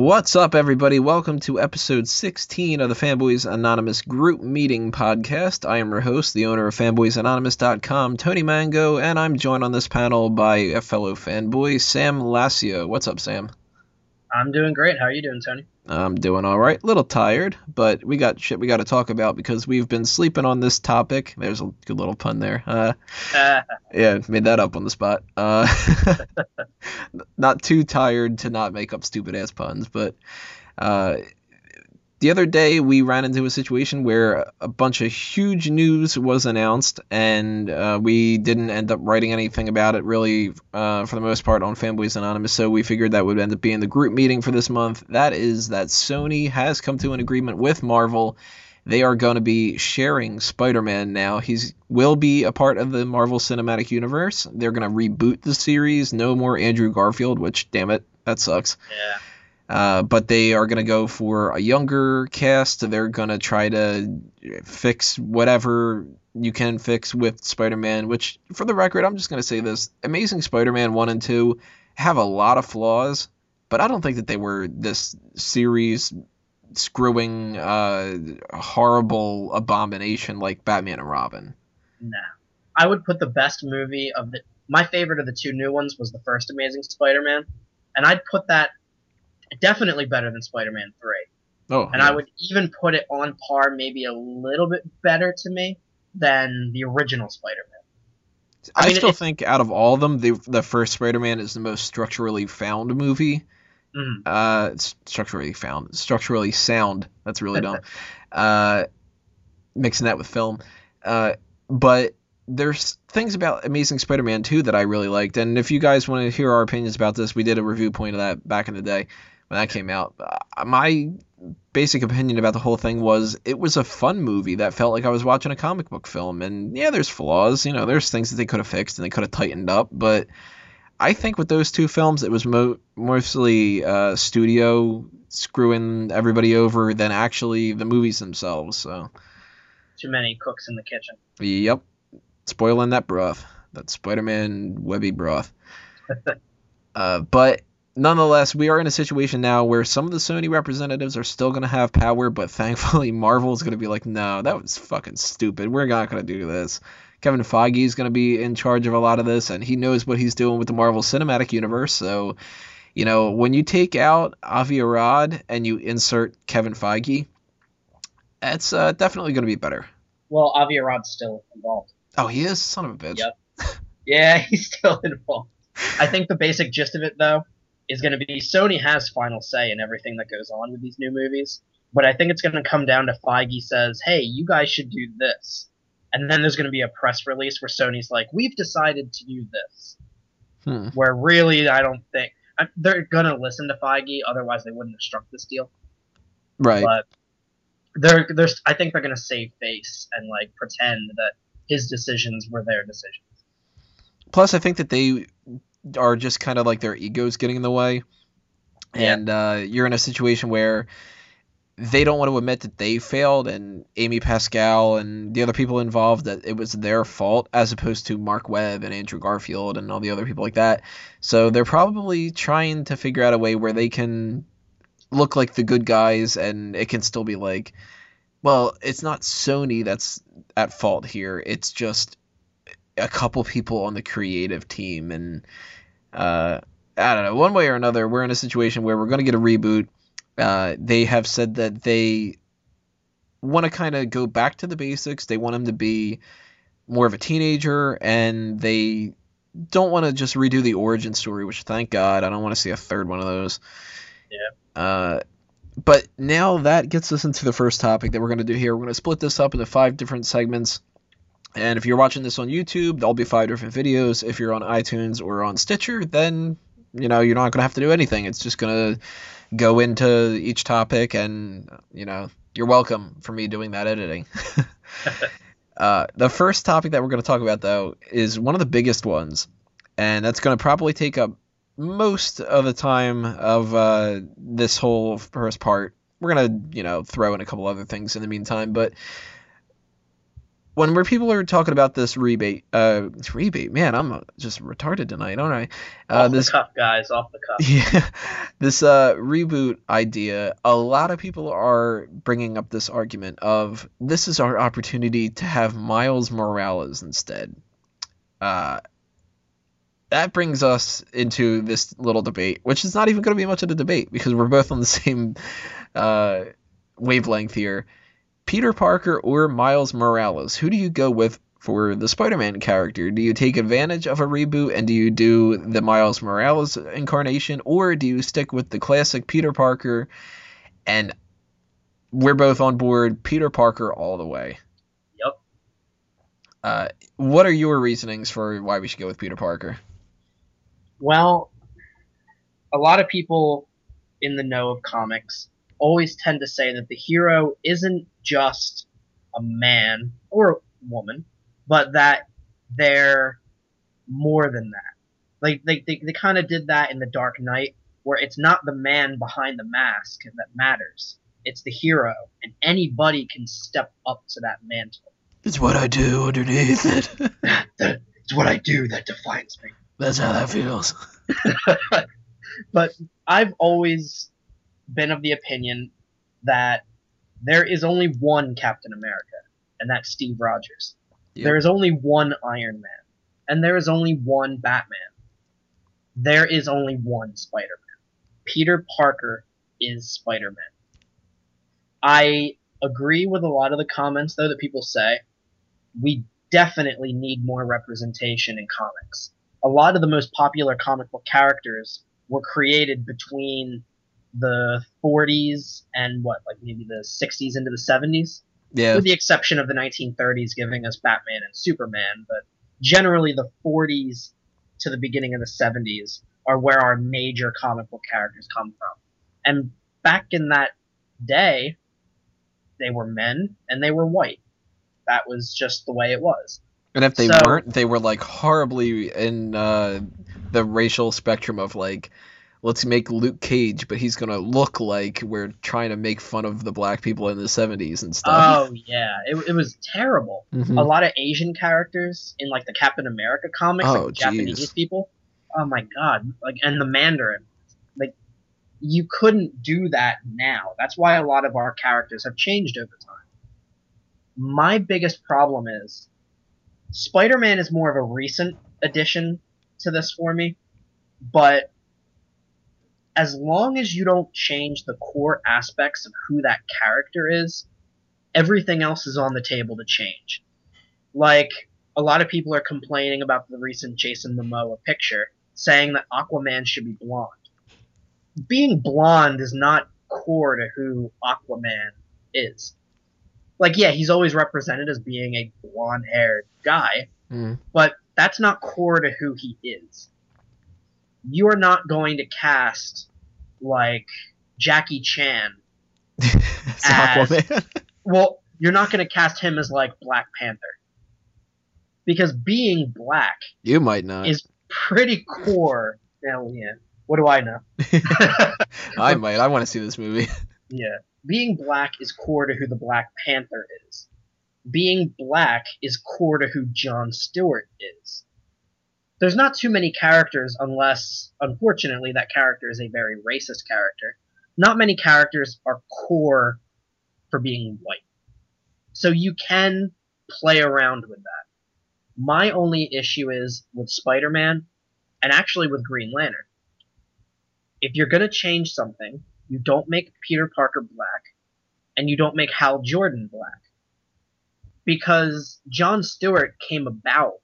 What's up, everybody? Welcome to episode 16 of the Fanboys Anonymous Group Meeting Podcast. I am your host, the owner of FanboysAnonymous.com, Tony Mango, and I'm joined on this panel by a fellow fanboy, Sam Lassio. What's up, Sam? I'm doing great. How are you doing, Tony? I'm doing all right. A little tired, but we got shit we got to talk about because we've been sleeping on this topic. There's a good little pun there. Uh, yeah, made that up on the spot. Uh, not too tired to not make up stupid ass puns, but uh, the other day we ran into a situation where a bunch of huge news was announced and uh, we didn't end up writing anything about it really uh, for the most part on fanboys anonymous so we figured that would end up being the group meeting for this month. That is that sony has come to an agreement with marvel. They are going to be sharing spider-man now. He's will be a part of the marvel cinematic universe. They're going to reboot the series. No more andrew garfield which damn it that sucks. Yeah uh, but they are going to go for a younger cast. They're going to try to fix whatever you can fix with Spider Man, which, for the record, I'm just going to say this Amazing Spider Man 1 and 2 have a lot of flaws, but I don't think that they were this series screwing uh, horrible abomination like Batman and Robin. Nah. I would put the best movie of the. My favorite of the two new ones was the first Amazing Spider Man, and I'd put that definitely better than Spider-Man 3. Oh, and yeah. I would even put it on par, maybe a little bit better to me than the original Spider-Man. I, I mean, still think out of all of them, the the first Spider-Man is the most structurally found movie. Mm-hmm. Uh, structurally found, structurally sound. That's really dumb. uh, mixing that with film. Uh, but there's things about Amazing Spider-Man 2 that I really liked, and if you guys want to hear our opinions about this, we did a review point of that back in the day when that came out. Uh, my basic opinion about the whole thing was it was a fun movie that felt like I was watching a comic book film. And yeah, there's flaws, you know, there's things that they could have fixed and they could have tightened up, but I think with those two films, it was mo- mostly uh, studio screwing everybody over than actually the movies themselves. So too many cooks in the kitchen. Yep, spoiling that broth, that Spider-Man Webby broth. uh, but nonetheless, we are in a situation now where some of the Sony representatives are still going to have power, but thankfully Marvel is going to be like, no, that was fucking stupid. We're not going to do this. Kevin Feige is going to be in charge of a lot of this, and he knows what he's doing with the Marvel Cinematic Universe. So, you know, when you take out Avi Arad and you insert Kevin Feige, it's uh, definitely going to be better. Well, Avi Arad's still involved. Oh, he is? Son of a bitch. Yep. yeah, he's still involved. I think the basic gist of it, though, is going to be Sony has final say in everything that goes on with these new movies. But I think it's going to come down to Feige says, "Hey, you guys should do this," and then there's going to be a press release where Sony's like, "We've decided to do this." Hmm. Where really, I don't think they're going to listen to Feige, otherwise they wouldn't have struck this deal. Right. But they're they're I think they're going to save face and like pretend that his decisions were their decisions. Plus, I think that they are just kind of like their egos getting in the way. Yeah. And uh, you're in a situation where they don't want to admit that they failed and Amy Pascal and the other people involved that it was their fault as opposed to Marc Webb and Andrew Garfield and all the other people like that. So they're probably trying to figure out a way where they can look like the good guys and it can still be like well, it's not Sony that's at fault here. It's just a couple people on the creative team and uh, I don't know. One way or another, we're in a situation where we're going to get a reboot. Uh, they have said that they want to kind of go back to the basics. They want him to be more of a teenager, and they don't want to just redo the origin story. Which, thank God, I don't want to see a third one of those. Yeah. Uh, but now that gets us into the first topic that we're going to do here. We're going to split this up into five different segments. And if you're watching this on YouTube, there'll be five different videos. If you're on iTunes or on Stitcher, then you know you're not going to have to do anything. It's just going to go into each topic, and you know you're welcome for me doing that editing. uh, the first topic that we're going to talk about, though, is one of the biggest ones, and that's going to probably take up most of the time of uh, this whole first part. We're gonna, you know, throw in a couple other things in the meantime, but when we're people are talking about this rebate, uh, rebate, man, I'm uh, just retarded tonight, aren't I? Uh, off this the cuff, guys, off the cuff. yeah, this uh, reboot idea, a lot of people are bringing up this argument of this is our opportunity to have Miles Morales instead. Uh, that brings us into this little debate, which is not even going to be much of a debate because we're both on the same uh, wavelength here. Peter Parker or Miles Morales, who do you go with for the Spider-Man character? Do you take advantage of a reboot and do you do the Miles Morales incarnation, or do you stick with the classic Peter Parker? And we're both on board, Peter Parker all the way. Yep. Uh, what are your reasonings for why we should go with Peter Parker? Well, a lot of people in the know of comics always tend to say that the hero isn't just a man or a woman, but that they're more than that. Like they, they, they kind of did that in the Dark Knight, where it's not the man behind the mask that matters. It's the hero, and anybody can step up to that mantle. It's what I do underneath it. it's what I do that defines me. That's how that feels. but I've always been of the opinion that there is only one Captain America, and that's Steve Rogers. Yep. There is only one Iron Man, and there is only one Batman. There is only one Spider Man. Peter Parker is Spider Man. I agree with a lot of the comments, though, that people say. We definitely need more representation in comics. A lot of the most popular comic book characters were created between the 40s and what, like maybe the 60s into the 70s, Yeah. with the exception of the 1930s giving us Batman and Superman. But generally, the 40s to the beginning of the 70s are where our major comic book characters come from. And back in that day, they were men and they were white. That was just the way it was. And if they So- weren't, they were like horribly in uh, the racial spectrum of like, let's make Luke Cage, but he's gonna look like we're trying to make fun of the black people in the '70s and stuff. Oh yeah, it, it was terrible. Mhm. a lot of Asian characters in like the Captain America comics, Oh, like Japanese jeez. people. Oh my god! Like and the Mandarin, like you couldn't do that now. That's why a lot of our characters have changed over time. My biggest problem is Spider-Man is more of a recent addition to this for me, but as long as you don't change the core aspects of who that character is, everything else is on the table to change. Like, a lot of people are complaining about the recent Jason Momoa picture, saying that Aquaman should be blonde. Being blonde is not core to who Aquaman is. Like, yeah, he's always represented as being a blonde haired guy, Mm. but that's not core to who he is. You are not going to cast, like, Jackie Chan It's as- well, you're not going to cast him as like Black Panther. Because being black you might not. is pretty core. Hell yeah. What do I know? I might. I want to see this movie. Yeah. Being black is core to who the Black Panther is. Being black is core to who John Stewart is. There's not too many characters unless, unfortunately, that character is a very racist character. Not many characters are core for being white. So you can play around with that. My only issue is with Spider Man and actually with Green Lantern. If you're going to change something, you don't make Peter Parker black and you don't make Hal Jordan black. Because John Stewart came about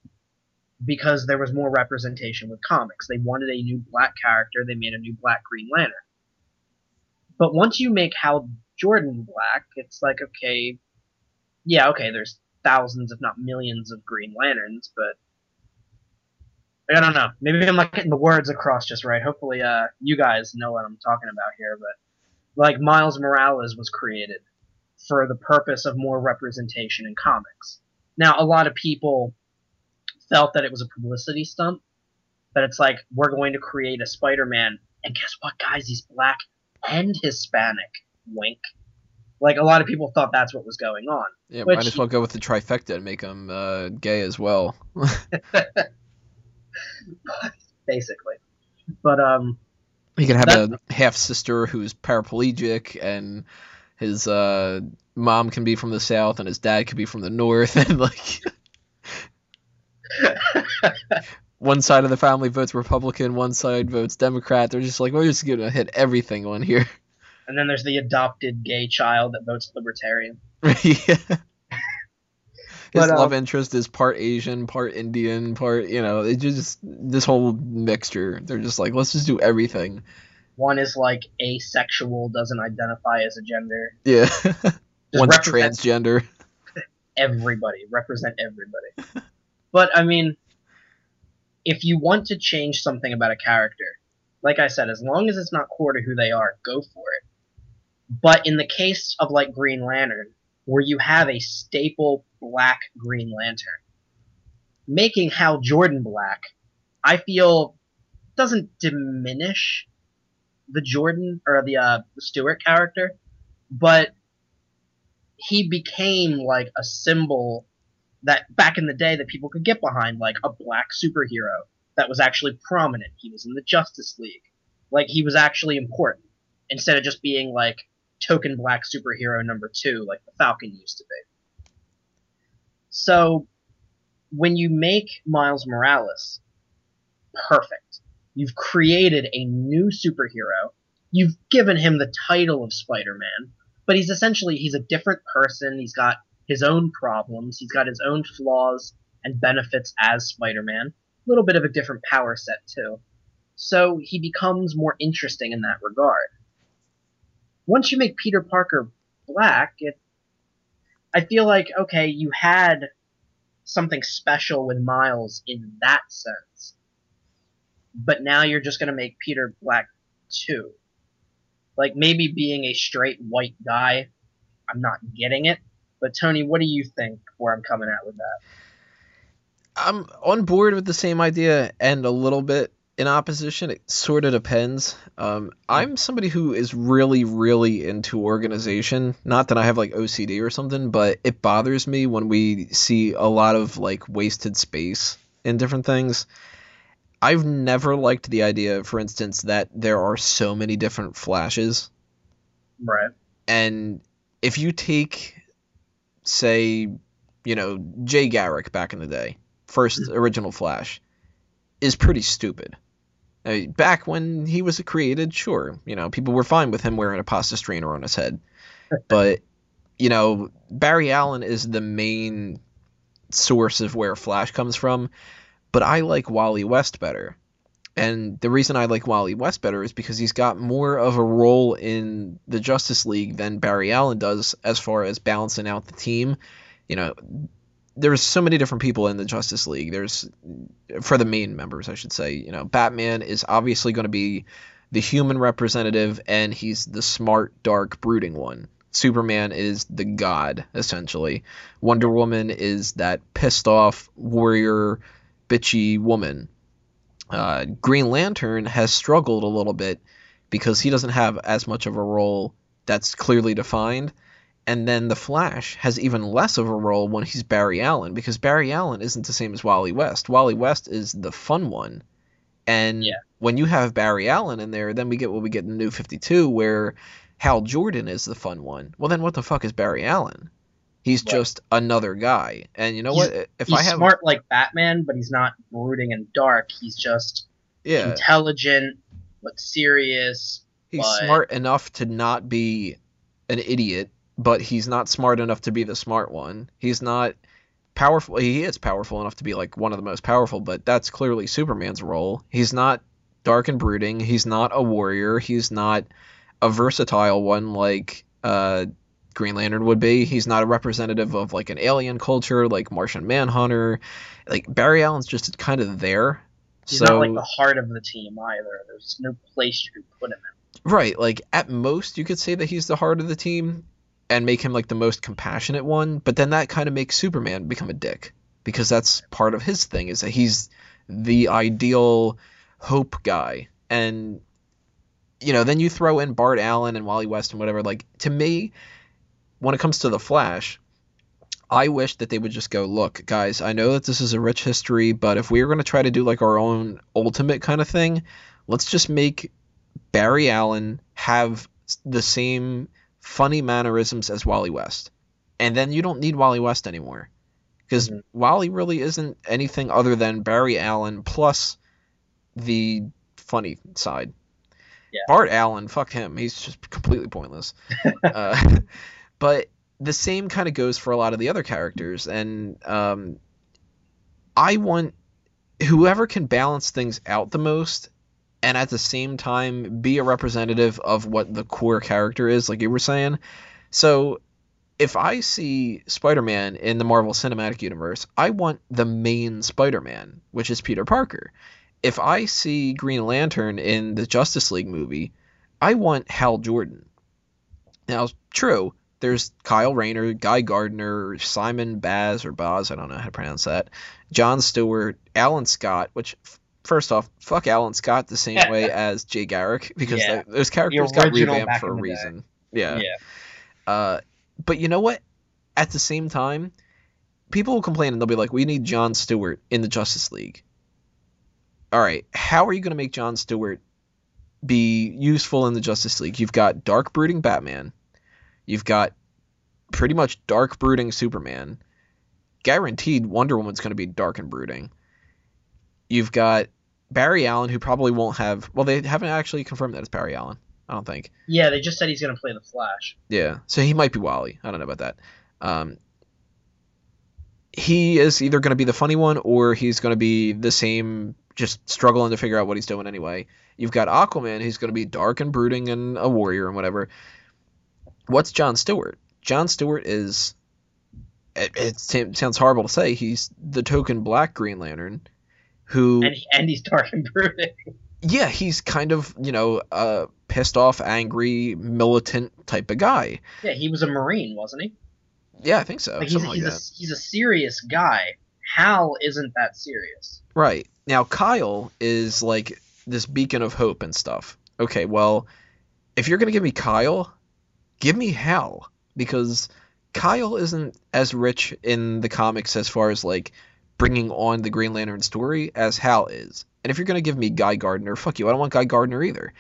because there was more representation with comics. They wanted a new black character, they made a new black Green Lantern. But once you make Hal Jordan black, it's like, okay, yeah, okay, there's thousands, if not millions, of Green Lanterns, but I don't know. Maybe I'm not getting the words across just right. Hopefully, uh, you guys know what I'm talking about here. But like Miles Morales was created for the purpose of more representation in comics. Now, a lot of people felt that it was a publicity stunt. That it's like we're going to create a Spider-Man, and guess what, guys? He's black and Hispanic. Wink. Like a lot of people thought that's what was going on. Yeah, Which- might as well go with the trifecta and make him uh, gay as well. basically. But um, He can have a half sister who's paraplegic, and his uh, mom can be from the south, and his dad can be from the north, and like one side of the family votes Republican, one side votes Democrat. They're just like, we're just gonna hit everything on here. and then there's the adopted gay child that votes libertarian. yeah. His But, uh, love interest is part Asian, part Indian, part you know, it just this whole mixture. They're just like, let's just do everything. One is like asexual, doesn't identify as a gender. Yeah. Just One's transgender. everybody, represent everybody. but I mean, if you want to change something about a character, like I said, as long as it's not core to who they are, go for it. But in the case of like Green Lantern, where you have a staple black Green Lantern, making Hal Jordan black, I feel doesn't diminish the Jordan or the uh, Stewart character, but he became like a symbol that back in the day that people could get behind, like a black superhero that was actually prominent. He was in the Justice League, like he was actually important instead of just being like token black superhero number two, like the Falcon used to be. So when you make Miles Morales perfect, you've created a new superhero. You've given him the title of Spider-Man, but he's essentially he's a different person. He's got his own problems. He's got his own flaws and benefits as Spider-Man. A little bit of a different power set too. So he becomes more interesting in that regard. Once you make Peter Parker black, it I feel like okay, you had something special with Miles in that sense. But now you're just going to make Peter black too. Like maybe being a straight white guy, I'm not getting it. But Tony, what do you think where I'm coming at with that? I'm on board with the same idea and a little bit in opposition. It sort of depends. Um, I'm somebody who is really, really into organization. Not that I have like OCD or something, but it bothers me when we see a lot of like wasted space in different things. I've never liked the idea, for instance, that there are so many different flashes. Right. And if you take, say, you know, Jay Garrick back in the day, first mm-hmm. original Flash, is pretty stupid. I mean, back when he was created, sure, you know, people were fine with him wearing a pasta strainer on his head. but, you know, Barry Allen is the main source of where Flash comes from. But I like Wally West better. And the reason I like Wally West better is because he's got more of a role in the Justice League than Barry Allen does as far as balancing out the team. You know, there's so many different people in the Justice League. There's for the main members, I should say. You know, Batman is obviously going to be the human representative, and he's the smart, dark, brooding one. Superman is the god, essentially. Wonder Woman is that pissed off warrior, bitchy woman. Uh, Green Lantern has struggled a little bit because he doesn't have as much of a role that's clearly defined. And then the Flash has even less of a role when he's Barry Allen because Barry Allen isn't the same as Wally West. Wally West is the fun one. And Yeah. when you have Barry Allen in there, then we get what we get in the New 52 where Hal Jordan is the fun one. Well, then what the fuck is Barry Allen? He's Right. just another guy. And you know He's- what? If he's I have smart like Batman, but he's not brooding and dark. He's just yeah, intelligent but serious. he's but- smart enough to not be an idiot, but he's not smart enough to be the smart one. He's not powerful. He is powerful enough to be like one of the most powerful, but that's clearly Superman's role. He's not dark and brooding. He's not a warrior. He's not a versatile one like uh, Green Lantern would be. He's not a representative of like an alien culture like Martian Manhunter. Like Barry Allen's just kind of there. He's so not like the heart of the team either. There's no place you could put him in. Right, like at most you could say that he's the heart of the team and make him like the most compassionate one, but then that kind of makes Superman become a dick because that's part of his thing is that he's the ideal hope guy. And you know, then you throw in Bart Allen and Wally West and whatever like to me when it comes to the Flash, I wish that they would just go, look, guys, I know that this is a rich history, but if we are going to try to do like our own ultimate kind of thing, let's just make Barry Allen have the same funny mannerisms as Wally West. And then you don't need Wally West anymore. Because Mhm. Wally really isn't anything other than Barry Allen plus the funny side. Yeah. Bart Allen, fuck him. He's just completely pointless. uh, but the same kind of goes for a lot of the other characters. And um, I want whoever can balance things out the most and at the same time be a representative of what the core character is, like you were saying. So if I see Spider Man in the Marvel Cinematic Universe, I want the main Spider Man, which is Peter Parker. If I see Green Lantern in the Justice League movie, I want Hal Jordan. Now, true, there's Kyle Rayner, Guy Gardner, Simon Baz or Baz, I don't know how to pronounce that, John Stewart, Alan Scott, which f- first off, fuck Alan Scott the same way as Jay Garrick because Yeah. th- those characters got revamped for a the day. reason. Yeah. Yeah. Uh, but you know what? At the same time, people will complain and they'll be like, "We need John Stewart in the Justice League." All right, how are you going to make John Stewart be useful in the Justice League? You've got dark brooding Batman, you've got pretty much dark brooding Superman. Guaranteed, Wonder Woman's going to be dark and brooding. You've got Barry Allen, who probably won't have. Well, they haven't actually confirmed that it's Barry Allen. I don't think. Yeah, they just said he's gonna play the Flash. Yeah, so he might be Wally. I don't know about that. Um, he is either going to be the funny one or he's going to be the same, just struggling to figure out what he's doing anyway. You've got Aquaman, who's going to be dark and brooding and a warrior and whatever. What's John Stewart? John Stewart is. It, it sounds horrible to say. He's the token Black Green Lantern, who And and he's dark and brooding. yeah, he's kind of you know a pissed off, angry, militant type of guy. Yeah, he was a Marine, wasn't he? Yeah, I think so. Like he's, like he's that. a he's a serious guy. Hal isn't that serious. Right. Now Kyle is like this beacon of hope and stuff. Okay, well, if you're going to give me Kyle, give me Hal because Kyle isn't as rich in the comics as far as like bringing on the Green Lantern story as Hal is. And if you're going to give me Guy Gardner, fuck you. I don't want Guy Gardner either.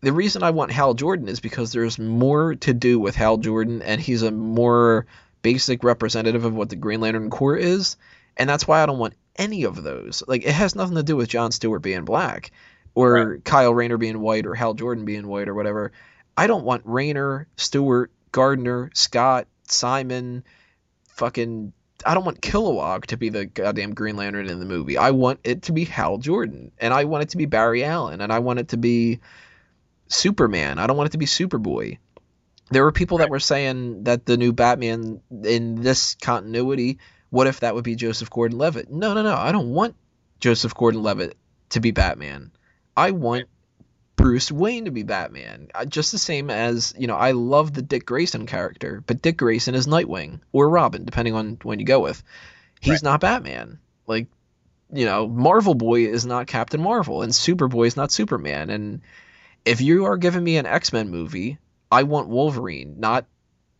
The reason I want Hal Jordan is because there's more to do with Hal Jordan and he's a more basic representative of what the Green Lantern Corps is. And that's why I don't want any of those. Like it has nothing to do with John Stewart being black or Kyle Rayner being white or Hal Jordan being white or whatever. I don't want Rayner, Stewart, Gardner, Scott, Simon, fucking I don't want Kilowog to be the goddamn Green Lantern in the movie. I want it to be Hal Jordan and I want it to be Barry Allen and I want it to be Superman. I don't want it to be Superboy. There were people that were saying that the new Batman in this continuity, what if that would be Joseph Gordon-Levitt? No, no, no. I don't want Joseph Gordon-Levitt to be Batman. I want Bruce Wayne to be Batman. Uh, Just the same as, you know, I love the Dick Grayson character, but Dick Grayson is Nightwing or Robin, depending on when you go with. He's Right. not Batman. Like, you know, Marvel Boy is not Captain Marvel, and Superboy is not Superman. And if you are giving me an X Men movie, I want Wolverine, not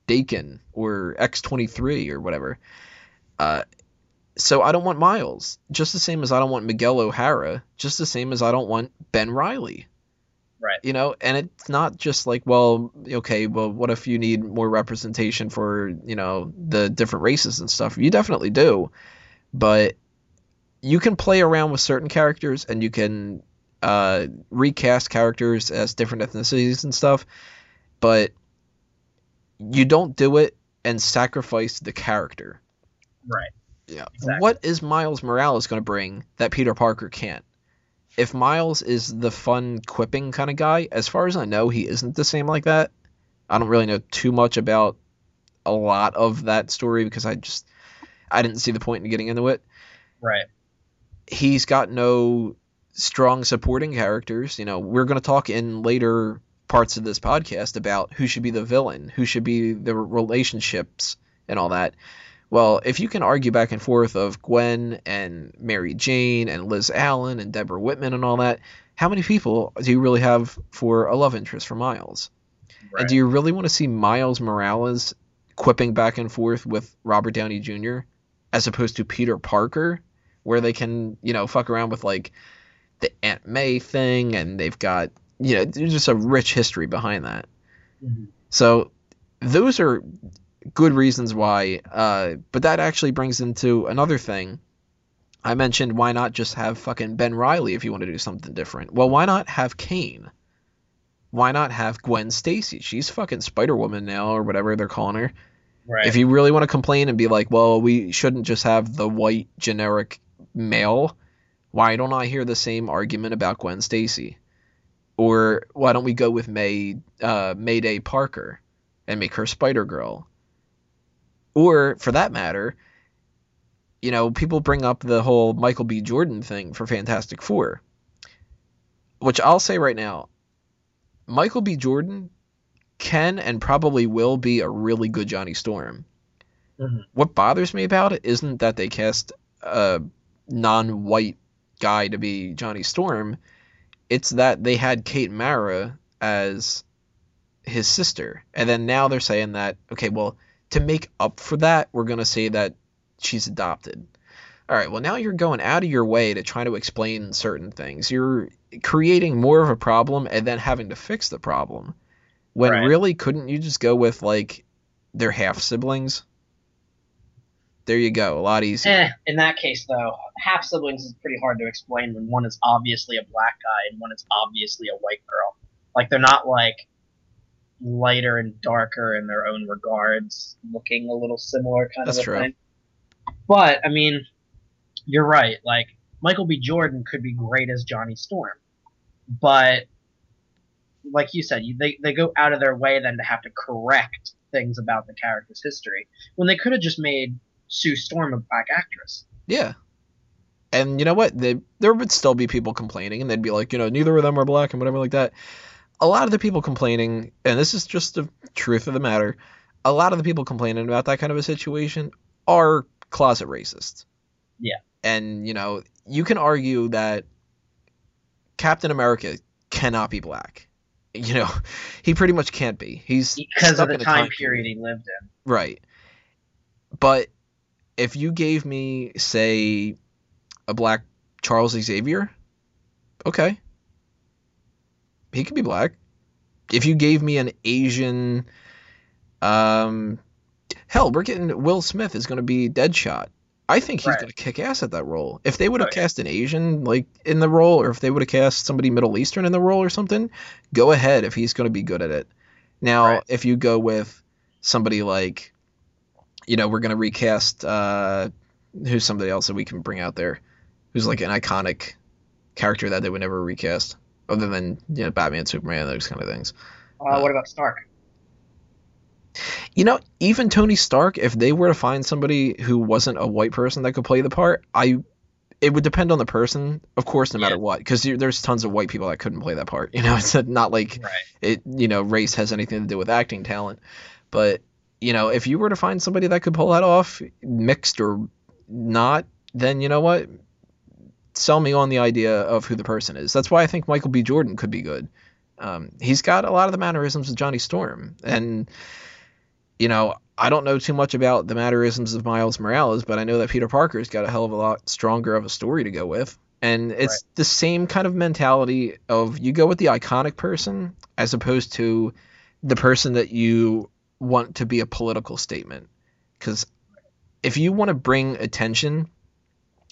Daken or X23 or whatever. Uh, so I don't want Miles, just the same as I don't want Miguel O'Hara, just the same as I don't want Ben Reilly. Right. You know, and it's not just like, well, okay, well, what if you need more representation for, you know, the different races and stuff? You definitely do. But you can play around with certain characters and you can uh, recast characters as different ethnicities and stuff, but you don't do it and sacrifice the character. Right. Yeah. Exactly. What is Miles Morales going to bring that Peter Parker can't? If Miles is the fun quipping kind of guy, as far as I know, he isn't the same like that. I don't really know too much about a lot of that story because I just I didn't see the point in getting into it. Right. He's got no strong supporting characters. You know, we're going to talk in later parts of this podcast about who should be the villain, who should be the relationships and all that. Well, if you can argue back and forth of Gwen and Mary Jane and Liz Allen and Deborah Whitman and all that, how many people do you really have for a love interest for Miles? Right. And do you really want to see Miles Morales quipping back and forth with Robert Downey Jr. as opposed to Peter Parker, where they can, you know, fuck around with like the Aunt May thing and they've got, you know, there's just a rich history behind that. Mhm. So those are good reasons why. Uh, but that actually brings into another thing. I mentioned why not just have fucking Ben Reilly if you want to do something different. Well, why not have Kaine? Why not have Gwen Stacy? She's fucking Spider Woman now, or whatever they're calling her. Right. If you really want to complain and be like, well, we shouldn't just have the white generic male, why don't I hear the same argument about Gwen Stacy? Or why don't we go with May uh, Mayday Parker and make her Spider Girl? Or for that matter, you know, people bring up the whole Michael B. Jordan thing for Fantastic Four, which I'll say right now, Michael B. Jordan can and probably will be a really good Johnny Storm. Mhm. What bothers me about it isn't that they cast a non-white guy to be Johnny Storm. It's that they had Kate Mara as his sister, and then now they're saying that okay, well, to make up for that, we're gonna say that she's adopted. All right, well now you're going out of your way to try to explain certain things. You're creating more of a problem and then having to fix the problem. When Right. really couldn't you just go with like their half siblings? There you go, a lot easier. Eh, in that case, though, half siblings is pretty hard to explain when one is obviously a black guy and one is obviously a white girl. Like they're not like lighter and darker in their own regards, looking a little similar kind That's of true. thing. But I mean, you're right. Like Michael B. Jordan could be great as Johnny Storm, but like you said, you, they they go out of their way then to have to correct things about the character's history when they could have just made Sue Storm a black actress. Yeah. And you know what? They, there would still be people complaining, and they'd be like, you know, neither of them are black and whatever like that. A lot of the people complaining, and this is just the truth of the matter, a lot of the people complaining about that kind of a situation are closet racists. Yeah. And, you know, you can argue that Captain America cannot be black. You know, he pretty much can't be. He's because of the a time period he lived in. Right. But if you gave me, say, a black Charles Xavier, okay. He could be black. If you gave me an Asian, um, hell, we're getting Will Smith is going to be Deadshot. I think he's Right. going to kick ass at that role. If they would have Oh, yeah. cast an Asian like in the role, or if they would have cast somebody Middle Eastern in the role or something, go ahead if he's going to be good at it. Now, Right. if you go with somebody like, you know, we're going to recast uh, who's somebody else that we can bring out there, who's like an iconic character that they would never recast, other than you know Batman, Superman, those kind of things. Uh, what about Stark? You know, even Tony Stark, if they were to find somebody who wasn't a white person that could play the part, I it would depend on the person, of course, no matter Yeah. what, because there's tons of white people that couldn't play that part. You know, it's not like Right. it, you know, race has anything to do with acting talent. But you know, if you were to find somebody that could pull that off, mixed or not, then you know what, sell me on the idea of who the person is. That's why I think Michael B. Jordan could be good. Um, he's got a lot of the mannerisms of Johnny Storm, and you know, I don't know too much about the mannerisms of Miles Morales, but I know that Peter Parker's got a hell of a lot stronger of a story to go with. And it's the same kind of mentality of you go with the iconic person as opposed to the person that you want to be a political statement. Because if you want to bring attention,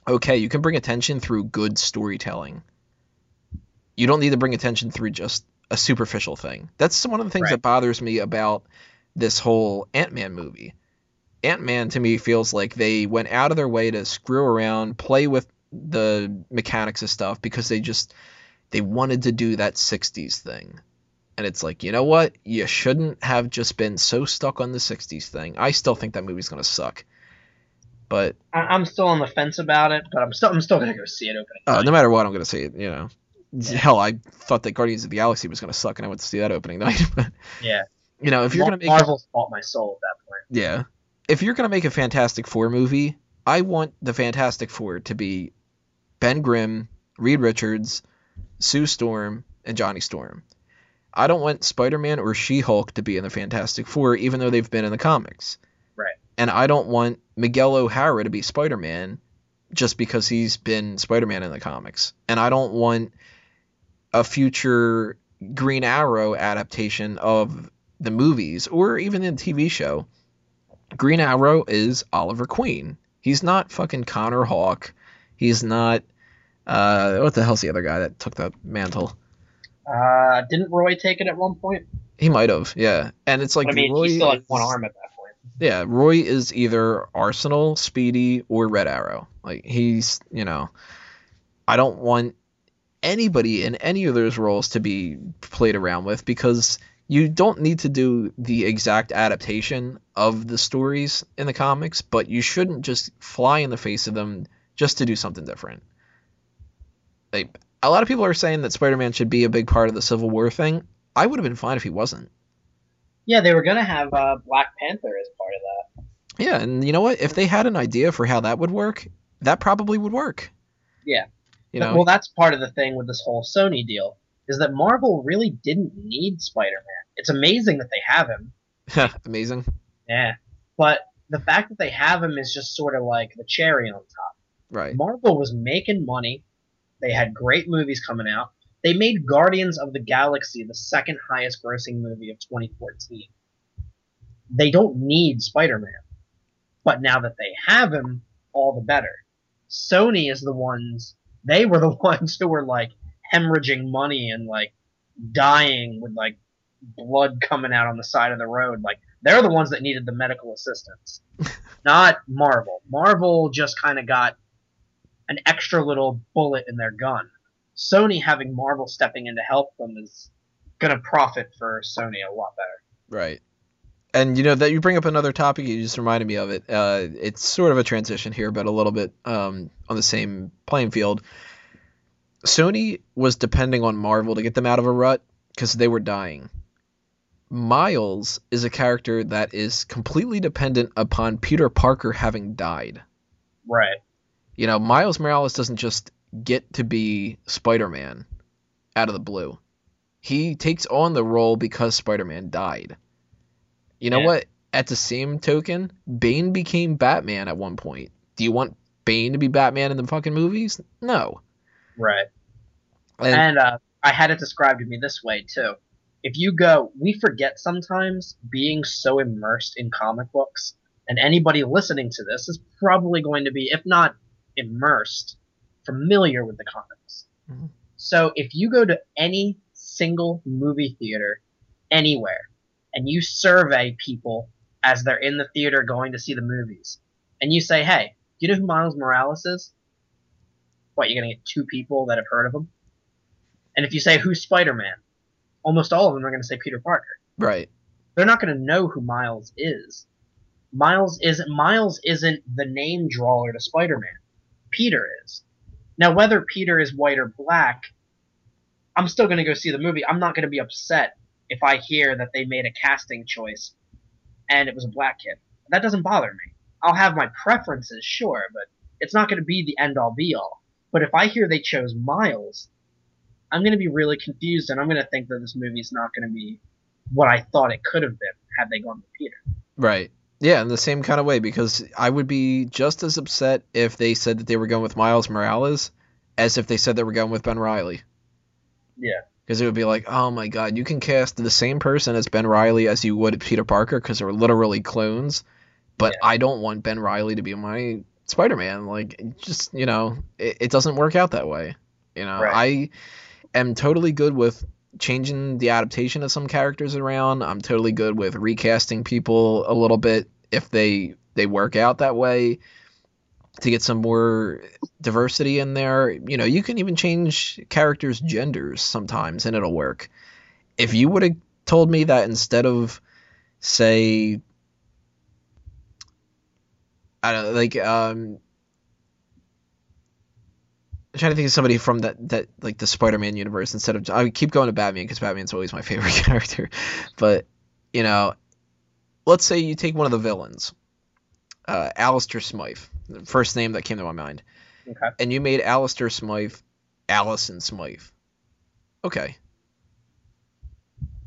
okay, you can bring attention through good storytelling. You don't need to bring attention through just a superficial thing. That's one of the things Right. that bothers me about this whole Ant Man movie. Ant Man to me feels like they went out of their way to screw around, play with the mechanics of stuff because they just they wanted to do that 60s thing. And it's like, you know what? You shouldn't have just been so stuck on the 60s thing. I still think that movie's going to suck. But I- I'm still on the fence about it, but I'm still I'm still gonna go see it opening. uh, no matter what, I'm going to see it, you know. Hell, I thought that Guardians of the Galaxy was going to suck and I went to see that opening night. But, yeah, you know, if you're to make Marvel's bought my soul at that point. Yeah. If you're going to make a Fantastic Four movie, I want the Fantastic Four to be Ben Grimm, Reed Richards, Sue Storm, and Johnny Storm. I don't want Spider-Man or She-Hulk to be in the Fantastic Four, even though they've been in the comics. Right. And I don't want Miguel O'Hara to be Spider-Man just because he's been Spider-Man in the comics. And I don't want a future Green Arrow adaptation of the movies or even in the TV show. Green Arrow is Oliver Queen. He's not fucking Connor Hawke. He's not uh what the hell's the other guy that took the mantle? Uh, didn't Roy take it at one point? He might have, yeah. And it's like I mean, Roy he still had one arm at that point. Yeah, Roy is either Arsenal, Speedy, or Red Arrow. Like he's, you know, I don't want anybody in any of those roles to be played around with because you don't need to do the exact adaptation of the stories in the comics, but you shouldn't just fly in the face of them just to do something different. Like a lot of people are saying that Spider-Man should be a big part of the Civil War thing. I would have been fine if he wasn't. Yeah, they were gonna have uh, Black Panther as. Yeah, and you know what? If they had an idea for how that would work, that probably would work. Yeah. You know, well, that's part of the thing with this whole Sony deal is that Marvel really didn't need Spider-Man. It's amazing that they have him. amazing. Yeah, but the fact that they have him is just sort of like the cherry on top. Right. Marvel was making money. They had great movies coming out. They made Guardians of the Galaxy the second highest grossing movie of 2014. They don't need Spider Man. But now that they have him, all the better. Sony is the ones, they were the ones who were like hemorrhaging money and like dying with like blood coming out on the side of the road. Like they're the ones that needed the medical assistance, not Marvel. Marvel just kind of got an extra little bullet in their gun. Sony having Marvel stepping in to help them is gonna profit for Sony a lot better. Right. And you know that you bring up another topic, you just reminded me of it. Uh, it's sort of a transition here, but a little bit um, on the same playing field. Sony was depending on Marvel to get them out of a rut because they were dying. Miles is a character that is completely dependent upon Peter Parker having died. Right. You know, Miles Morales doesn't just get to be Spider-Man out of the blue. He takes on the role because Spider-Man died. You know Yeah. what? At the same token, Bane became Batman at one point. Do you want Bane to be Batman in the fucking movies? No. Right. And, And uh, I had it described to me this way too. If you go, we forget sometimes being so immersed in comic books, and anybody listening to this is probably going to be, if not immersed, familiar with the comics. Mhm. So if you go to any single movie theater anywhere and you survey people as they're in the theater going to see the movies, and you say, hey, do you know who Miles Morales is? What, you're going to get two people that have heard of him? And if you say who's Spider Man, almost all of them are going to say Peter Parker. right. They're not going to know who Miles is. Miles isn't Miles isn't the name drawer to Spider Man. Peter is. Now whether Peter is white or black, I'm still going to go see the movie. I'm not going to be upset if I hear that they made a casting choice and it was a black kid. That doesn't bother me. I'll have my preferences, sure, but it's not going to be the end all be all. But if I hear they chose Miles, I'm going to be really confused and I'm going to think that this movie's not going to be what I thought it could have been had they gone with Peter. Right. Yeah, in the same kind of way because I would be just as upset if they said that they were going with Miles Morales as if they said they were going with Ben Reilly. Yeah. Because it would be like, oh my god, you can cast the same person as Ben Reilly as you would Peter Parker because they're literally clones, but Yeah. I don't want Ben Reilly to be my Spider-Man. Like, just you know, it, it doesn't work out that way. You know, Right. I am totally good with changing the adaptation of some characters around. I'm totally good with recasting people a little bit if they they work out that way to get some more diversity in there. You know, you can even change characters' genders sometimes and it'll work. If you would have told me that instead of say I don't know, like um I'm trying to think of somebody from that that like the Spider-Man universe instead of I keep going to Batman because Batman's always my favorite character. But you know, let's say you take one of the villains, uh, Alistair Smythe, the first name that came to my mind, Okay. and you made Alistair Smythe Allison Smythe. Okay.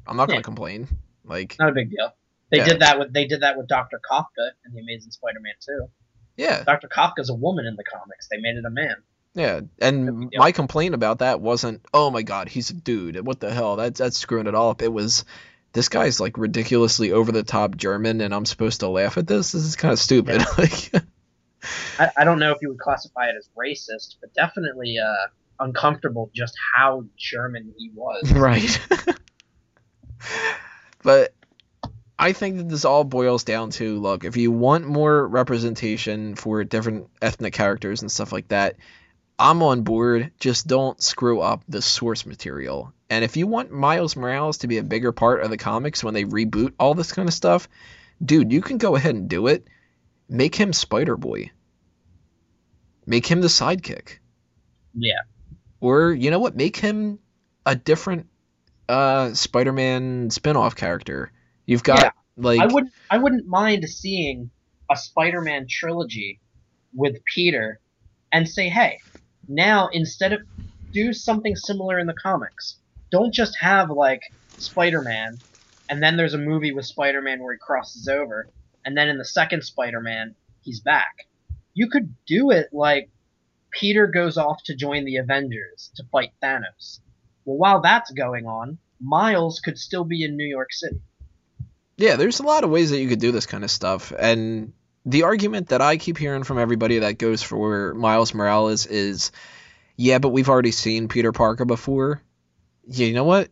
I'm not gonna complain. Like, Not a big deal. They Yeah. did that with they did that with Doctor Kafka in the Amazing Spider-Man 2. yeah, Doctor Kafka's a woman in the comics. They made it a man. yeah. And my complaint about that wasn't, oh my god, he's a dude. What the hell? That's that's screwing it all up. It was, this guy's like ridiculously over the top German, and I'm supposed to laugh at this. This is kind of stupid. like, I, I don't know if you would classify it as racist, but definitely uh, uncomfortable just how German he was. right. but I think that this all boils down to look, if you want more representation for different ethnic characters and stuff like that, I'm on board. Just don't screw up the source material. And if you want Miles Morales to be a bigger part of the comics when they reboot all this kind of stuff, dude, you can go ahead and do it. Make him Spider Boy. Make him the sidekick. Yeah, Or you know what? Make him a different uh Spider-Man spin-off character. You've got Yeah. like I wouldn't I wouldn't mind seeing a Spider-Man trilogy with Peter and say, hey, now instead of do something similar in the comics. Don't just have like Spider-Man and then there's a movie with Spider-Man where he crosses over and then in the second Spider-Man he's back. You could do it like Peter goes off to join the Avengers to fight Thanos. Well, while that's going on, Miles could still be in New York City. yeah, there's a lot of ways that you could do this kind of stuff. And the argument that I keep hearing from everybody that goes for Miles Morales is, yeah, but we've already seen Peter Parker before. Yeah, you know what?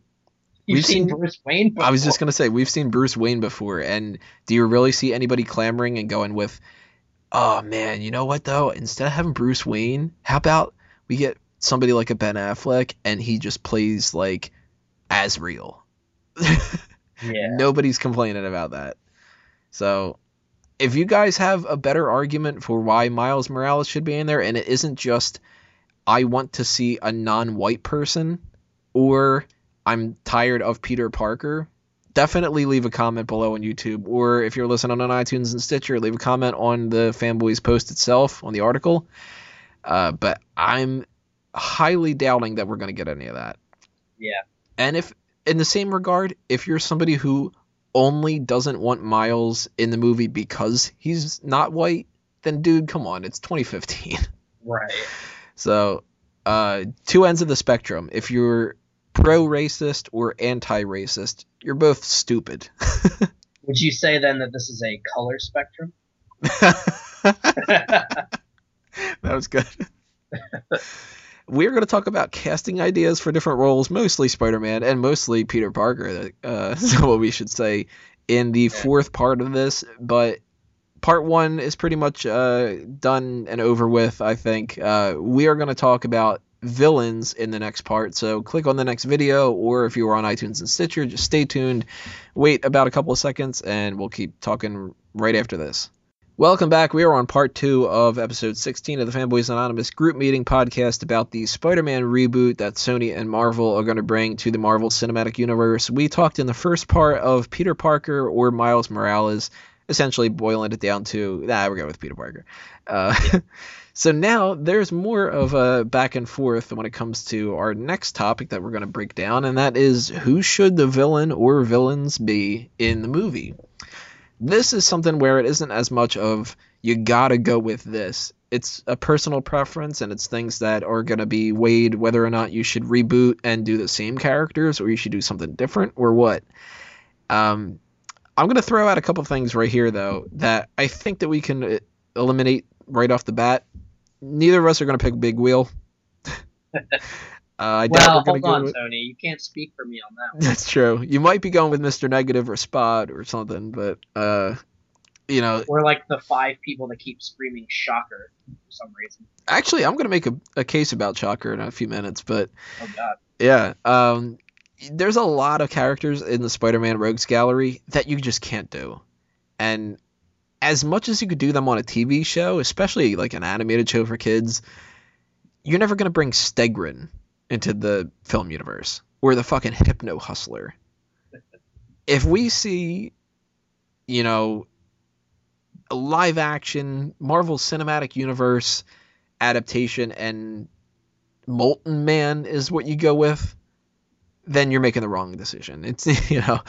You've We've seen, seen- Bruce Wayne. Before. I was just gonna say we've seen Bruce Wayne before, and do you really see anybody clamoring and going with, "Oh man, you know what though? Instead of having Bruce Wayne, how about we get somebody like a Ben Affleck and he just plays like as real." yeah. Nobody's complaining about that. So, if you guys have a better argument for why Miles Morales should be in there, and it isn't just I want to see a non-white person, or I'm tired of Peter Parker, definitely leave a comment below on YouTube, or if you're listening on iTunes and Stitcher, leave a comment on the Fanboys post itself on the article. Uh, but I'm highly doubting that we're going to get any of that. Yeah. And if, in the same regard, if you're somebody who only doesn't want Miles in the movie because he's not white, then dude, come on, it's 2015. Right. So, uh, two ends of the spectrum. If you're pro racist or anti racist, you're both stupid. Would you say then that this is a color spectrum? that was good. We're going to talk about casting ideas for different roles, mostly Spider Man and mostly Peter Parker. Uh, so, what we should say in the fourth part of this. But part one is pretty much uh, done and over with, I think. Uh, we are going to talk about villains in the next part. So, click on the next video, or if you are on iTunes and Stitcher, just stay tuned. Wait about a couple of seconds, and we'll keep talking right after this. Welcome back. We are on part two of episode 16 of the Fanboys Anonymous group meeting podcast about the Spider Man reboot that Sony and Marvel are going to bring to the Marvel Cinematic Universe. We talked in the first part of Peter Parker or Miles Morales, essentially boiling it down to, nah, we're going with Peter Parker. Uh, so now there's more of a back and forth when it comes to our next topic that we're going to break down, and that is who should the villain or villains be in the movie? this is something where it isn't as much of you gotta go with this. It's a personal preference and it's things that are gonna be weighed whether or not you should reboot and do the same characters or you should do something different or what. Um, I'm gonna throw out a couple things right here though that I think that we can uh, eliminate right off the bat. Neither of us are gonna pick Big Wheel. uh, I Well, hold on, with- Tony. You can't speak for me on that. One. that's true. You might be going with Mr. Negative or Spot or something, but uh, you know, We're like the five people that keep screaming "shocker" for some reason. actually, I'm gonna make a, a case about Shocker in a few minutes, but Oh God. yeah, um, there's a lot of characters in the Spider-Man Rogues Gallery that you just can't do, and as much as you could do them on a TV show, especially like an animated show for kids, you're never gonna bring Stegron into the film universe or the fucking Hypno Hustler. If we see, you know, a live action Marvel Cinematic Universe adaptation and Molten Man is what you go with, then you're making the wrong decision. It's you know,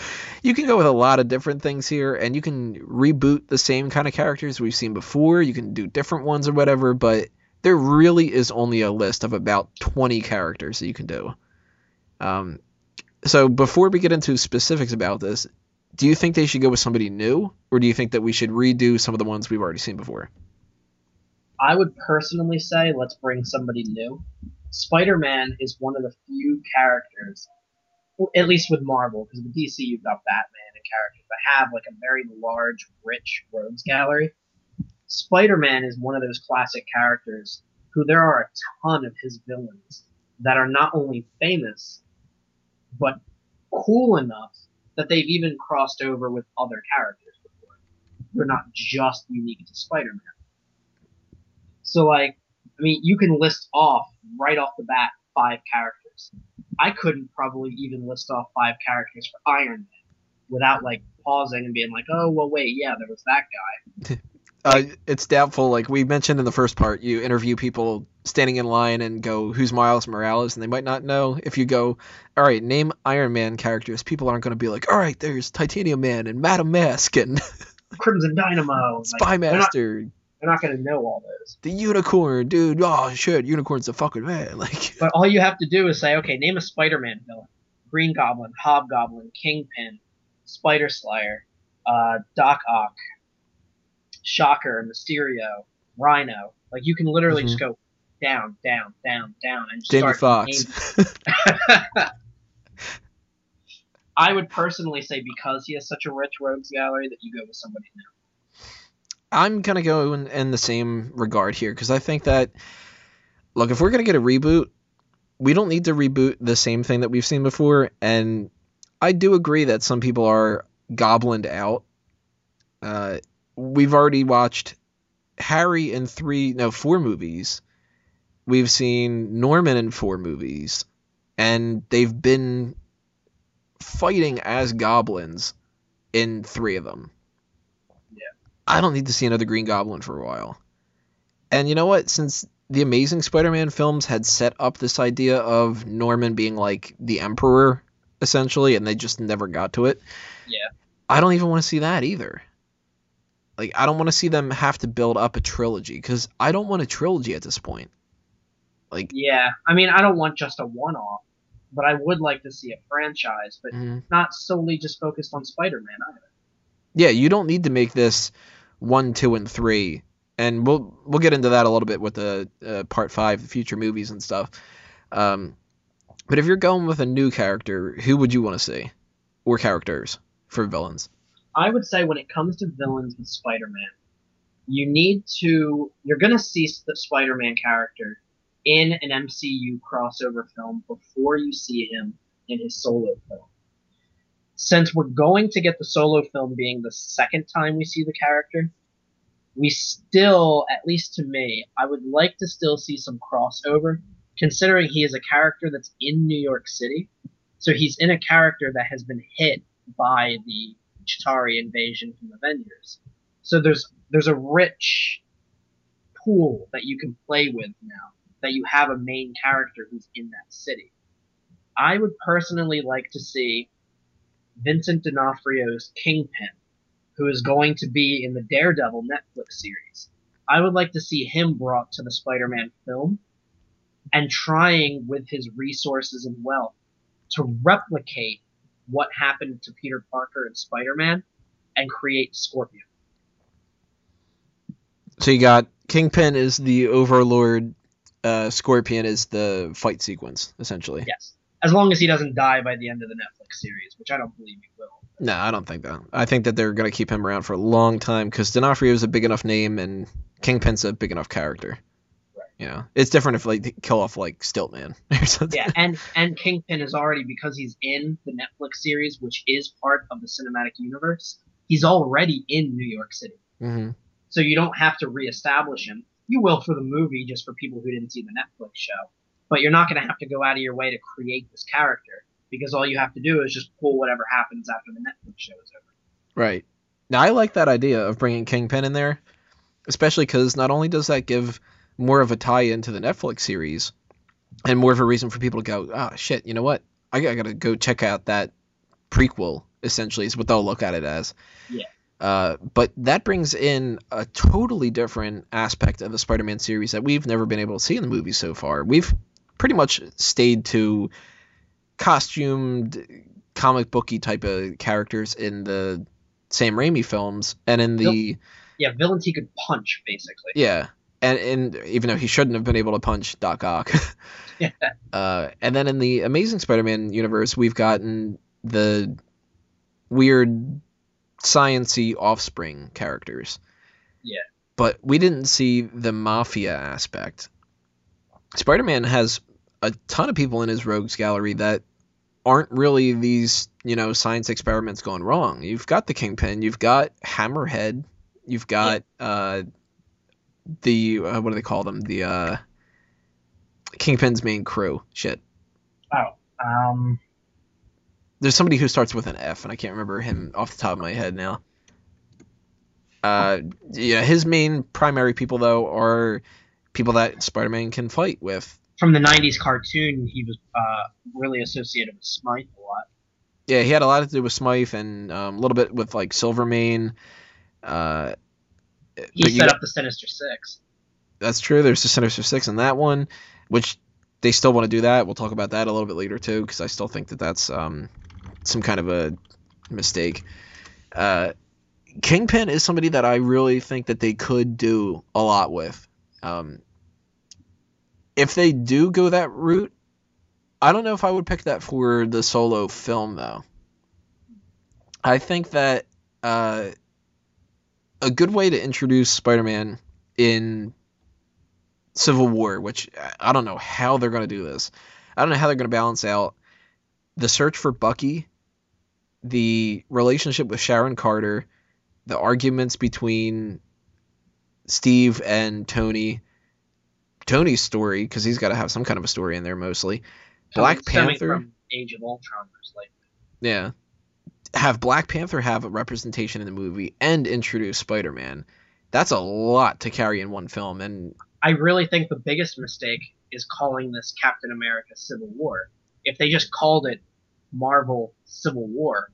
you can go with a lot of different things here, and you can reboot the same kind of characters we've seen before. You can do different ones or whatever, but there really is only a list of about 20 characters that you can do. Um, so before we get into specifics about this, do you think they should go with somebody new, or do you think that we should redo some of the ones we've already seen before? I would personally say let's bring somebody new. Spider Man is one of the few characters, at least with Marvel, because with DC you've got Batman and characters that have like a very large, rich rogues gallery. Spider Man is one of those classic characters who there are a ton of his villains that are not only famous, but cool enough that they've even crossed over with other characters before. They're not just unique to Spider Man. So like, I mean, you can list off right off the bat five characters. I couldn't probably even list off five characters for Iron Man without like pausing and being like, oh well, wait, yeah, there was that guy. Uh, it's doubtful. Like we mentioned in the first part, you interview people standing in line and go, "Who's Miles Morales?" and they might not know. If you go, "All right, name Iron Man characters," people aren't going to be like, "All right, there's Titanium Man and Madame Masque and Crimson Dynamo, Spy like, not, Master, they're not going to know all those. the Unicorn, dude. Oh shit, Unicorn's a fucking man." Like, But all you have to do is say, okay, name a Spider-Man villain: Green Goblin, Hobgoblin, Kingpin, Spider Slayer, uh, Doc Ock, Shocker, Mysterio, Rhino. Like you can literally Mhm. just go down, down, down, down, and just Jamie start Foxx. I would personally say because he has such a rich rogues gallery that you go with somebody new. I'm gonna go in, in the same regard here because I think that look, if we're gonna get a reboot, we don't need to reboot the same thing that we've seen before. And I do agree that some people are goblined out. Uh, we've already watched Harry in three, no, four movies. We've seen Norman in four movies, and they've been fighting as goblins in three of them. I don't need to see another Green Goblin for a while. And you know what? Since the Amazing Spider-Man films had set up this idea of Norman being like the Emperor, essentially, and they just never got to it. Yeah. I don't even want to see that either. Like, I don't want to see them have to build up a trilogy because I don't want a trilogy at this point. Like, Yeah, I mean, I don't want just a one-off, but I would like to see a franchise, but mhm. not solely just focused on Spider-Man either. yeah, you don't need to make this one, two, and three. And we'll we'll get into that a little bit with the uh, part five, the future movies and stuff. Um, but if you're going with a new character, who would you want to see, or characters for villains? I would say when it comes to villains with Spider-Man, you need to you're gonna see the Spider-Man character in an MCU crossover film before you see him in his solo film. Since we're going to get the solo film being the second time we see the character, we still, at least to me, I would like to still see some crossover, considering he is a character that's in New York City. So he's in a character that has been hit by the Chitauri invasion from Avengers. So there's there's a rich pool that you can play with now that you have a main character who's in that city. I would personally like to see Vincent D'Onofrio's Kingpin, who is going to be in the Daredevil Netflix series. I would like to see him brought to the Spider-Man film and trying with his resources and wealth to replicate what happened to Peter Parker and Spider-Man and create Scorpion. So you got Kingpin is the Overlord, uh, Scorpion is the fight sequence, essentially. Yes. As long as he doesn't die by the end of the Netflix series, which I don't believe he will. No, I don't think that. I think that they're gonna keep him around for a long time because D'Onofrio is a big enough name and Kingpin's a big enough character. Right. You know, it's different if like they kill off like Stiltman or something. Yeah, and and Kingpin is already because he's in the Netflix series, which is part of the cinematic universe. He's already in New York City, hmm so you don't have to reestablish him. You will for the movie, just for people who didn't see the Netflix show, but you're not going to have to go out of your way to create this character because all you have to do is just pull whatever happens after the Netflix show is over. Right. Now I like that idea of bringing Kingpin in there, especially because not only does that give more of a tie into the Netflix series, and more of a reason for people to go, ah, shit, you know what? I, I gotta go check out that prequel. Essentially, is what they'll look at it as. Yeah. Uh, but that brings in a totally different aspect of the Spider-Man series that we've never been able to see in the movies so far. We've pretty much stayed to costumed, comic booky type of characters in the Sam Raimi films, and in the Yeah, villains he could punch basically. yeah, and and even though he shouldn't have been able to punch Doc Ock. Yeah. Uh, and then in the Amazing Spider-Man universe, we've gotten the weird sciency offspring characters. Yeah. But we didn't see the mafia aspect. Spider-Man has a ton of people in his rogues gallery that aren't really these, you know, science experiments gone wrong. You've got the Kingpin, you've got Hammerhead, you've got uh the uh, what do they call them? The uh Kingpin's main crew. Shit. Oh, um, There's somebody who starts with an F, and I can't remember him off the top of my head now. Uh, yeah, his main primary people though are people that Spider-Man can fight with. from the '90s cartoon, he was uh, really associated with Smythe a lot. Yeah, he had a lot to do with Smythe and um, a little bit with like Silvermane. Uh, He set got- up the Sinister Six. that's true. There's the Sinister Six in that one, which they still want to do that. We'll talk about that a little bit later too, because I still think that that's um, some kind of a mistake. Uh, Kingpin is somebody that I really think that they could do a lot with. Um, if they do go that route, I don't know if I would pick that for the solo film though. I think that uh, a good way to introduce Spider-Man in Civil War, which I don't know how they're going to do this. I don't know how they're going to balance out the search for Bucky, the relationship with Sharon Carter, the arguments between Steve and Tony, Tony's story because he's got to have some kind of a story in there mostly. Black Stemming Panther? from Age of Ultron, likely. Yeah. Have Black Panther have a representation in the movie and introduce Spider-Man. That's a lot to carry in one film and I really think the biggest mistake is calling this Captain America Civil War. If they just called it Marvel Civil War,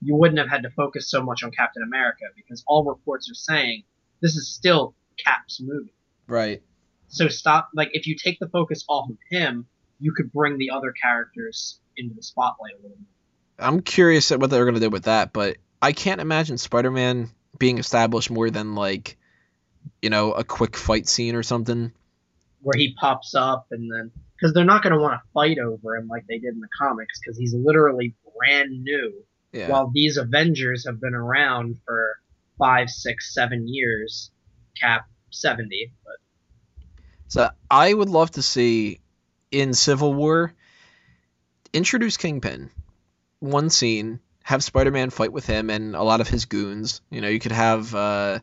you wouldn't have had to focus so much on Captain America because all reports are saying this is still Cap's movie. right. So stop like if you take the focus off of him, you could bring the other characters into the spotlight a little more. I'm curious at what they're going to do with that, but I can't imagine Spider-Man being established more than like you know, a quick fight scene or something. Where he pops up and then because they're not going to want to fight over him like they did in the comics because he's literally brand new. Yeah. while these Avengers have been around for five, six, seven years, Cap seventy. But So I would love to see in Civil War introduce Kingpin. One scene, have Spider-Man fight with him and a lot of his goons. You know, you could have uh,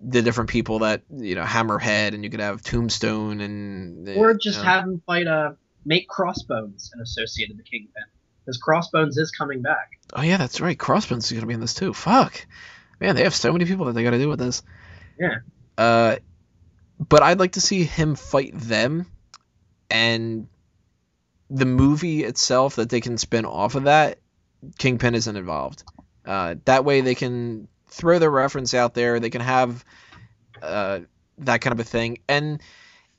the different people that you know Hammerhead, and you could have Tombstone, and or just you know. have him fight a make Crossbones and associated the Kingpin because Crossbones is coming back. Oh yeah, that's right. Crossbones is gonna be in this too. Fuck, man, they have so many people that they got to do with this. Yeah. Uh, but I'd like to see him fight them, and the movie itself that they can spin off of that. Kingpin isn't involved. Uh, that way they can throw their reference out there. They can have uh, that kind of a thing. And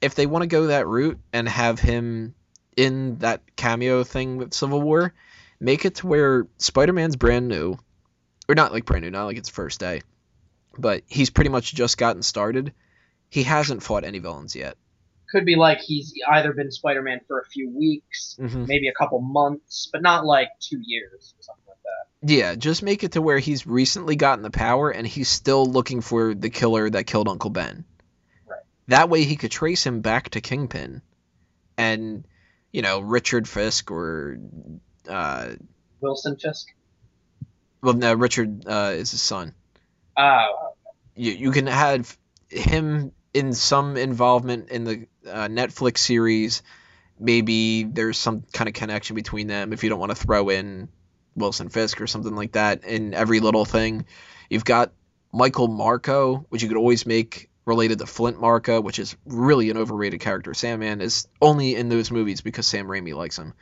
if they want to go that route and have him in that cameo thing with Civil War, make it to where Spider-Man's brand new, or not like brand new, not like it's first day, but he's pretty much just gotten started. He hasn't fought any villains yet. Could be like he's either been Spider-Man for a few weeks, hmm maybe a couple months, but not like two years or something like that. Yeah, just make it to where he's recently gotten the power and he's still looking for the killer that killed Uncle Ben. Right. That way he could trace him back to Kingpin, and you know Richard Fisk or uh, Wilson Fisk. Well no Richard uh, is his son. Oh, you, you can have him in some involvement in the uh, Netflix series. Maybe there's some kind of connection between them if you don't want to throw in Wilson Fisk or something like that in every little thing. You've got Michael Marko, which you could always make related to Flint Marko, which is really an overrated character. Sandman is only in those movies because Sam Raimi likes him.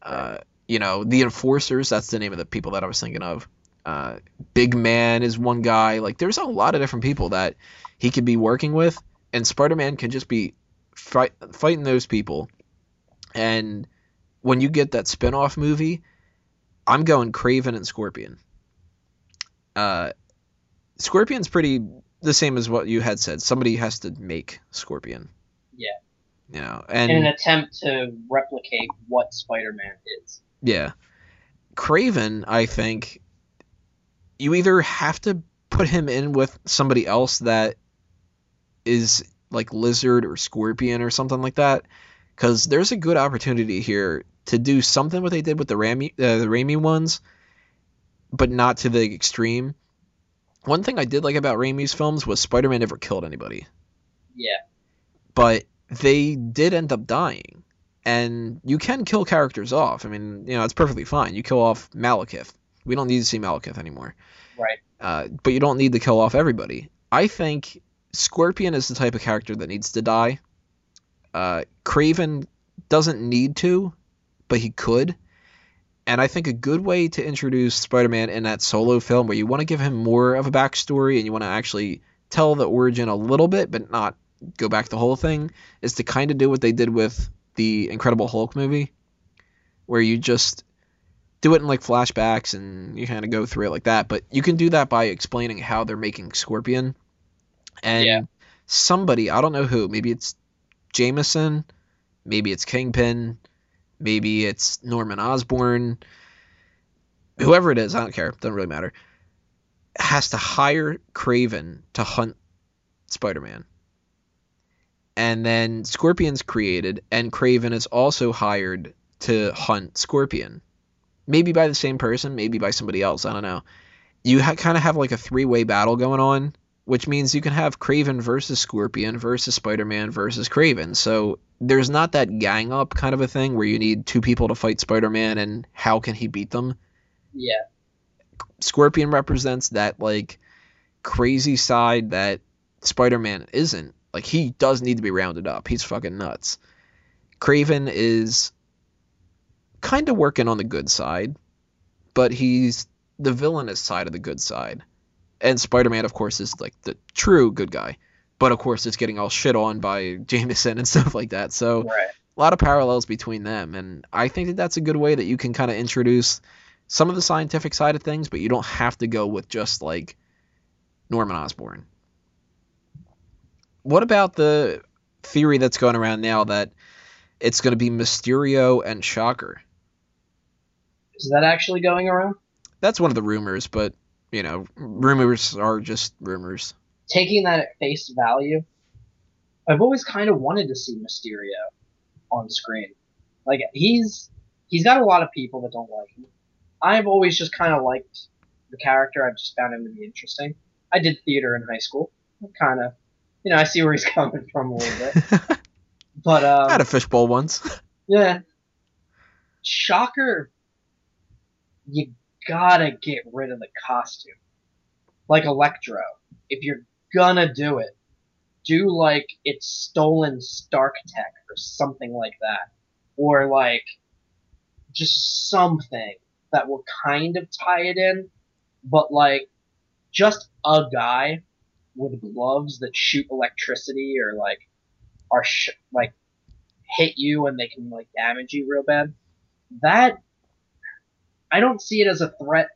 Uh, you know, the Enforcers, that's the name of the people that I was thinking of. Uh, Big Man is one guy. Like, there's a lot of different people that he could be working with, and Spider Man can just be fight, fighting those people. And when you get that spin off movie, I'm going Kraven and Scorpion. Uh, Scorpion's pretty the same as what you had said. Somebody has to make Scorpion. Yeah. You know, and in an attempt to replicate what Spider-Man is. yeah, Kraven, I think you either have to put him in with somebody else that is like Lizard or Scorpion or something like that, because there's a good opportunity here to do something what they did with the Rami, uh, the Raimi ones, but not to the extreme. One thing I did like about Raimi's films was Spider-Man never killed anybody, Yeah. but they did end up dying. And you can kill characters off. I mean, you know, it's perfectly fine. You kill off Malekith. We don't need to see Malekith anymore. Right. Uh, but you don't need to kill off everybody. I think Scorpion is the type of character that needs to die. Uh, Kraven doesn't need to, but he could. And I think a good way to introduce Spider-Man in that solo film, where you want to give him more of a backstory and you want to actually tell the origin a little bit, but not go back the whole thing, is to kind of do what they did with the Incredible Hulk movie, where you just do it in like flashbacks and you kind of go through it like that. But you can do that by explaining how they're making Scorpion. And Yeah. somebody, I don't know who, maybe it's Jameson, maybe it's Kingpin, maybe it's Norman Osborn, whoever it is, I don't care, doesn't really matter, has to hire Kraven to hunt Spider Man. And then Scorpion's created, and Kraven is also hired to hunt Scorpion. Maybe by the same person, maybe by somebody else, I don't know. You ha- kind of have like a three way battle going on, which means you can have Kraven versus Scorpion versus Spider Man versus Kraven. So there's not that gang up kind of a thing where you need two people to fight Spider Man and how can he beat them. Yeah. Scorpion represents that like crazy side that Spider-Man isn't. Like he does need to be rounded up. He's fucking nuts. Kraven is kind of working on the good side, but he's the villainous side of the good side. And Spider-Man of course is like the true good guy. But of course it's getting all shit on by Jameson and stuff like that. So Right. a lot of parallels between them and i think that that's a good way that you can kind of introduce some of the scientific side of things but you don't have to go with just like norman osborn what about the theory that's going around now that it's going to be mysterio and shocker Is that actually going around? that's one of the rumors but you know rumors are just rumors Taking that at face value, I've always kind of wanted to see Mysterio on screen. Like he's he's got a lot of people that don't like him. I've always just kind of liked the character. I've just found him to be interesting. I did theater in high school. Kind of, you know, I see where he's coming from a little bit. But i um, had a fishbowl once Yeah. Shocker. You gotta get rid of the costume. Like Electro. If you're gonna do it, do like it's stolen Stark tech or something like that. Or like just something that will kind of tie it in, but like just a guy with gloves that shoot electricity or like are sh- like hit you and they can like damage you real bad. That I don't see it as a threat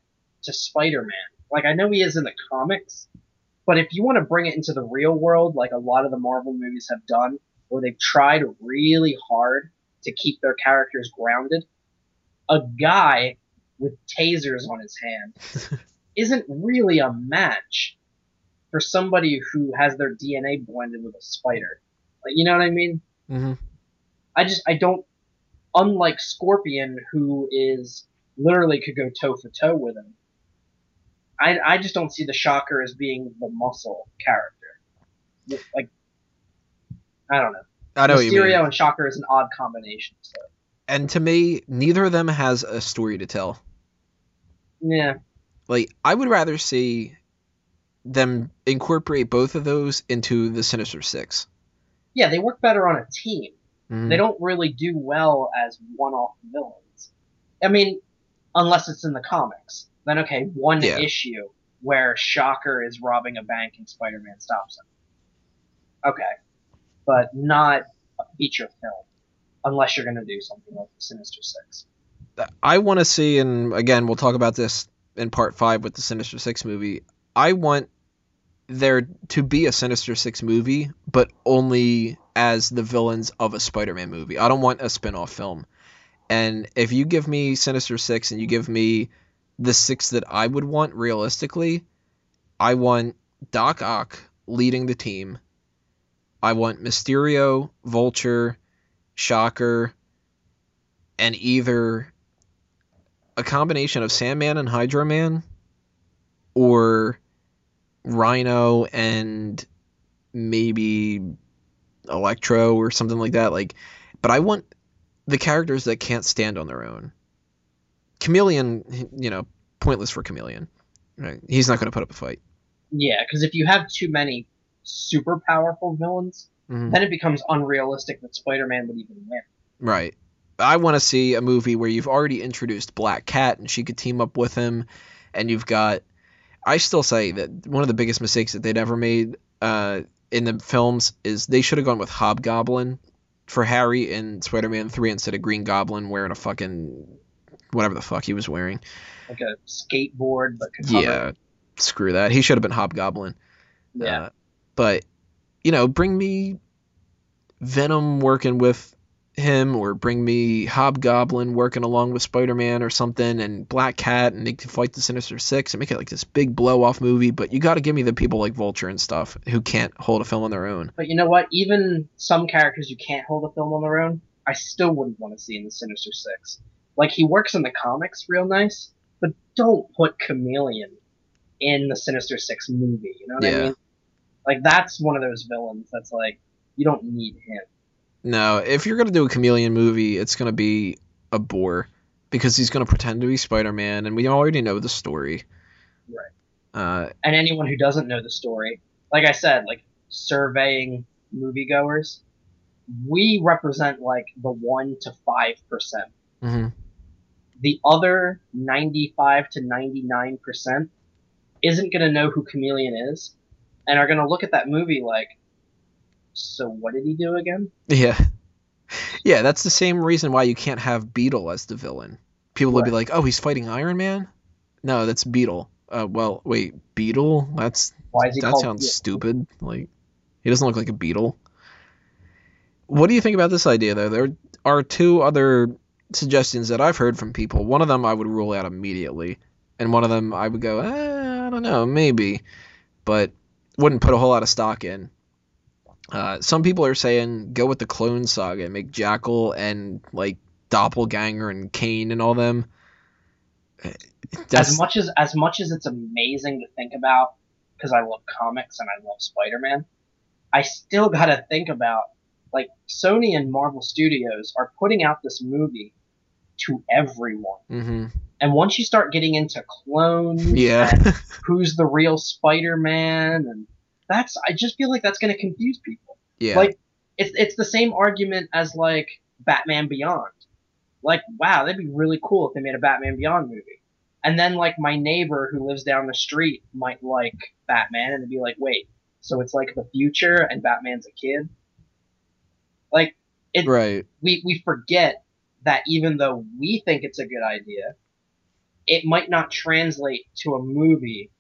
to Spider-Man. Like I know he is in the comics, but if you want to bring it into the real world, like a lot of the Marvel movies have done, where they've tried really hard to keep their characters grounded, a guy with tasers on his hand isn't really a match for somebody who has their DNA blended with a spider. Like, you know what I mean? hmm I just I don't. Unlike Scorpion, who is literally could go toe for toe with him. I I just don't see the Shocker as being the muscle character. Like I don't know. i know what you mean Mysterio and Shocker is an odd combination. So and to me neither of them has a story to tell yeah, Like I would rather see them incorporate both of those into the Sinister Six. yeah, they work better on a team. Mhm. They don't really do well as one-off villains. I mean, unless it's in the comics, then okay, one Yeah. issue where Shocker is robbing a bank and Spider-Man stops him. Okay, but not a feature film, unless you're gonna do something like the Sinister Six. I want to see, and again, we'll talk about this in part five with the Sinister Six movie. I want there to be a Sinister Six movie, but only as the villains of a Spider-Man movie. I don't want a spin-off film. And if you give me Sinister Six and you give me the six that I would want realistically, I want Doc Ock leading the team. I want Mysterio, Vulture, Shocker, and either a combination of Sandman and Hydro Man, or Rhino and maybe Electro or something like that. Like, but I want the characters that can't stand on their own. Chameleon, you know, pointless for Chameleon. Right? He's not going to put up a fight. Yeah, because if you have too many super powerful villains, Mhm. then it becomes unrealistic that Spider-Man would even win. Right. I want to see a movie where you've already introduced Black Cat and she could team up with him, and you've got. I still say that one of the biggest mistakes that they'd ever made uh, in the films is they should have gone with Hobgoblin for Harry in Spider-Man Three instead of Green Goblin wearing a fucking whatever the fuck he was wearing. Like a skateboard, but. Yeah, screw that. He should have been Hobgoblin. yeah. Uh, but you know, bring me Venom working with him, or bring me Hobgoblin working along with Spider-Man or something, and Black Cat, and they can fight the Sinister Six and make it like this big blow-off movie. But you got to give me the people like Vulture and stuff who can't hold a film on their own. But you know what? Even some characters you can't hold a film on their own, I still wouldn't want to see in the Sinister Six. Like he works in the comics real nice, but don't put Chameleon in the Sinister Six movie. You know what Yeah. I mean? Like that's one of those villains that's like you don't need him. No, if you're gonna do a Chameleon movie, it's gonna be a bore because he's gonna pretend to be Spider-Man, and we already know the story. Right. Uh, And anyone who doesn't know the story, like I said, like surveying moviegoers, we represent like the one to five percent. mhm. the other 95 to 99% isn't going to know who Chameleon is and are going to look at that movie like, so what did he do again? Yeah. Yeah, that's the same reason why you can't have Beetle as the villain. People would be like, "Oh, he's fighting Iron Man?" No, that's Beetle. Uh, well, wait, Beetle? That's Why is he that called sounds stupid. Like, he doesn't look like a beetle. What do you think about this idea, though? There are two other suggestions that I've heard from people. One of them I would rule out immediately, and one of them I would go, eh, I don't know, maybe, but wouldn't put a whole lot of stock in. Uh, some people are saying go with the Clone Saga, make Jackal and like Doppelganger and Kaine and all them. Eh, That's As much as as much as it's amazing to think about because I love comics and I love Spider-Man, I still got to think about like Sony and Marvel Studios are putting out this movie to everyone. hmm And once you start getting into clones yeah, and who's the real Spider-Man, and that's I just feel like that's going to confuse people. yeah, Like it's it's the same argument as like Batman Beyond. Like wow, that'd be really cool if they made a Batman Beyond movie. And then like my neighbor who lives down the street might like Batman, and be like, wait, so it's like the future and Batman's a kid. Like it, right. we we forget that even though we think it's a good idea, it might not translate to a movie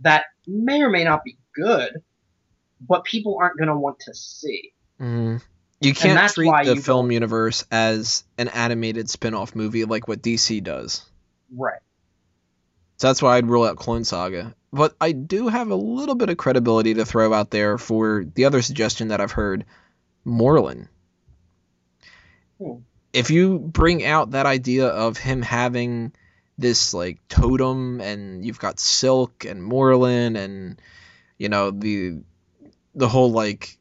that may or may not be good, but people aren't going to want to see. hmm You can't treat the film universe as an animated spin-off movie like what DC does. Right. So that's why I'd rule out Clone Saga. But I do have a little bit of credibility to throw out there for the other suggestion that I've heard, Morlun. Hmm. If you bring out that idea of him having this like totem and you've got Silk and Morlun and you know the the whole like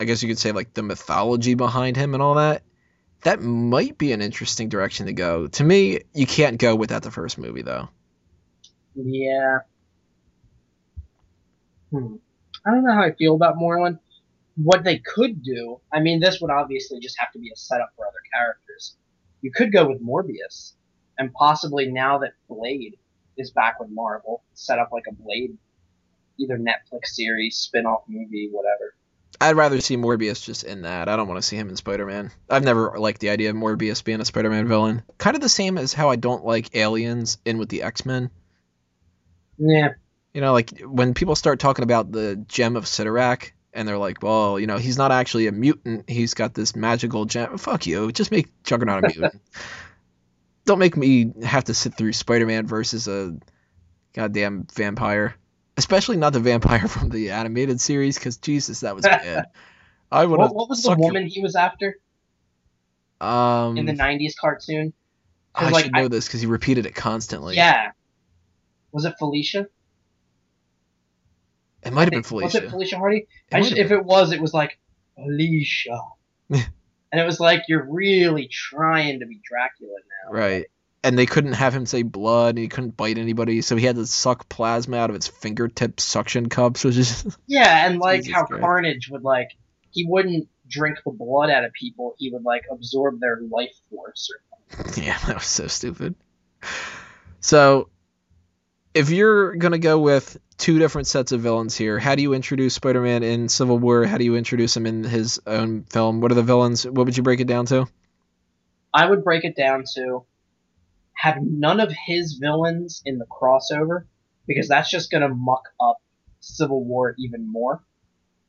I guess you could say like the mythology behind him and all that, that might be an interesting direction to go. To me, you can't go without the first movie though. Yeah. Hmm. I don't know how I feel about Morlun. What they could do, I mean, this would obviously just have to be a setup for other characters. you could go with Morbius, and possibly now that Blade is back with Marvel, set up like a Blade, either Netflix series, spin-off movie, whatever. I'd rather see Morbius just in that. I don't want to see him in Spider Man. I've never liked the idea of Morbius being a Spider Man villain. Kind of the same as how I don't like aliens in with the X Men. Yeah. You know, like when people start talking about the gem of Cyttorak, and they're like, well, you know, he's not actually a mutant. He's got this magical gem. Fuck you. Just make Juggernaut a mutant. don't make me have to sit through Spider Man versus a goddamn vampire especially not the vampire from the animated series, because Jesus, that was bad. I would. What, what was the woman your... he was after? Um, in the '90s cartoon. I like, should know I... this because he repeated it constantly. Yeah. Was it Felicia? It might have been Felicia. Was it Felicia Hardy? It if it was, it was like Felicia. and it was like you're really trying to be Dracula now. Right and they couldn't have him say blood and he couldn't bite anybody so he had to suck plasma out of its fingertip suction cups which is yeah and like how Christ. carnage would like he wouldn't drink the blood out of people he would like absorb their life force or yeah that was so stupid. So if you're gonna go with two different sets of villains here how do you introduce spider-man in civil war? How do you introduce him in his own film? What are the villains? What would you break it down to? I would break it down to have none of his villains in the crossover because that's just going to muck up Civil War even more.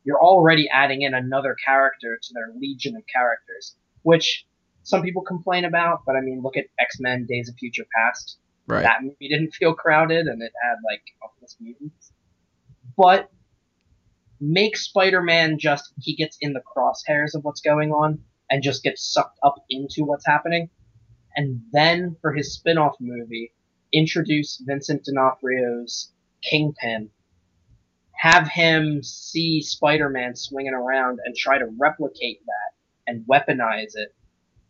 You're already adding in another character to their legion of characters, which some people complain about, but I mean, look at X Men Days of Future Past. Right. That movie didn't feel crowded and it had like all countless mutants. But make Spider Man just, he gets in the crosshairs of what's going on and just gets sucked up into what's happening and then for his spin-off movie, introduce Vincent D'Onofrio's Kingpin, have him see Spider-Man swinging around and try to replicate that and weaponize it,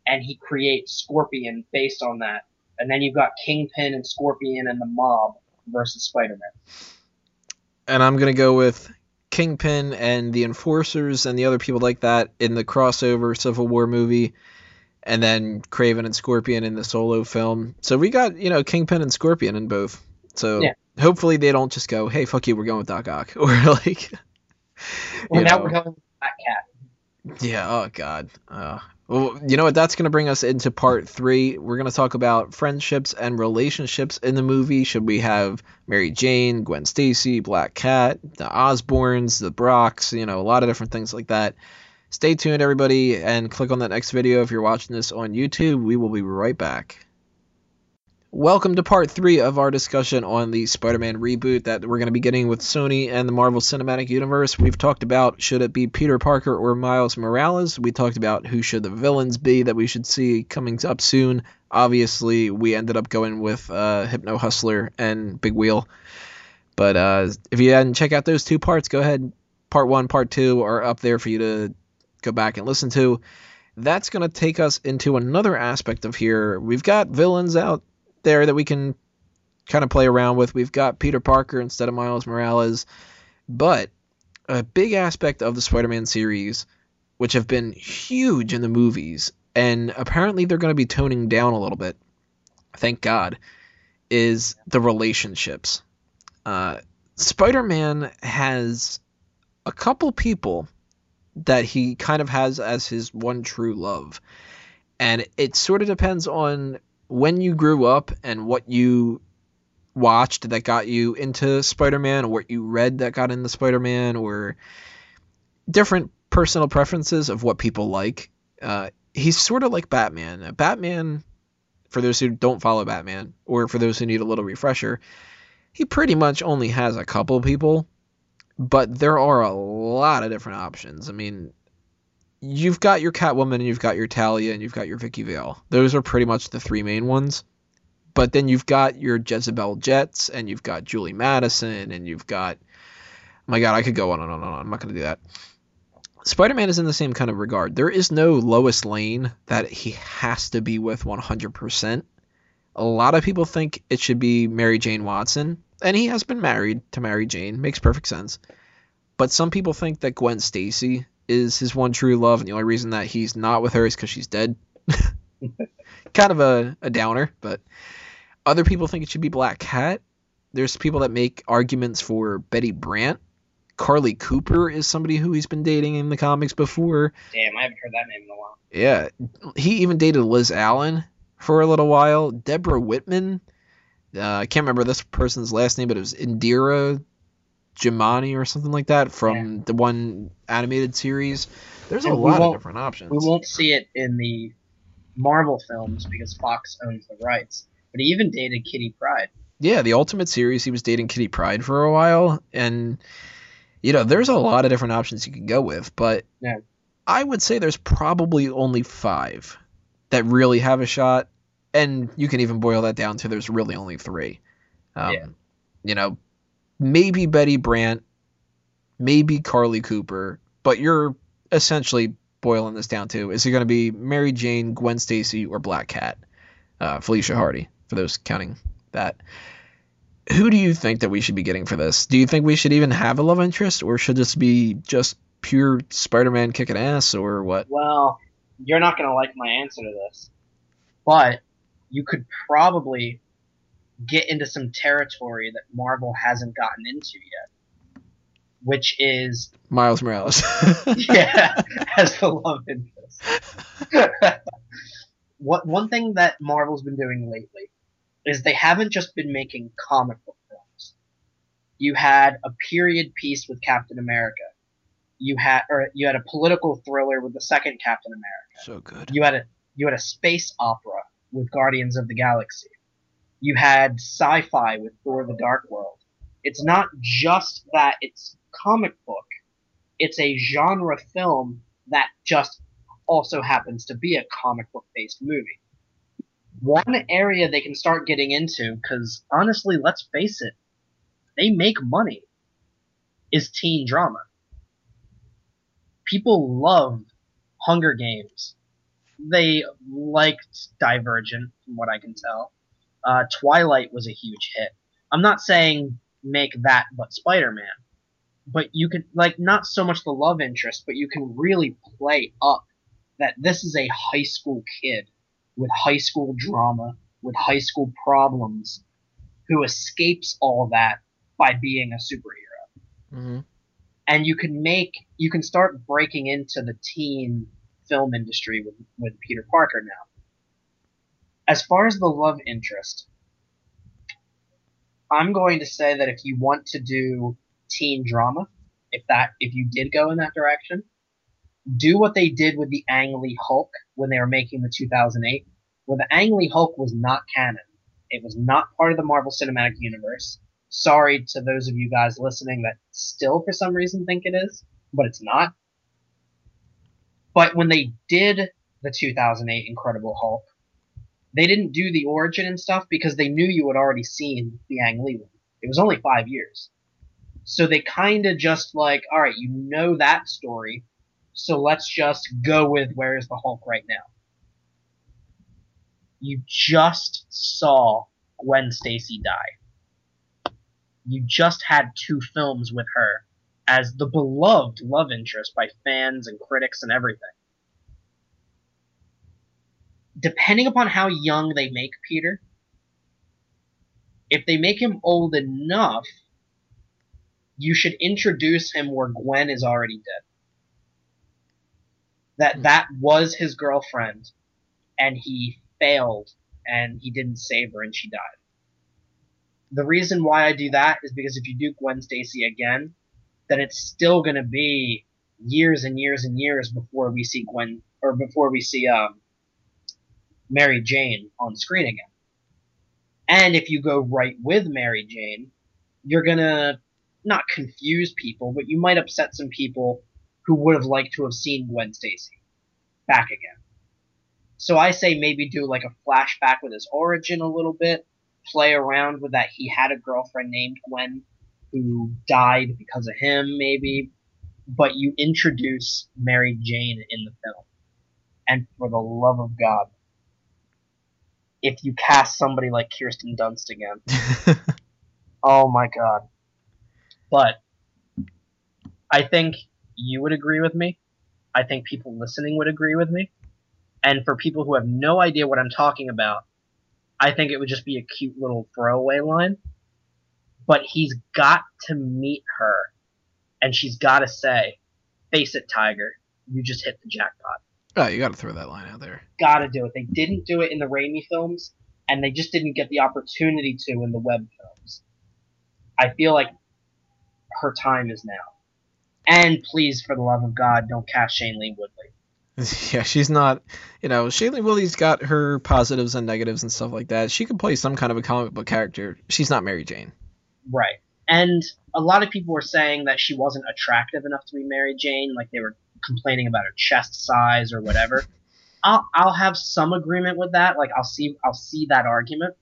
and he creates Scorpion based on that, and then you've got Kingpin and Scorpion and the Mob versus Spider-Man. And I'm gonna go with Kingpin and the Enforcers and the other people like that in the crossover Civil War movie and then Kraven and Scorpion in the solo film. So we got you know Kingpin and Scorpion in both. So yeah. hopefully they don't just go, hey, fuck you, we're going with Doc Ock, or like. Well, now know. we're going with Black Cat. Yeah. Oh God. Uh, well, you know what? That's going to bring us into part three. We're going to talk about friendships and relationships in the movie. Should we have Mary Jane, Gwen Stacy, Black Cat, the Osborns, the Brocks? You know, a lot of different things like that. Stay tuned, everybody, and click on that next video if you're watching this on YouTube. We will be right back. Welcome to part three of our discussion on the Spider Man reboot that we're going to be getting with Sony and the Marvel Cinematic Universe. We've talked about should it be Peter Parker or Miles Morales. We talked about who should the villains be that we should see coming up soon. Obviously, we ended up going with uh, Hypno Hustler and Big Wheel. But uh, if you hadn't checked out those two parts, go ahead. Part one, part two are up there for you to go back and listen to. That's going to take us into another aspect of here. We've got villains out there that we can kind of play around with. We've got Peter Parker instead of Miles Morales. But a big aspect of the Spider Man series, which have been huge in the movies, and apparently they're going to be toning down a little bit, thank God, is the relationships. Uh, Spider Man has a couple people that he kind of has as his one true love. And it sort of depends on when you grew up and what you watched that got you into Spider-Man or what you read that got into Spider-Man or different personal preferences of what people like. Uh, he's sort of like Batman. Batman, for those who don't follow Batman or for those who need a little refresher, he pretty much only has a couple people but there are a lot of different options. I mean, you've got your Catwoman and you've got your Talia and you've got your Vicki Vale. Those are pretty much the three main ones. But then you've got your Jezebel Jets and you've got Julie Madison and you've got oh my god, I could go on and on and on. I'm not going to do that. Spider-Man is in the same kind of regard. There is no Lois Lane that he has to be with 100%. A lot of people think it should be Mary Jane Watson, and he has been married to Mary Jane. Makes perfect sense. But some people think that Gwen Stacy is his one true love, and the only reason that he's not with her is because she's dead. kind of a, a downer, but other people think it should be Black Cat. There's people that make arguments for Betty Brant. Carly Cooper is somebody who he's been dating in the comics before. Damn, I haven't heard that name in a while. Yeah, he even dated Liz Allan for a little while. Deborah Whitman. Uh, I can't remember this person's last name, but it was Indira Jimani or something like that from Yeah. the one animated series. There's a And we lot of different options. We won't see it in the Marvel films because Fox owns the rights. But he even dated Kitty Pryde. Yeah, the Ultimate series, he was dating Kitty Pryde for a while, and you know, there's a lot of different options you can go with, but Yeah. I would say there's probably only five that really have a shot, and you can even boil that down to there's really only three. Um, Yeah. You know, maybe Betty Brant, maybe Carlie Cooper, but you're essentially boiling this down to is it going to be Mary Jane, Gwen Stacy, or Black Cat? Uh, Felicia Hardy, for those counting that. Who do you think that we should be getting for this? Do you think we should even have a love interest, or should this be just pure Spider-Man kicking ass, or what? Well, you're not going to like my answer to this. But you could probably get into some territory that Marvel hasn't gotten into yet. Which is, Miles Morales. yeah, as the love interest. what one thing that Marvel's been doing lately is they haven't just been making comic book films. You had a period piece with Captain America. You had or you had a political thriller with the second Captain America. so good. You had a you had a space opera with Guardians of the Galaxy. You had sci-fi with Thor: The Dark World. It's not just that it's comic book; it's a genre film that just also happens to be a comic book based movie. One area they can start getting into, because honestly, let's face it, they make money, is teen drama. People love Hunger Games. They liked Divergent, from what I can tell. Uh, Twilight was a huge hit. I'm not saying make that but Spider-Man, but you can like not so much the love interest, but you can really play up that this is a high school kid with high school drama, with high school problems, who escapes all that by being a superhero Mm-hmm. and you can make you can start breaking into the teen film industry with with Peter Parker now. As far as the love interest, I'm going to say that if you want to do teen drama, if that if you did go in that direction, do what they did with the Ang Lee Hulk when they were making the 2008, where the Ang Lee Hulk was not canon. It was not part of the Marvel Cinematic Universe sorry to those of you guys listening that still for some reason think it is, but it's not. But when they did the 2008 Incredible Hulk, they didn't do the origin and stuff because they knew you had already seen the Ang Lee one. It was only five years. So they kind of just like, all right, you know that story, so let's just go with where's the Hulk right now. You just saw Gwen Stacy die you just had two films with her as the beloved love interest by fans and critics and everything. Depending upon how young they make Peter, if they make him old enough, you should introduce him where Gwen is already dead. That Hmm. that was his girlfriend, and he failed, and he didn't save her, and she died the reason why I do that is because if you do Gwen Stacy again, then it's still going to be years and years and years before we see Gwen or before we see um, Mary Jane on screen again. And if you go right with Mary Jane, you're going to not confuse people, but you might upset some people who would have liked to have seen Gwen Stacy back again. So I say maybe do like a flashback with his origin a little bit play around with that he had a girlfriend named Gwen who died because of him, maybe. But you introduce Mary Jane in the film. And for the love of God, if you cast somebody like Kirsten Dunst again, oh my God. But I think you would agree with me. I think people listening would agree with me. And for people who have no idea what I'm talking about, I think it would just be a cute little throwaway line. But he's got to meet her, and she's got to say, "Face it, Tiger, you just hit the jackpot." Oh, you got to throw that line out there. Got to do it. They didn't do it in the Raimi films, and they just didn't get the opportunity to in the Webb films. I feel like her time is now. And please, for the love of God, don't cast Shailene Woodley. Yeah, she's not. You know, Shailene Woodley's got her positives and negatives and stuff like that. She could play some kind of a comic book character. She's not Mary Jane. Right. And a lot of people were saying that she wasn't attractive enough to be Mary Jane, like they were complaining about her chest size or whatever. I'll I'll have some agreement with that. Like I'll see I'll see that argument.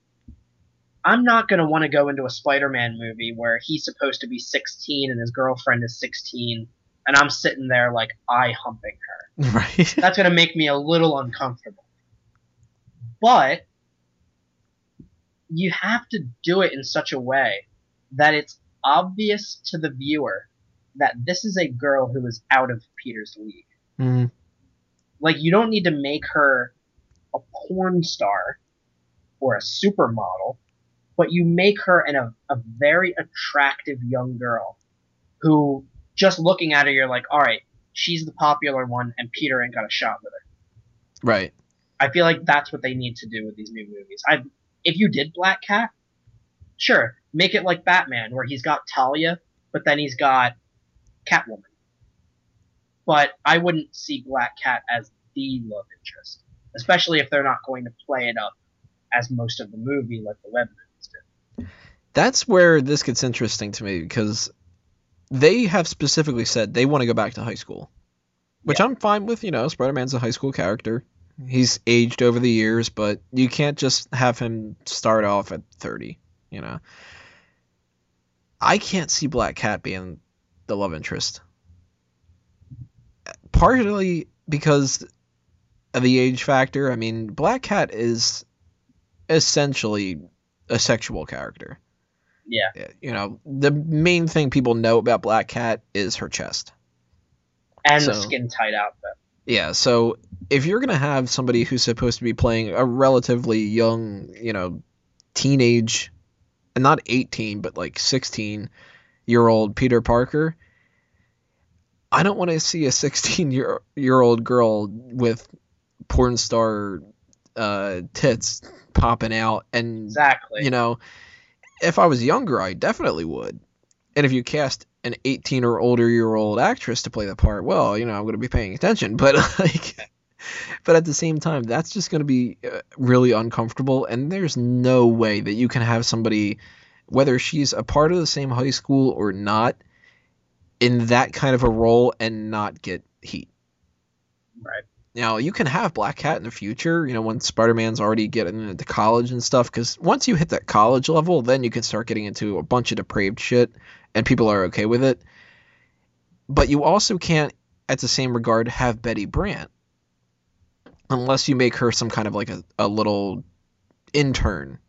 I'm not gonna want to go into a Spider-Man movie where he's supposed to be 16 and his girlfriend is 16, and I'm sitting there like eye humping her. Right. That's gonna make me a little uncomfortable. But you have to do it in such a way that it's obvious to the viewer that this is a girl who is out of Peter's league. Mm, Like you don't need to make her a porn star or a supermodel, but you make her an, a, a very attractive young girl who just looking at her you're like, all right, she's the popular one and Peter ain't got a shot with her. right. I feel like that's what they need to do with these new movies. I if you did Black Cat, sure, make it like Batman where he's got Talia, but then he's got Catwoman. But I wouldn't see Black Cat as the love interest, especially if they're not going to play it up as most of the movie like the Webb movies did. That's where this gets interesting to me because they have specifically said they want to go back to high school, which I'm fine with. You know, Spider Man's a high school character. He's aged over the years, but you can't just have him start off at 30, you know. I can't see Black Cat being the love interest. Partially because of the age factor. I mean, Black Cat is essentially a sexual character. Yeah, You know, the main thing people know about Black Cat is her chest. and the skin tight outfit. Yeah, so if you're gonna have somebody who's supposed to be playing a relatively young, you know, teenage, not 18, but like 16 year old Peter Parker, I don't want to see a 16 year year old girl with porn star uh, tits popping out, and Exactly. you know, if I was younger, I definitely would. And if you cast an 18 or older year old actress to play the part, well, you know, I'm going to be paying attention. But like, but at the same time, that's just going to be uh, really uncomfortable. And there's no way that you can have somebody, whether she's a part of the same high school or not, in that kind of a role and not get heat. Right. Now you can have Black Cat in the future, you know, when Spider-Man's already getting into college and stuff. Because once you hit that college level, then you can start getting into a bunch of depraved shit, and people are okay with it. But you also can't, at the same regard, have Betty Brant, unless you make her some kind of like a, a little intern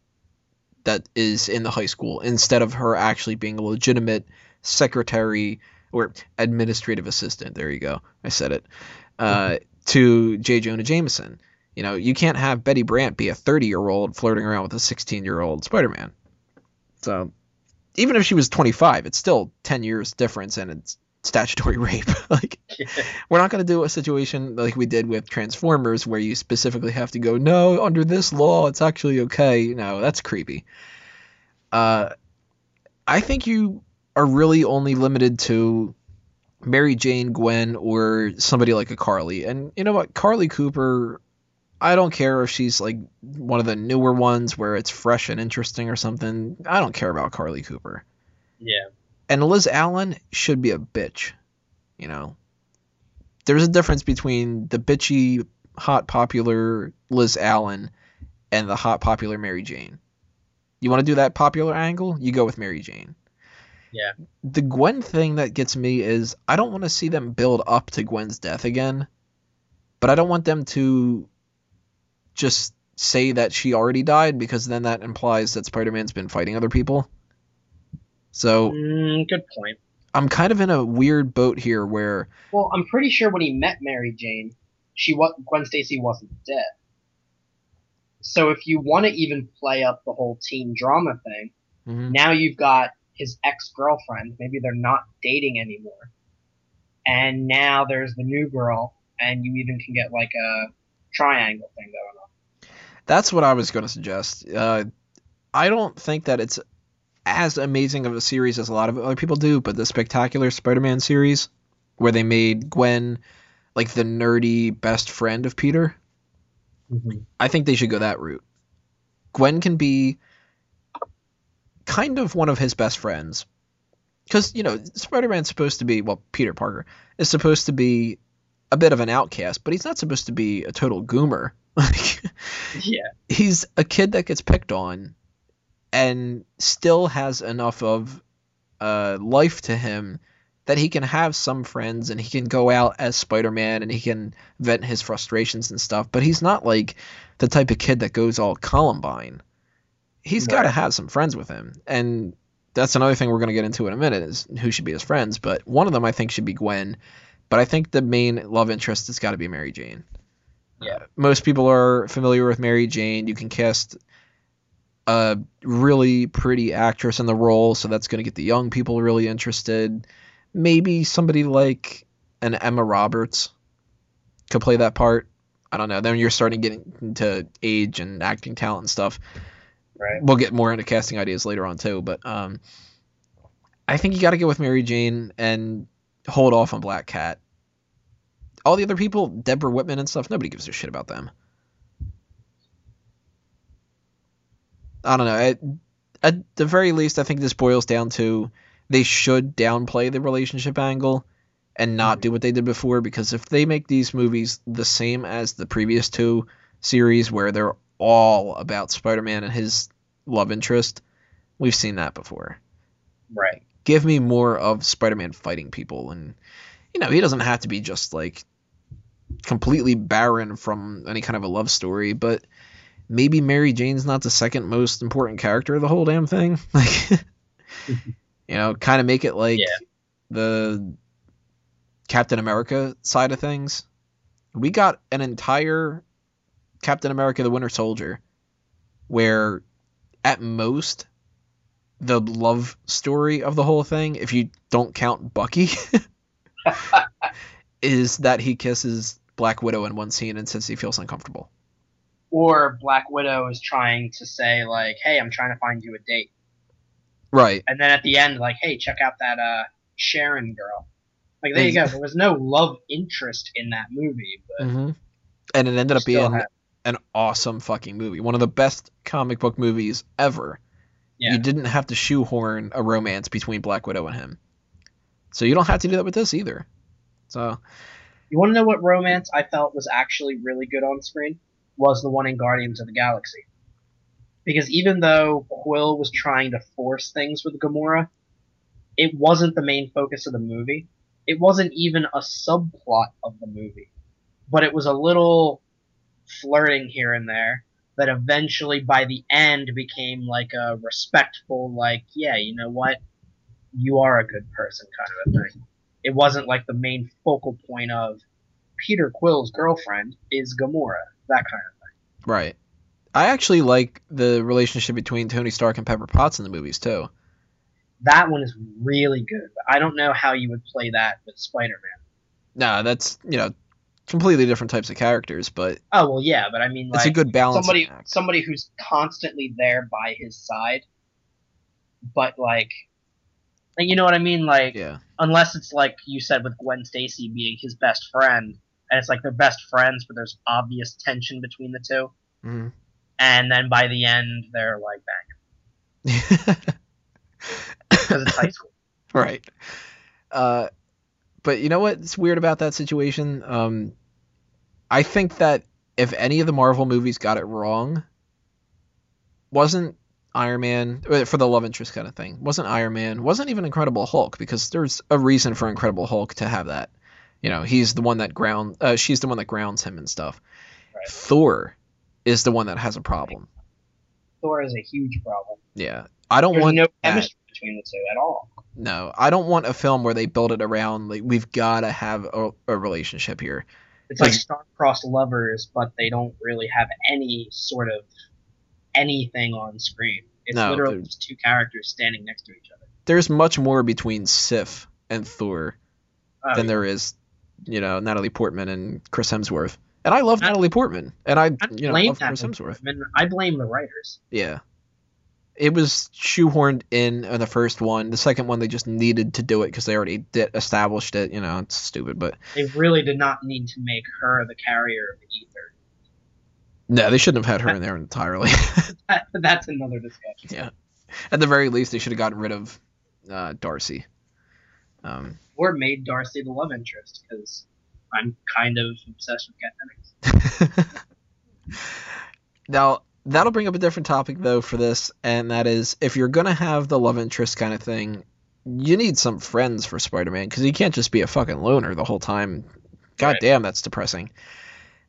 that is in the high school instead of her actually being a legitimate secretary or administrative assistant. There you go, I said it. Uh, to J. Jonah Jameson. You know, you can't have Betty Brant be a 30 year old flirting around with a 16 year old Spider Man. So, even if she was 25, it's still 10 years difference and it's statutory rape. like, we're not going to do a situation like we did with Transformers where you specifically have to go, no, under this law, it's actually okay. No, that's creepy. Uh, I think you are really only limited to Mary Jane, Gwen, or somebody like a Carlie. And you know what? Carlie Cooper, I don't care if she's like one of the newer ones where it's fresh and interesting or something. I don't care about Carlie Cooper. Yeah. And Liz Allan should be a bitch. You know, there's a difference between the bitchy, hot, popular Liz Allan and the hot, popular Mary Jane. You want to do that popular angle? You go with Mary Jane. Yeah. The Gwen thing that gets me is I don't want to see them build up to Gwen's death again, but I don't want them to just say that she already died because then that implies that Spider-Man's been fighting other people. So Mm, good point. I'm kind of in a weird boat here where Well, I'm pretty sure when he met Mary Jane, she was Gwen Stacy wasn't dead. So if you want to even play up the whole teen drama thing, Mhm. now you've got his ex girlfriend. Maybe they're not dating anymore, and now there's the new girl, and you even can get like a triangle thing going on. That's what I was going to suggest. Uh, I don't think that it's as amazing of a series as a lot of other people do, but the Spectacular Spider-Man series, where they made Gwen like the nerdy best friend of Peter, mm-hmm. I think they should go that route. Gwen can be kind of one of his best friends. Because, you know, Spider Man's supposed to be, well, Peter Parker is supposed to be a bit of an outcast, but he's not supposed to be a total goomer. Like, Yeah, he's a kid that gets picked on and still has enough of uh, life to him that he can have some friends and he can go out as Spider-Man and he can vent his frustrations and stuff. But he's not like the type of kid that goes all Columbine. He's got to have some friends with him, and that's another thing we're going to get into in a minute is who should be his friends. But one of them I think should be Gwen, but I think the main love interest has got to be Mary Jane. Yeah. Uh, most people are familiar with Mary Jane. You can cast a really pretty actress in the role, so that's going to get the young people really interested. Maybe somebody like an Emma Roberts could play that part. I don't know. Then you're starting getting into age and acting talent and stuff. right. We'll get more into casting ideas later on too, but um, I think you got to go with Mary Jane and hold off on Black Cat. All the other people, Deborah Whitman and stuff, nobody gives a shit about them. I don't know. At, at the very least, I think this boils down to they should downplay the relationship angle and not mm-hmm. do what they did before because if they make these movies the same as the previous two series where they're all about Spider-Man and his love interest, we've seen that before. Right. Give me more of Spider-Man fighting people and you know, he doesn't have to be just like completely barren from any kind of a love story, but maybe Mary Jane's not the second most important character of the whole damn thing. Like you know, kind of make it like Yeah. the Captain America side of things. We got an entire Captain America the Winter Soldier where at most the love story of the whole thing, if you don't count Bucky, is that he kisses Black Widow in one scene and says he feels uncomfortable. Or Black Widow is trying to say like, "Hey, I'm trying to find you a date," Right. and then at the end, like, "Hey, check out that uh Sharon girl." Like, there you go. There was no love interest in that movie, but hmm And it ended up being had- an awesome fucking movie. One of the best comic book movies ever. Yeah. You didn't have to shoehorn a romance between Black Widow and him. So you don't have to do that with this either. So You want to know what romance I felt was actually really good on screen? Was the one in Guardians of the Galaxy. Because even though Quill was trying to force things with Gamora, it wasn't the main focus of the movie. It wasn't even a subplot of the movie. But it was a little flirting here and there that eventually by the end became like a respectful, like, yeah, you know what? You are a good person kind of a thing it wasn't like the main focal point of Peter Quill's girlfriend is Gamora, that kind of thing. right. I actually like the relationship between Tony Stark and Pepper Potts in the movies too. That one is really good. I don't know how you would play that with Spider-Man. Nah, that's you know completely different types of characters, but Oh well, yeah, but I mean, like it's a good balance. somebody somebody who's constantly there by his side, but like, like you know what I mean? Like, Yeah. unless it's like you said with Gwen Stacy being his best friend, and it's like they're best friends, but there's obvious tension between the two, hmm and then by the end they're like bang because it's high school. right. Uh, but you know what's weird about that situation? Um, I think that if any of the Marvel movies got it wrong, wasn't Iron Man uh, for the love interest kind of thing? Wasn't Iron Man? Wasn't even Incredible Hulk because there's a reason for Incredible Hulk to have that. You know, he's the one that ground. Uh, she's the one that grounds him and stuff. Right. Thor is the one that has a problem. Thor is a huge problem. Yeah, I don't There's want no that. chemistry between the two at all. No, I don't want a film where they build it around like we've got to have a, a relationship here. It's like Like- star-crossed lovers, but they don't really have any sort of anything on screen. It's No, literally just two characters standing next to each other. There's much more between Sif and Thor Oh, than there is, you know, Natalie Portman and Chris Hemsworth. And I love I- Natalie Portman, and I, I you know, blame love Chris Hemsworth. Portman. I blame the writers. Yeah. It was shoehorned in in the first one. The second one, they just needed to do it because they already did, established it. You know, it's stupid, but They really did not need to make her the carrier of the ether. no, they shouldn't have had her in there entirely. That, that's another discussion. yeah. At the very least, they should have gotten rid of uh, Darcy. Um, Or made Darcy the love interest, because I'm kind of obsessed with Dennings. now that'll bring up a different topic though for this, and that is if you're gonna have the love interest kind of thing, you need some friends for Spider-Man because he can't just be a fucking loner the whole time. God Right. damn, that's depressing.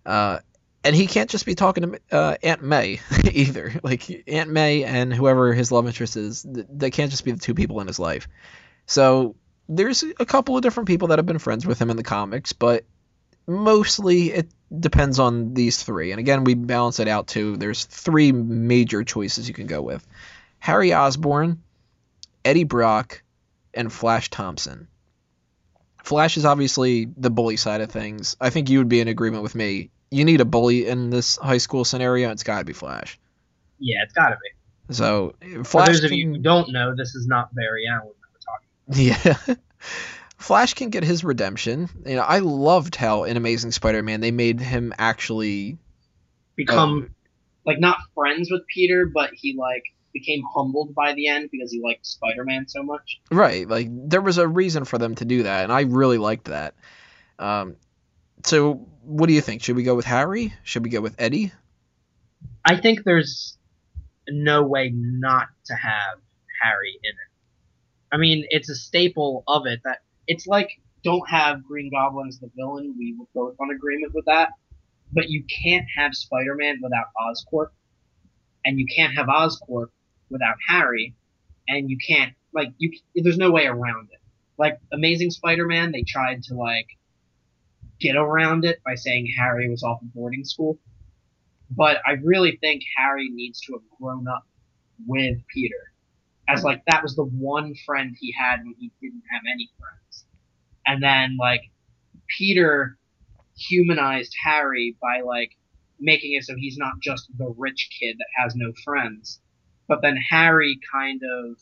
Uh, and he can't just be talking to uh, Aunt May either. Like Aunt May and whoever his love interest is, th- they can't just be the two people in his life. So there's a couple of different people that have been friends with him in the comics, but mostly it depends on these three. And again, we balance it out too. there's three major choices you can go with: Harry Osborn, Eddie Brock, and Flash Thompson. Flash is obviously the bully side of things. I think you would be in agreement with me. You need a bully in this high school scenario. It's got to be Flash. Yeah, it's gotta be. So For those of you who don't know, this is not Barry Allen that we're talking Yeah. Flash can get his redemption. You know, I loved how in Amazing Spider-Man they made him actually Become Oh. like not friends with Peter, but he like became humbled by the end because he liked Spider-Man so much. right. Like there was a reason for them to do that, and I really liked that. Um, so what do you think? Should we go with Harry? Should we go with Eddie? I think there's no way not to have Harry in it. I mean, it's a staple of it that it's like don't have Green Goblin as the villain. We were both on agreement with that. But you can't have Spider-Man without Oscorp, and you can't have Oscorp without Harry, and you can't like you. There's no way around it. Like Amazing Spider-Man, they tried to like get around it by saying Harry was off of boarding school but I really think Harry needs to have grown up with Peter. As like that was the one friend he had when he didn't have any friends. And then like Peter humanized Harry by like making it so he's not just the rich kid that has no friends. But then Harry kind of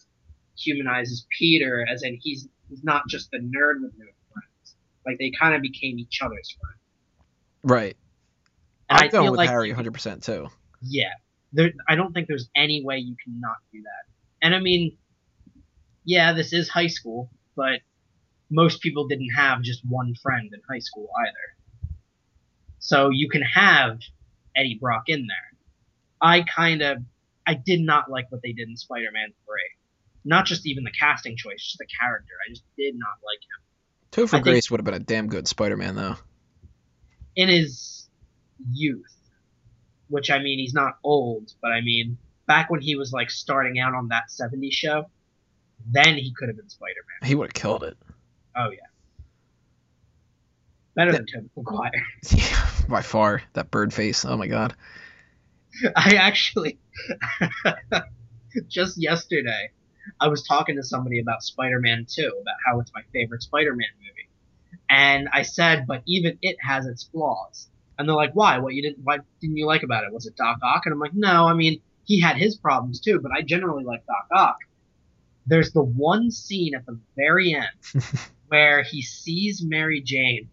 humanizes Peter as in he's he's not just the nerd with no friends. Like they kind of became each other's friends. Right. I'm going with like Harry 100% too. Yeah, there. I don't think there's any way you can not do that. And I mean, yeah, this is high school, but most people didn't have just one friend in high school either. So you can have Eddie Brock in there. I kind of, I did not like what they did in Spider-Man 3. Not just even the casting choice, just the character. I just did not like him. Topher I Grace would have been a damn good Spider-Man though. in his youth, which I mean, he's not old, but I mean, back when he was like starting out on that 70s show, then he could have been Spider Man. He would have killed it. Oh, yeah. Better than Tobey Maguire. Yeah, by far. That bird face. Oh my god. I actually, just yesterday, I was talking to somebody about Spider Man 2, about how it's my favorite Spider Man movie. And I said, but even it has its flaws. And they're like, why? What you didn't? Why didn't you like about it? Was it Doc Ock? And I'm like, no. I mean, he had his problems too, but I generally like Doc Ock. There's the one scene at the very end where he sees Mary Jane,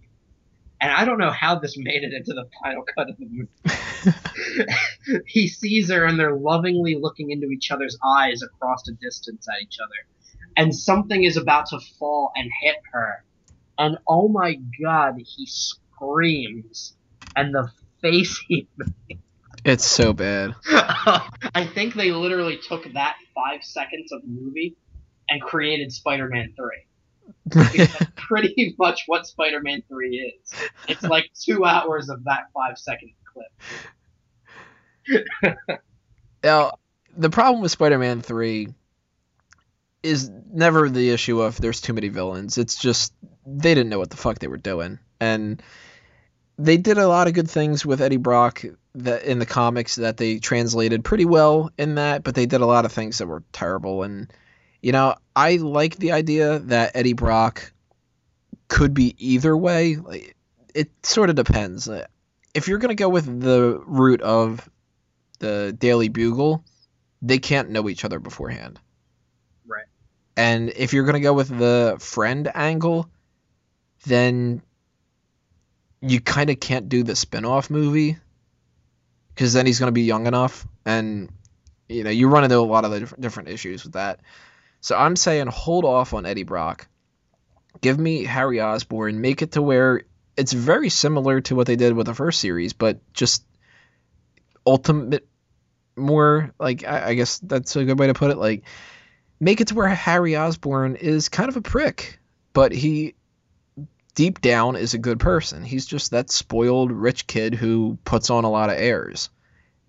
and I don't know how this made it into the final cut of the movie. he sees her, and they're lovingly looking into each other's eyes across a distance at each other, and something is about to fall and hit her, and oh my god, he screams, and the face he It's so bad. I think they literally took that five seconds of the movie and created Spider-Man 3. That's pretty much what Spider-Man 3 is. It's like two hours of that five second clip. Now, the problem with Spider-Man 3 is never the issue of there's too many villains. It's just they didn't know what the fuck they were doing. And they did a lot of good things with Eddie Brock that in the comics that they translated pretty well in that, but they did a lot of things that were terrible. And you know, I like the idea that Eddie Brock could be either way. Like, it sort of depends. Uh, if you're gonna go with the route of the Daily Bugle, they can't know each other beforehand. Right. And if you're gonna go with the friend angle, then you kind of can't do the spin-off movie because then he's going to be young enough and you know you run into a lot of the different, different issues with that. So i'm saying hold off on eddie brock. Give me harry osborn. Make it to where it's very similar to what they did with the first series but just ultimate more like I, I guess that's a good way to put it like make it to where harry osborn is kind of a prick but he deep down is a good person. He's just that spoiled rich kid who puts on a lot of airs.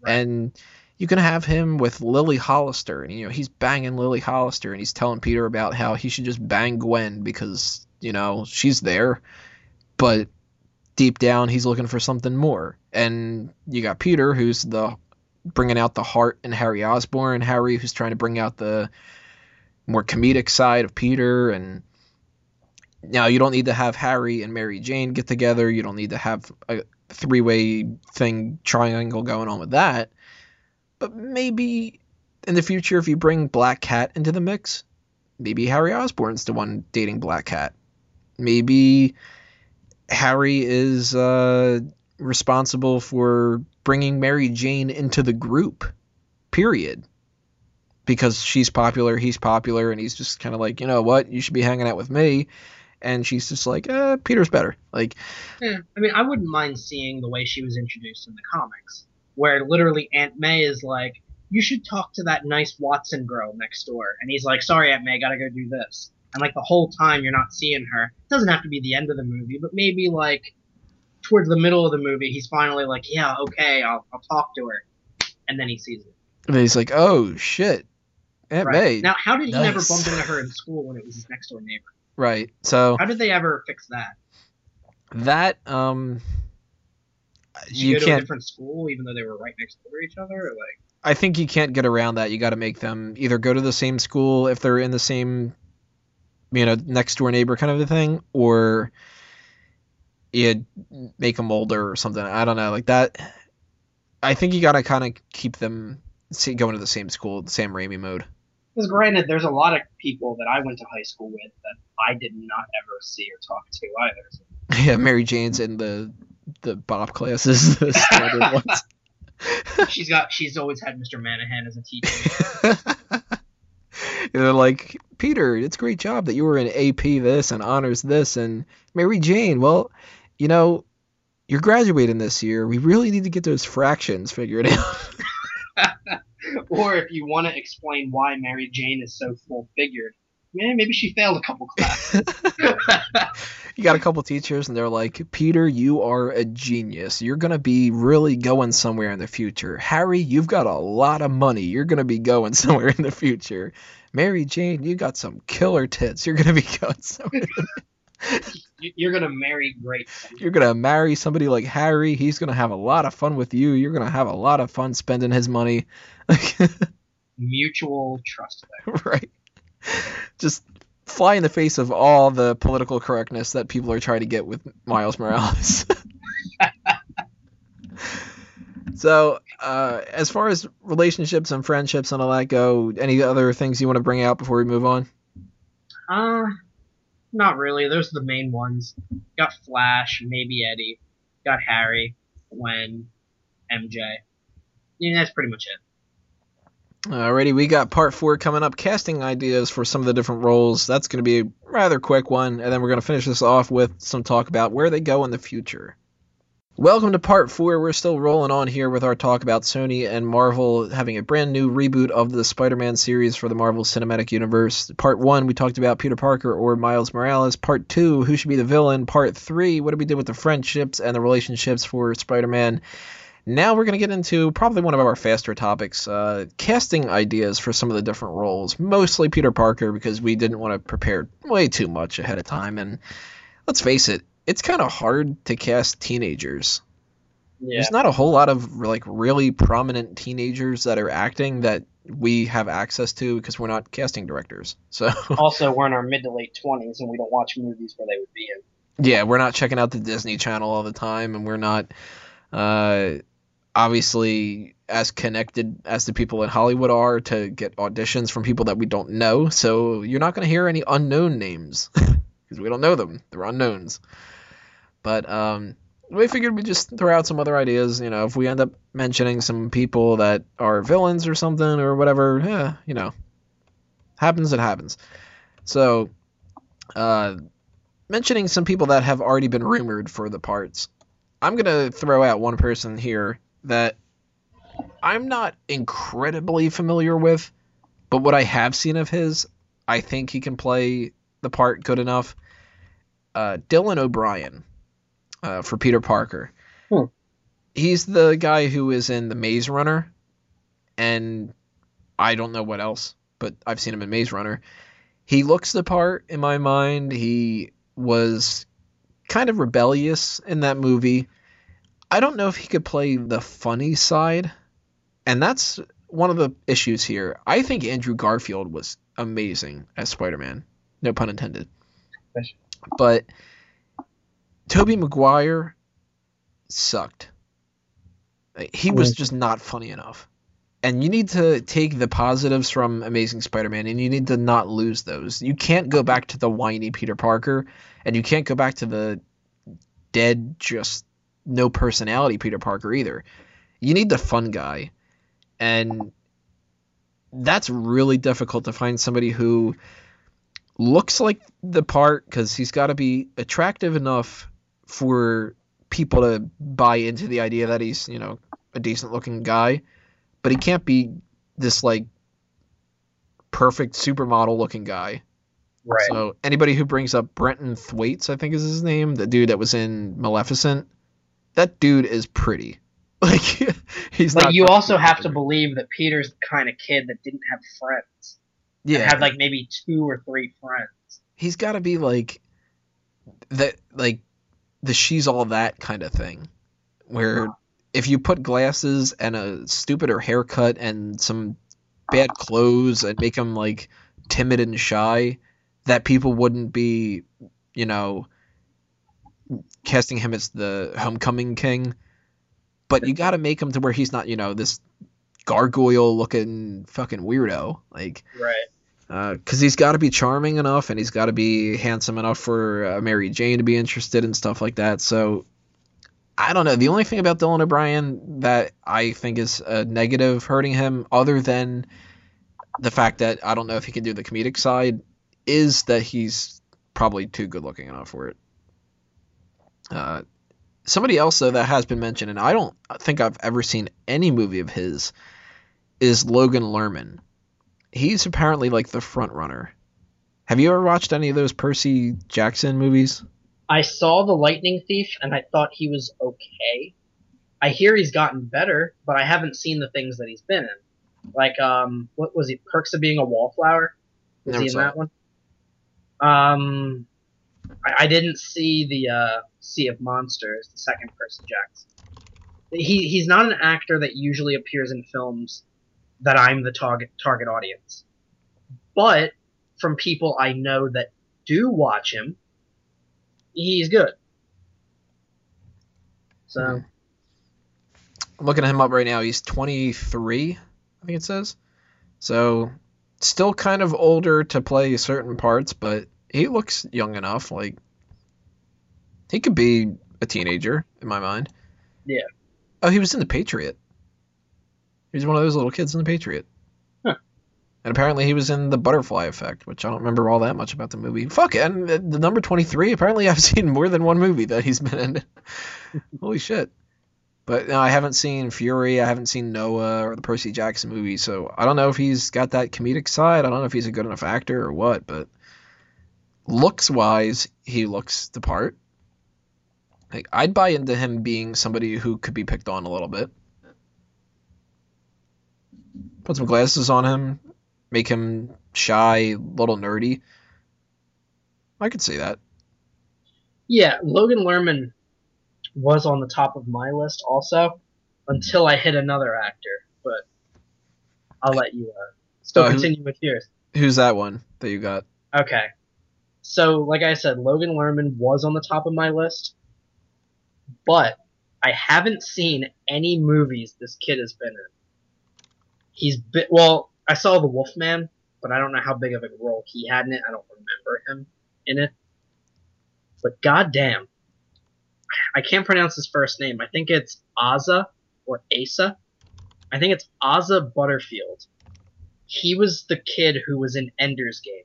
Right. And you can have him with Lily Hollister, and you know he's banging Lily Hollister, and he's telling Peter about how he should just bang Gwen because you know she's there, but deep down he's looking for something more. And you got Peter, who's the bringing out the heart in Harry Osborn, Harry who's trying to bring out the more comedic side of Peter, and now, you don't need to have Harry and Mary Jane get together. You don't need to have a three way thing triangle going on with that. But maybe in the future, if you bring Black Cat into the mix, maybe Harry Osborn's the one dating Black Cat. Maybe Harry is uh, responsible for bringing Mary Jane into the group, period. Because she's popular, he's popular, and he's just kind of like, you know what, you should be hanging out with me and she's just like, uh, Peter's better. Like, yeah, I mean, I wouldn't mind seeing the way she was introduced in the comics, where literally Aunt May is like, you should talk to that nice Watson girl next door, and he's like, sorry, Aunt May, gotta go do this. And like the whole time you're not seeing her. It doesn't have to be the end of the movie, but maybe like towards the middle of the movie, he's finally like, yeah, okay, I'll, I'll talk to her, and then he sees it. And he's like, oh shit, Aunt right. May. Now, how did he nice. never bump into her in school when it was his next door neighbor? Right. So how did they ever fix that? That um you, you go to a different school even though they were right next door to each other or like I think you can't get around that. You got to make them either go to the same school if they're in the same you know next door neighbor kind of a thing or you make them older or something. I don't know. Like that I think you got to kind of keep them see going to the same school, the same Raimi mode. Because granted, there's a lot of people that I went to high school with that I did not ever see or talk to either. So. Yeah, Mary Jane's in the the Bob classes, the standard ones. she's got. She's always had Mr. Manahan as a teacher. They're like, Peter, it's a great job that you were in AP this and honors this, and Mary Jane. Well, you know, you're graduating this year. We really need to get those fractions figured out. or if you want to explain why Mary Jane is so full figured, yeah, maybe she failed a couple classes. you got a couple teachers, and they're like, Peter, you are a genius. You're going to be really going somewhere in the future. Harry, you've got a lot of money. You're going to be going somewhere in the future. Mary Jane, you got some killer tits. You're going to be going somewhere. You're gonna marry great. You're gonna marry somebody like Harry. He's gonna have a lot of fun with you. You're gonna have a lot of fun spending his money. Mutual trust there. Right just fly in the face of all the political correctness that people are trying to get with Miles Morales. so, uh, as far as relationships and friendships and all that go, any other things you want to bring out before we move on? Uh, not really. Those are the main ones. Got Flash, maybe Eddie. Got Harry, Gwen, MJ. Yeah, that's pretty much it. Alrighty, we got part four coming up. Casting ideas for some of the different roles. That's going to be a rather quick one, and then we're going to finish this off with some talk about where they go in the future. Welcome to part four. We're still rolling on here with our talk about Sony and Marvel having a brand new reboot of the Spider Man series for the Marvel Cinematic Universe. Part one, we talked about Peter Parker or Miles Morales. Part two, who should be the villain. Part three, what do we do with the friendships and the relationships for Spider Man now we're going to get into probably one of our faster topics uh, casting ideas for some of the different roles. Mostly Peter Parker because we didn't want to prepare way too much ahead of time. And let's face it, it's kind of hard to cast teenagers. Yeah. There's not a whole lot of like really prominent teenagers that are acting that we have access to because we're not casting directors. So also, we're in our mid to late twenties, and we don't watch movies where they would be in. yeah, we're not checking out the Disney Channel all the time, and we're not uh, obviously as connected as the people in Hollywood are to get auditions from people that we don't know. So you're not going to hear any unknown names because we don't know them; they're unknowns. But um, we figured we'd just throw out some other ideas. You know, if we end up mentioning some people that are villains or something or whatever, yeah, you know, happens, it happens. So, uh, mentioning some people that have already been rumored for the parts, I'm gonna throw out one person here that I'm not incredibly familiar with, but what I have seen of his, I think he can play the part good enough. Uh, Dylan O'Brien uh, for Peter Parker. Hmm. He's the guy who is in the Maze Runner, and I don't know what else, but I've seen him in Maze Runner. He looks the part in my mind. He was kind of rebellious in that movie. I don't know if he could play the funny side, and that's one of the issues here. I think Andrew Garfield was amazing as Spider-Man. No pun intended. But Tobey Maguire sucked. He was just not funny enough. And you need to take the positives from Amazing Spider-Man and you need to not lose those. You can't go back to the whiny Peter Parker and you can't go back to the dead just no personality Peter Parker either. You need the fun guy. And that's really difficult to find somebody who looks like the part because he's got to be attractive enough for people to buy into the idea that he's you know a decent looking guy but he can't be this like perfect supermodel looking guy Right. so anybody who brings up Brenton Thwaites, I think is his name, the dude that was in Maleficent, that dude is pretty. Like he's but not. you also have to believe that Peter's the kind of kid that didn't have friends. Yeah, Had like maybe two or three friends. he's got to be like that, like the she's all that kind of thing, where if you put glasses and a stupider haircut and some bad clothes and make him like timid and shy, that people wouldn't be, you know, casting him as the homecoming king. But you got to make him to where he's not, you know, this gargoyle looking fucking weirdo. Like, Right. because he's got to be charming enough and he's got to be handsome enough for uh, Mary Jane to be interested and stuff like that. So I don't know. The only thing about Dylan O'Brien that I think is a negative hurting him, other than the fact that I don't know if he can do the comedic side, is that he's probably too good looking enough for it. Uh, somebody else though that has been mentioned, and I don't think I've ever seen any movie of his, is Logan Lerman he's apparently like the front runner. Have you ever watched any of those Percy Jackson movies? I saw the Lightning Thief and I thought he was okay. I hear he's gotten better, but I haven't seen the things that he's been in. Like, um, what was he? Perks of Being a Wallflower. Was Never he in that one? Um, I, I didn't see the uh, Sea of Monsters, the second Percy Jackson. He he's not an actor that usually appears in films that I'm the target target audience. But from people I know that do watch him, he's good. So. I'm looking at him up right now. He's 23, I think it says. So still kind of older to play certain parts, but he looks young enough. Like he could be a teenager in my mind. Yeah. Oh, he was in the Patriot. He was one of those little kids in the Patriot. Huh. And apparently he was in the Butterfly Effect, which I don't remember all that much about the movie. Fuck, and the the number 23, apparently I've seen more than one movie that he's been in. Holy shit. But no, I haven't seen Fury, I haven't seen Noah or the Percy Jackson movie, so I don't know if he's got that comedic side. I don't know if he's a good enough actor or what, but looks wise, he looks the part. Like I'd buy into him being somebody who could be picked on a little bit. Put some glasses on him, make him shy, little nerdy. I could see that. Yeah, Logan Lerman was on the top of my list also until I hit another actor, but I'll let you uh, still Uh, who- continue with yours. Who's that one that you got? Okay. So, like I said, Logan Lerman was on the top of my list, but I haven't seen any movies this kid has been in. He's been, well, I saw The Wolfman, but I don't know how big of a role he had in it. I don't remember him in it. But goddamn, I can't pronounce his first name. I think it's Asa or Asa. I think it's Asa Butterfield. He was the kid who was in Ender's Game.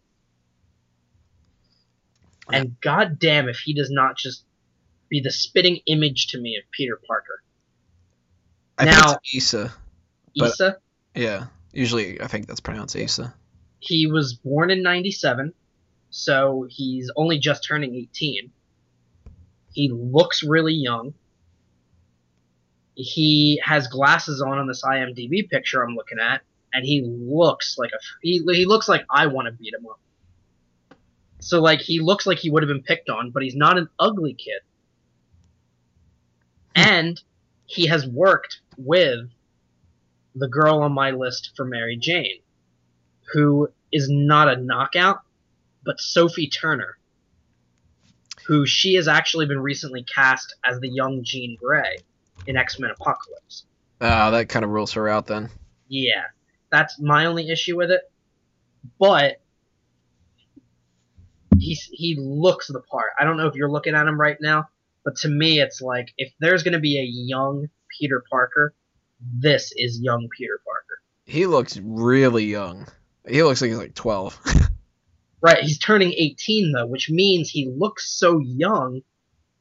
And goddamn if he does not just be the spitting image to me of Peter Parker. I Now- think it's Issa. Issa, Yeah. Usually, I think that's pronounced Asa. he was born in 97, so he's only just turning 18. He looks really young. He has glasses on on this IMDb picture I'm looking at, and he looks like a he, he looks like I want to beat him up. So like he looks like he would have been picked on, but he's not an ugly kid. Hmm. And he has worked with the girl on my list for Mary Jane, who is not a knockout, but Sophie Turner, who she has actually been recently cast as the young Jean Grey in X Men Apocalypse. Ah, that kind of rules her out then. Yeah, that's my only issue with it. But he's he looks the part. I don't know if you're looking at him right now, but to me, it's like if there's gonna be a young Peter Parker, this is young Peter Parker. He looks really young. He looks like he's like 12. Right, he's turning 18 though, which means he looks so young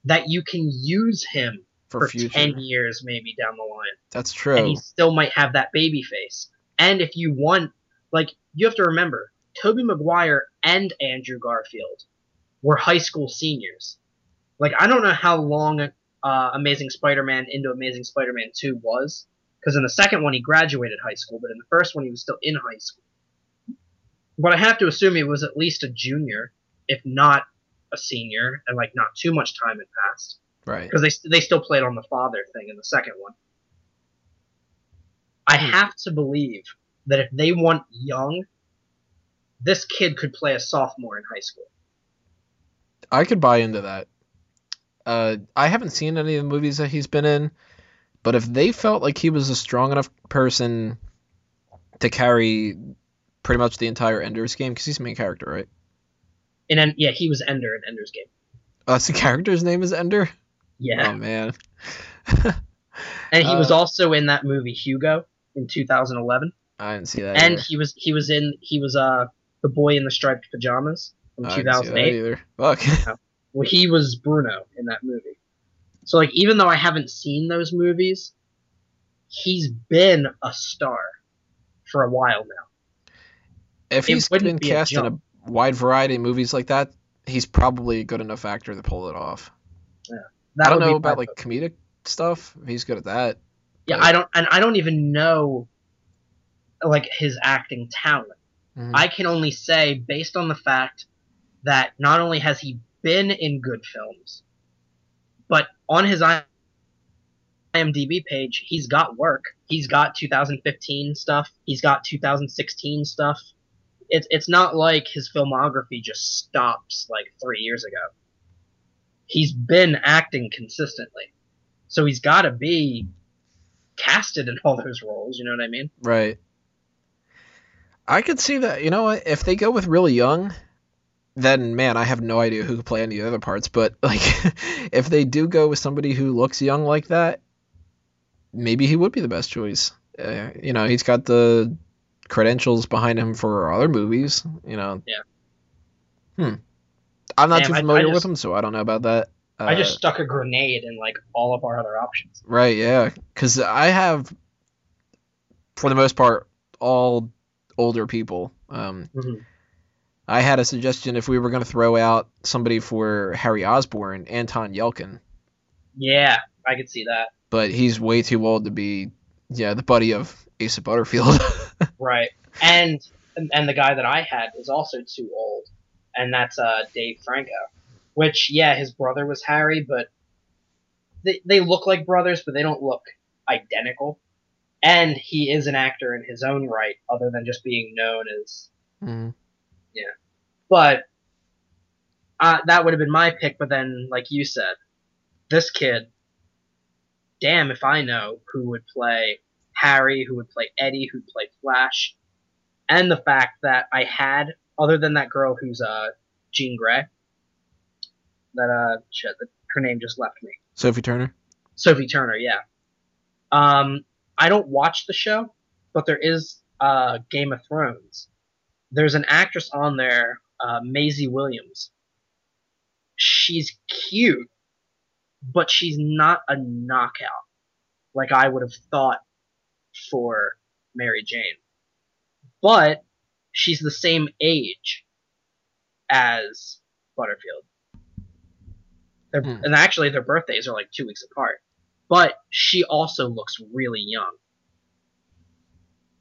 that you can use him for, for future. 10 years maybe down the line. That's true. and he still might have that baby face. And if you want, like, you have to remember, Tobey Maguire and Andrew Garfield were high school seniors. Like, I don't know how long uh, Amazing Spider-Man into Amazing Spider-Man 2 was, because in the second one he graduated high school, but in the first one he was still in high school. But I have to assume he was at least a junior, if not a senior, and like not too much time had passed Right. because they they still played on the father thing in the second one. I have to believe that if they want young, this kid could play a sophomore in high school. I could buy into that. Uh, I haven't seen any of the movies that he's been in, but if they felt like he was a strong enough person to carry pretty much the entire Ender's game, because he's the main character, right? And then yeah, he was Ender in Ender's Game. Oh, the character's name is Ender. Yeah, Oh man. and he was uh, also in that movie Hugo in 2011, I didn't see that. and either. he was he was in he was uh the boy in the striped pajamas from I didn't see that 2008. either. Fuck. Well, he was Bruno in that movie. So like even though I haven't seen those movies, he's been a star for a while now. if he's been be a cast in a wide variety of movies like that, he's probably a good enough actor to pull it off. That I don't know about like comedic stuff. He's good at that. Yeah, but- I don't, and I don't even know like his acting talent. Mhm. I can only say based on the fact that not only has he been in good films, but on his IMDb page, he's got work. He's got 2015 stuff. He's got 2016 stuff. It's it's not like his filmography just stops like three years ago. He's been acting consistently, so he's got to be casted in all those roles. You know what I mean? Right. I could see that. You know? If they go with really young, then man, I have no idea who could play any of the other parts. But like, if they do go with somebody who looks young like that, maybe he would be the best choice. Uh, you know, he's got the credentials behind him for other movies. You know. Yeah. Hmm. I'm not Damn, too I- I familiar with him, so I don't know about that. Uh, I just stuck a grenade in like all of our other options. Right, yeah. Because I have, for the most part, all older people. Um, Mhm. I had a suggestion if we were going to throw out somebody for Harry Osborn, Anton Yelchin, Yeah, I could see that. but he's way too old to be, yeah, the buddy of Asa Butterfield. Right. And and the guy that I had is also too old, and that's uh Dave Franco. which yeah, his brother was Harry, but they they look like brothers, but they don't look identical. And he is an actor in his own right, other than just being known as. Mhm. But uh, that would have been my pick. But then, like you said, this kid. Damn, if I know who would play Harry, who would play Eddie, who'd play Flash, and the fact that I had, other than that girl who's uh Jean Grey, that uh shit, that her name just left me. Sophie Turner. Sophie Turner, yeah. Um, I don't watch the show, but there is uh, Game of Thrones. There's an actress on there, uh, Maisie Williams. She's cute, but she's not a knockout like I would have thought for Mary Jane. But she's the same age as Butterfield. Their, Hmm. And actually, their birthdays are like two weeks apart. But she also looks really young.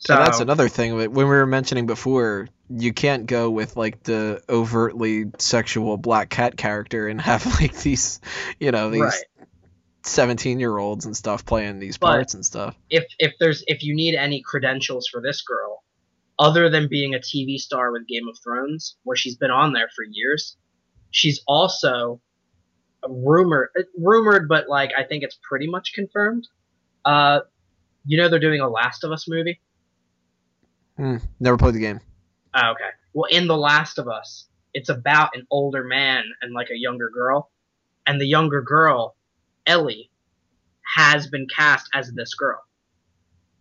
So that's another thing. When we were mentioning before, you can't go with like the overtly sexual black cat character and have like these, you know, these right. seventeen-year-olds and stuff playing these But- parts and stuff. If if there's if you need any credentials for this girl, other than being a TV star with Game of Thrones, where she's been on there for years, she's also rumored rumored, but like I think it's pretty much confirmed. Uh, you know they're doing a Last of Us movie. Hmm. Never played the game. Oh, okay. Well, in The Last of Us, it's about an older man and like a younger girl, and the younger girl, Ellie, has been cast as this girl.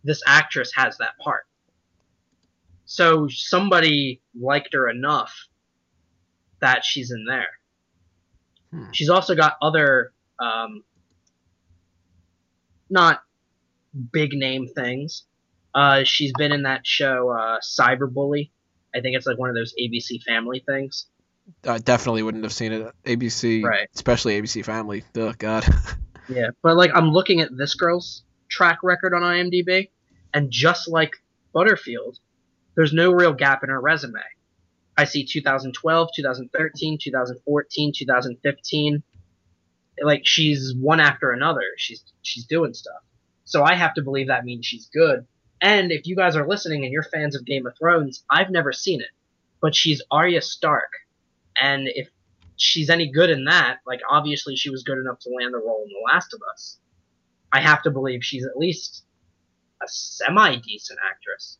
This actress has that part. So somebody liked her enough that she's in there. Hmm. She's also got other, um, not big name things. Uh, she's been in that show, uh, Cyberbully. I think it's like one of those ABC Family things. I definitely wouldn't have seen it. ABC, Right. especially ABC Family. Oh God. Yeah, but like I'm looking at this girl's track record on IMDb, and just like Butterfield, there's no real gap in her resume. I see 2012, 2013, 2014, 2015. Like she's one after another. She's she's doing stuff. So I have to believe that means she's good. And if you guys are listening and you're fans of Game of Thrones, I've never seen it, but she's Arya Stark, and if she's any good in that, like obviously she was good enough to land the role in The Last of Us. I have to believe she's at least a semi decent actress.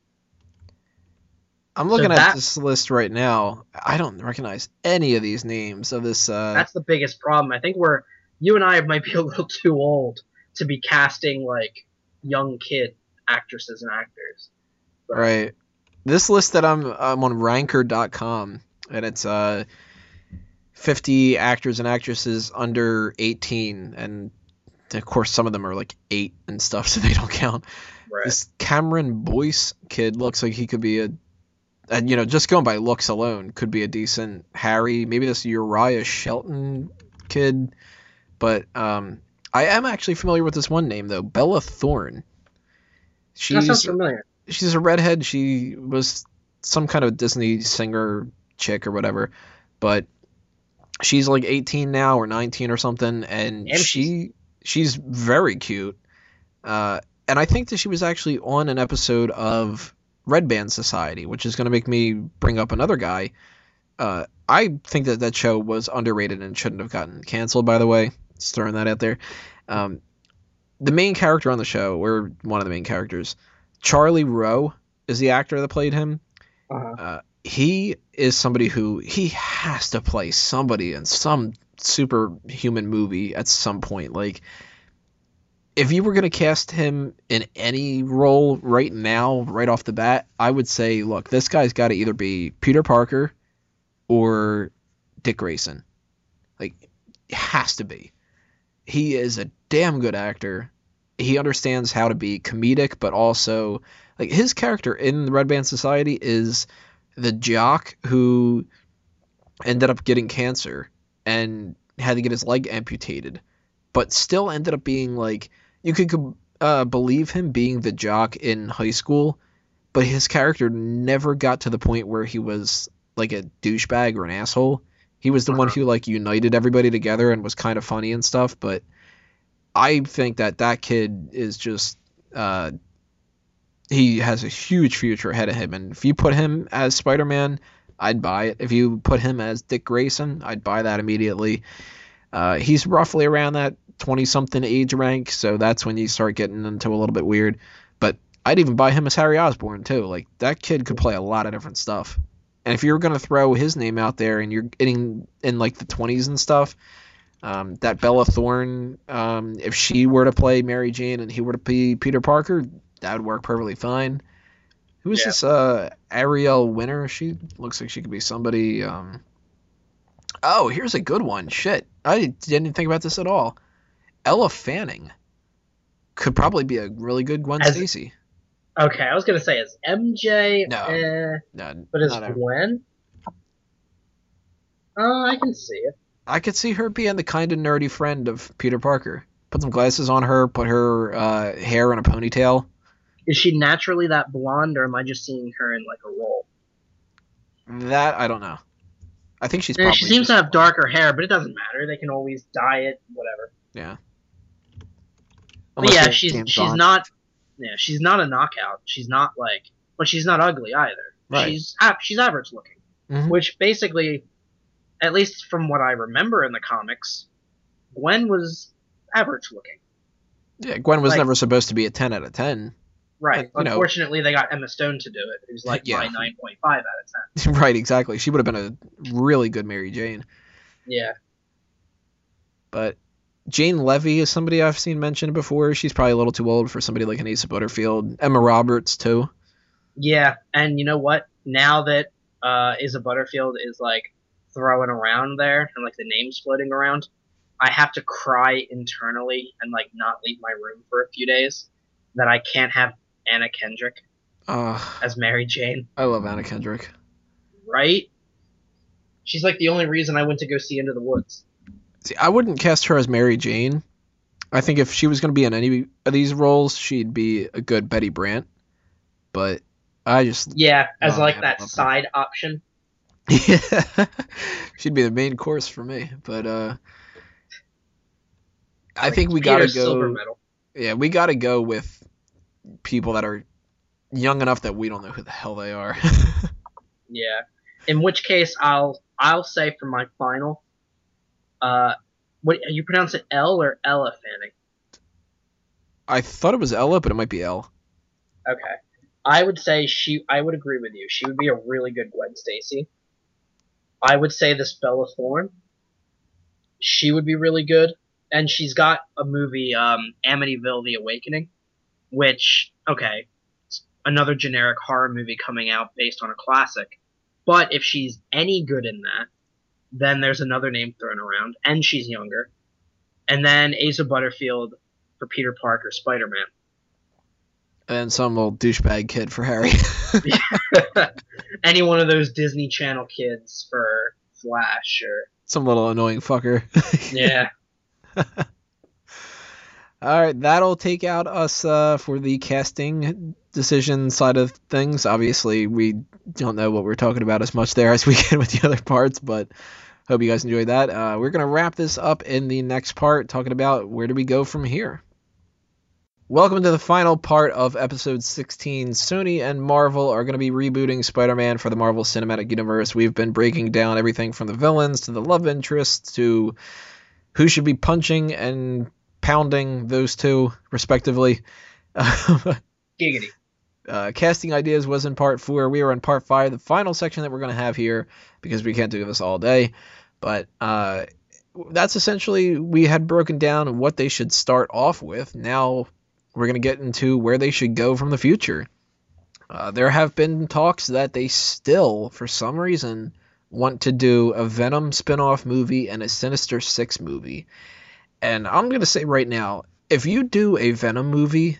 I'm looking So at that- this list right now. I don't recognize any of these names of this. Uh, That's the biggest problem. I think we're you and I might be a little too old to be casting like young kid actresses and actors. Right. This list that I'm I'm on ranker.com and it's uh 50 actors and actresses under 18 and of course some of them are like 8 and stuff so they don't count. Right. This Cameron Boyce kid looks like he could be a and you know just going by looks alone could be a decent Harry, maybe this Uriah Shelton kid but um I am actually familiar with this one name though, Bella Thorne. That sounds She's familiar. she's a redhead. She was some kind of Disney singer chick or whatever, but she's like 18 now or 19 or something, and And she she's very cute. Uh, and I think that she was actually on an episode of Red Band Society, which is going to make me bring up another guy. Uh, I think that that show was underrated and shouldn't have gotten canceled. By the way, just throwing that out there. Um, the main character on the show, or one of the main characters, Charlie Rowe is the actor that played him. Uh-huh. Uh, he is somebody who he has to play somebody in some superhuman movie at some point. Like, if you were going to cast him in any role right now, right off the bat, I would say, look, this guy's got to either be Peter Parker or Dick Grayson. Like, has to be. He is a damn good actor. He understands how to be comedic, but also like his character in the Red Band Society is the jock who ended up getting cancer and had to get his leg amputated, but still ended up being like you could uh, believe him being the jock in high school, but his character never got to the point where he was like a douchebag or an asshole. He was the one Uh-huh. who like united everybody together and was kind of funny and stuff. But I think that that kid is just uh, he has a huge future ahead of him. And if you put him as Spider Man, I'd buy it. If you put him as Dick Grayson, I'd buy that immediately. Uh, he's roughly around that 20 something age rank, so that's when you start getting into a little bit weird. But I'd even buy him as Harry Osborn too. Like that kid could play a lot of different stuff. And if you're gonna throw his name out there and you're getting in like the 20s and stuff, um, that Bella Thorne, um, if she were to play Mary Jane and he were to be Peter Parker, that would work perfectly fine. Who is Yeah. this? Uh, Ariel Winter. She looks like she could be somebody. Um... Oh, here's a good one. Shit, I didn't think about this at all. Ella Fanning could probably be a really good Gwen As- Stacy. Okay, I was gonna say as MJ, No. eh, No, but as Gwen, uh, I can see it. I could see her being the kind of nerdy friend of Peter Parker. Put some glasses on her, put her uh, hair in a ponytail. Is she naturally that blonde, or am I just seeing her in like a role? That I don't know. I think she's probably. she seems to have darker hair, but it doesn't matter. They can always dye it, whatever. Yeah. But yeah, she's she's not. Yeah, she's not a knockout. She's not like, but she's not ugly either. Right. She's she's average looking, Mhm. which basically, at least from what I remember in the comics, Gwen was average looking. Yeah, Gwen was like- never supposed to be a ten out of ten. Right. And, you know- Unfortunately, they got Emma Stone to do it, who's like Yeah. my nine point five out of ten. right, exactly. She would have been a really good Mary Jane. Yeah. But Jane Levy is somebody I've seen mentioned before. She's probably a little too old for somebody like an Asa Butterfield. Emma Roberts too. Yeah, and you know what? Now that uh, Isa Butterfield is like throwing around there and like the names floating around, I have to cry internally and like not leave my room for a few days that I can't have Anna Kendrick Uh, as Mary Jane, I love Anna Kendrick. right? She's like the only reason I went to go see Into the Woods. See, I wouldn't cast her as Mary Jane. I think if she was going to be in any of these roles, she'd be a good Betty Brant. But I just Yeah, as Oh, like I that love her. side option. Yeah. She'd be the main course for me, but uh I think we got to Peter's silver go. Yeah, we got to go with people that are young enough that we don't know who the hell they are. Yeah. In which case, I'll I'll say for my final, uh, what you pronounce it L or Ella Fanning? I thought it was Ella, but it might be L. Okay. I would say she. I would agree with you. She would be a really good Gwen Stacy. I would say this Bella Thorne. She would be really good, and she's got a movie, um, Amityville: The Awakening, which okay, another generic horror movie coming out based on a classic. But if she's any good in that, then there's another name thrown around, and she's younger. And then Asa Butterfield for Peter Parker, Spider Man. And some old douchebag kid for Harry. any one of those Disney Channel kids for Flash or some little annoying fucker. yeah. All right, that'll take out us uh, for the casting decision side of things. Obviously, we don't know what we're talking about as much there as we can with the other parts, but hope you guys enjoyed that. Uh, we're going to wrap this up in the next part, talking about where do we go from here. Welcome to the final part of episode 16. Sony and Marvel are going to be rebooting Spider Man for the Marvel Cinematic Universe. We've been breaking down everything from the villains to the love interests to who should be punching and pounding those two, respectively. Giggity. uh, casting ideas was in part four. We are in part five, the final section that we're going to have here because we can't do this all day. But uh, that's essentially we had broken down what they should start off with. Now we're going to get into where they should go from the future. Uh, there have been talks that they still, for some reason, want to do a Venom spin-off movie and a Sinister Six movie. And I'm going to say right now, if you do a Venom movie,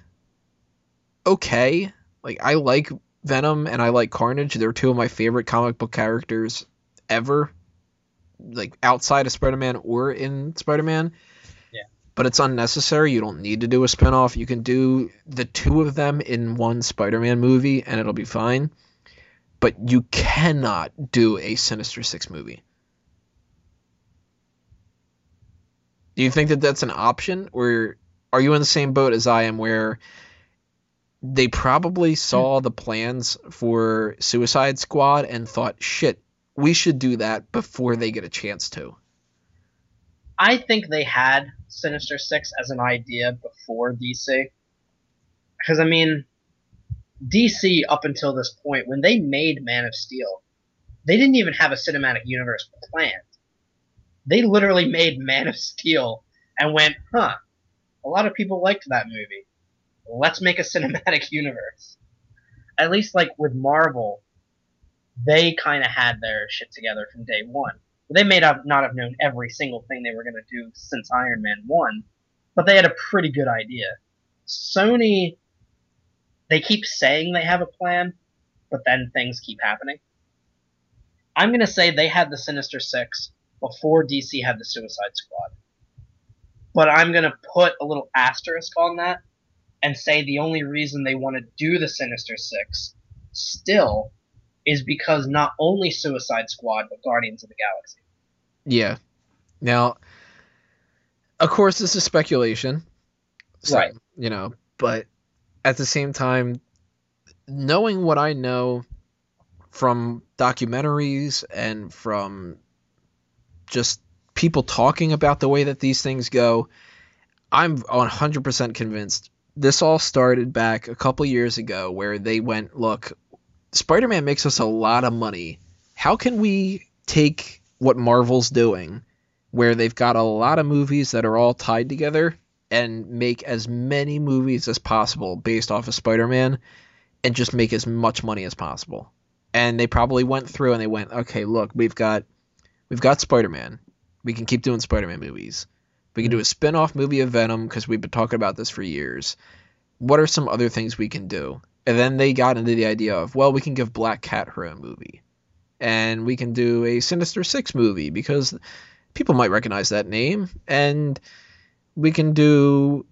okay. Like I like Venom and I like Carnage. They're two of my favorite comic book characters ever. Like outside of Spider-Man or in Spider-Man. Yeah. But it's unnecessary. You don't need to do a spin-off. You can do the two of them in one Spider-Man movie and it'll be fine. But you cannot do a Sinister Six movie. Do you think that that's an option, or are you in the same boat as I am, where they probably saw hmm. the plans for Suicide Squad and thought, shit, we should do that before they get a chance to? I think they had Sinister Six as an idea before DC. Because, I mean, DC, up until this point, when they made Man of Steel, they didn't even have a cinematic universe planned. They literally made Man of Steel and went, huh, a lot of people liked that movie. Let's make a cinematic universe. At least, like, with Marvel, they kind of had their shit together from day one. They may not have known every single thing they were going to do since Iron Man 1, but they had a pretty good idea. Sony, they keep saying they have a plan, but then things keep happening. I'm going to say they had the Sinister Six before DC had the Suicide Squad. But I'm going to put a little asterisk on that and say the only reason they want to do the Sinister Six still is because not only Suicide Squad, but Guardians of the Galaxy. Yeah. Now, of course, this is speculation. So, Right. You know, but at the same time, knowing what I know from documentaries and from just people talking about the way that these things go, I'm 100% convinced this all started back a couple years ago where they went, look, Spider Man makes us a lot of money. How can we take what Marvel's doing, where they've got a lot of movies that are all tied together, and make as many movies as possible based off of Spider Man and just make as much money as possible? And they probably went through and they went, okay, look, we've got we've got Spider Man. We can keep doing Spider Man movies. We can do a spin off movie of Venom because we've been talking about this for years. What are some other things we can do? And then they got into the idea of, well, we can give Black Cat her own movie. And we can do a Sinister Six movie because people might recognize that name. And we can do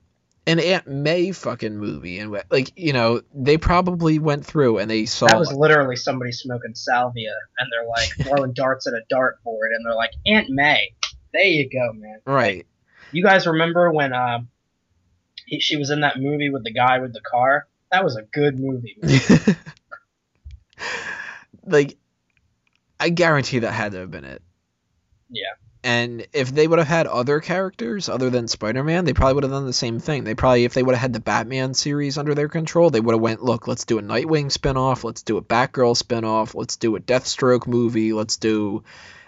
an Aunt May fucking movie. And, like, you know, they probably went through and they saw. That was literally somebody smoking salvia, and they're like throwing darts at a dartboard, and they're like, Aunt May. There you go, man. right. You guys remember when uh, he, she was in that movie with the guy with the car? That was a good movie. like I guarantee that had to have been it. Yeah. And if they would have had other characters other than Spider-Man, they probably would have done the same thing. They probably if they would have had the Batman series under their control, they would have went, "Look, let's do a Nightwing spin-off, let's do a Batgirl spin-off, let's do a Deathstroke movie, let's do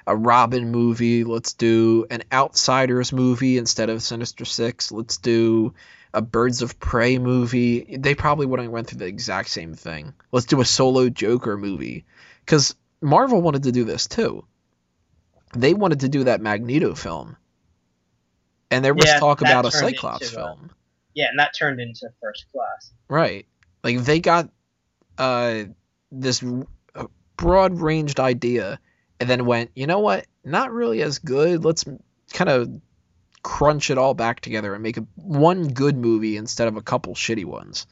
a Robin movie, let's do an Outsiders movie instead of Sinister 6, let's do a Birds of Prey movie." They probably would have went through the exact same thing. Let's do a solo Joker movie cuz Marvel wanted to do this too they wanted to do that Magneto film. And there was Yeah, talk about a Cyclops into, uh, film. Yeah, and that turned into First Class. Right. Like they got uh this uh, broad ranged idea and then went, "You know what? Not really as good. Let's kind of crunch it all back together and make a, one good movie instead of a couple shitty ones."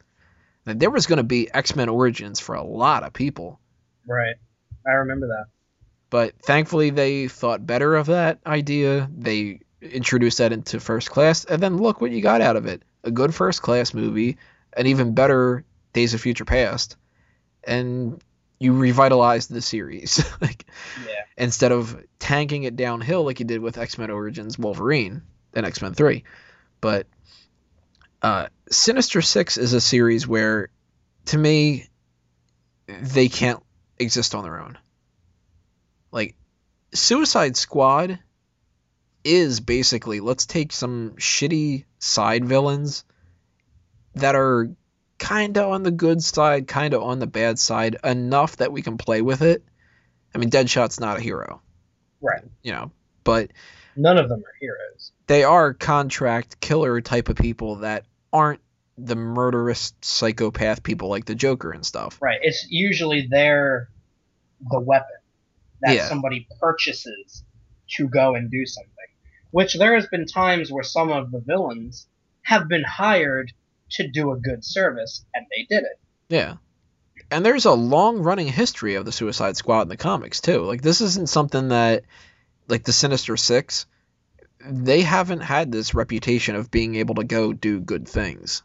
And there was going to be X-Men Origins for a lot of people. Right. I remember that. But thankfully, they thought better of that idea. They introduced that into First Class, and then look what you got out of it: a good First Class movie, an even better Days of Future Past, and you revitalized the series. like Yeah. instead of tanking it downhill like you did with X Men Origins Wolverine and X Men Three. But uh, Sinister Six is a series where, to me, they can't exist on their own. Like Suicide Squad is basically let's take some shitty side villains that are kind of on the good side, kind of on the bad side, enough that we can play with it. I mean, Deadshot's not a hero, Right. you know, but None of them are heroes. they are contract killer type of people that aren't the murderous psychopath people like the Joker and stuff. Right. It's usually their the weapon that Yeah. somebody purchases to go and do something. Which there has been times where some of the villains have been hired to do a good service, and they did it. Yeah. And there's a long running history of the Suicide Squad in the comics too. Like this isn't something that like the Sinister Six. they haven't had this reputation of being able to go do good things.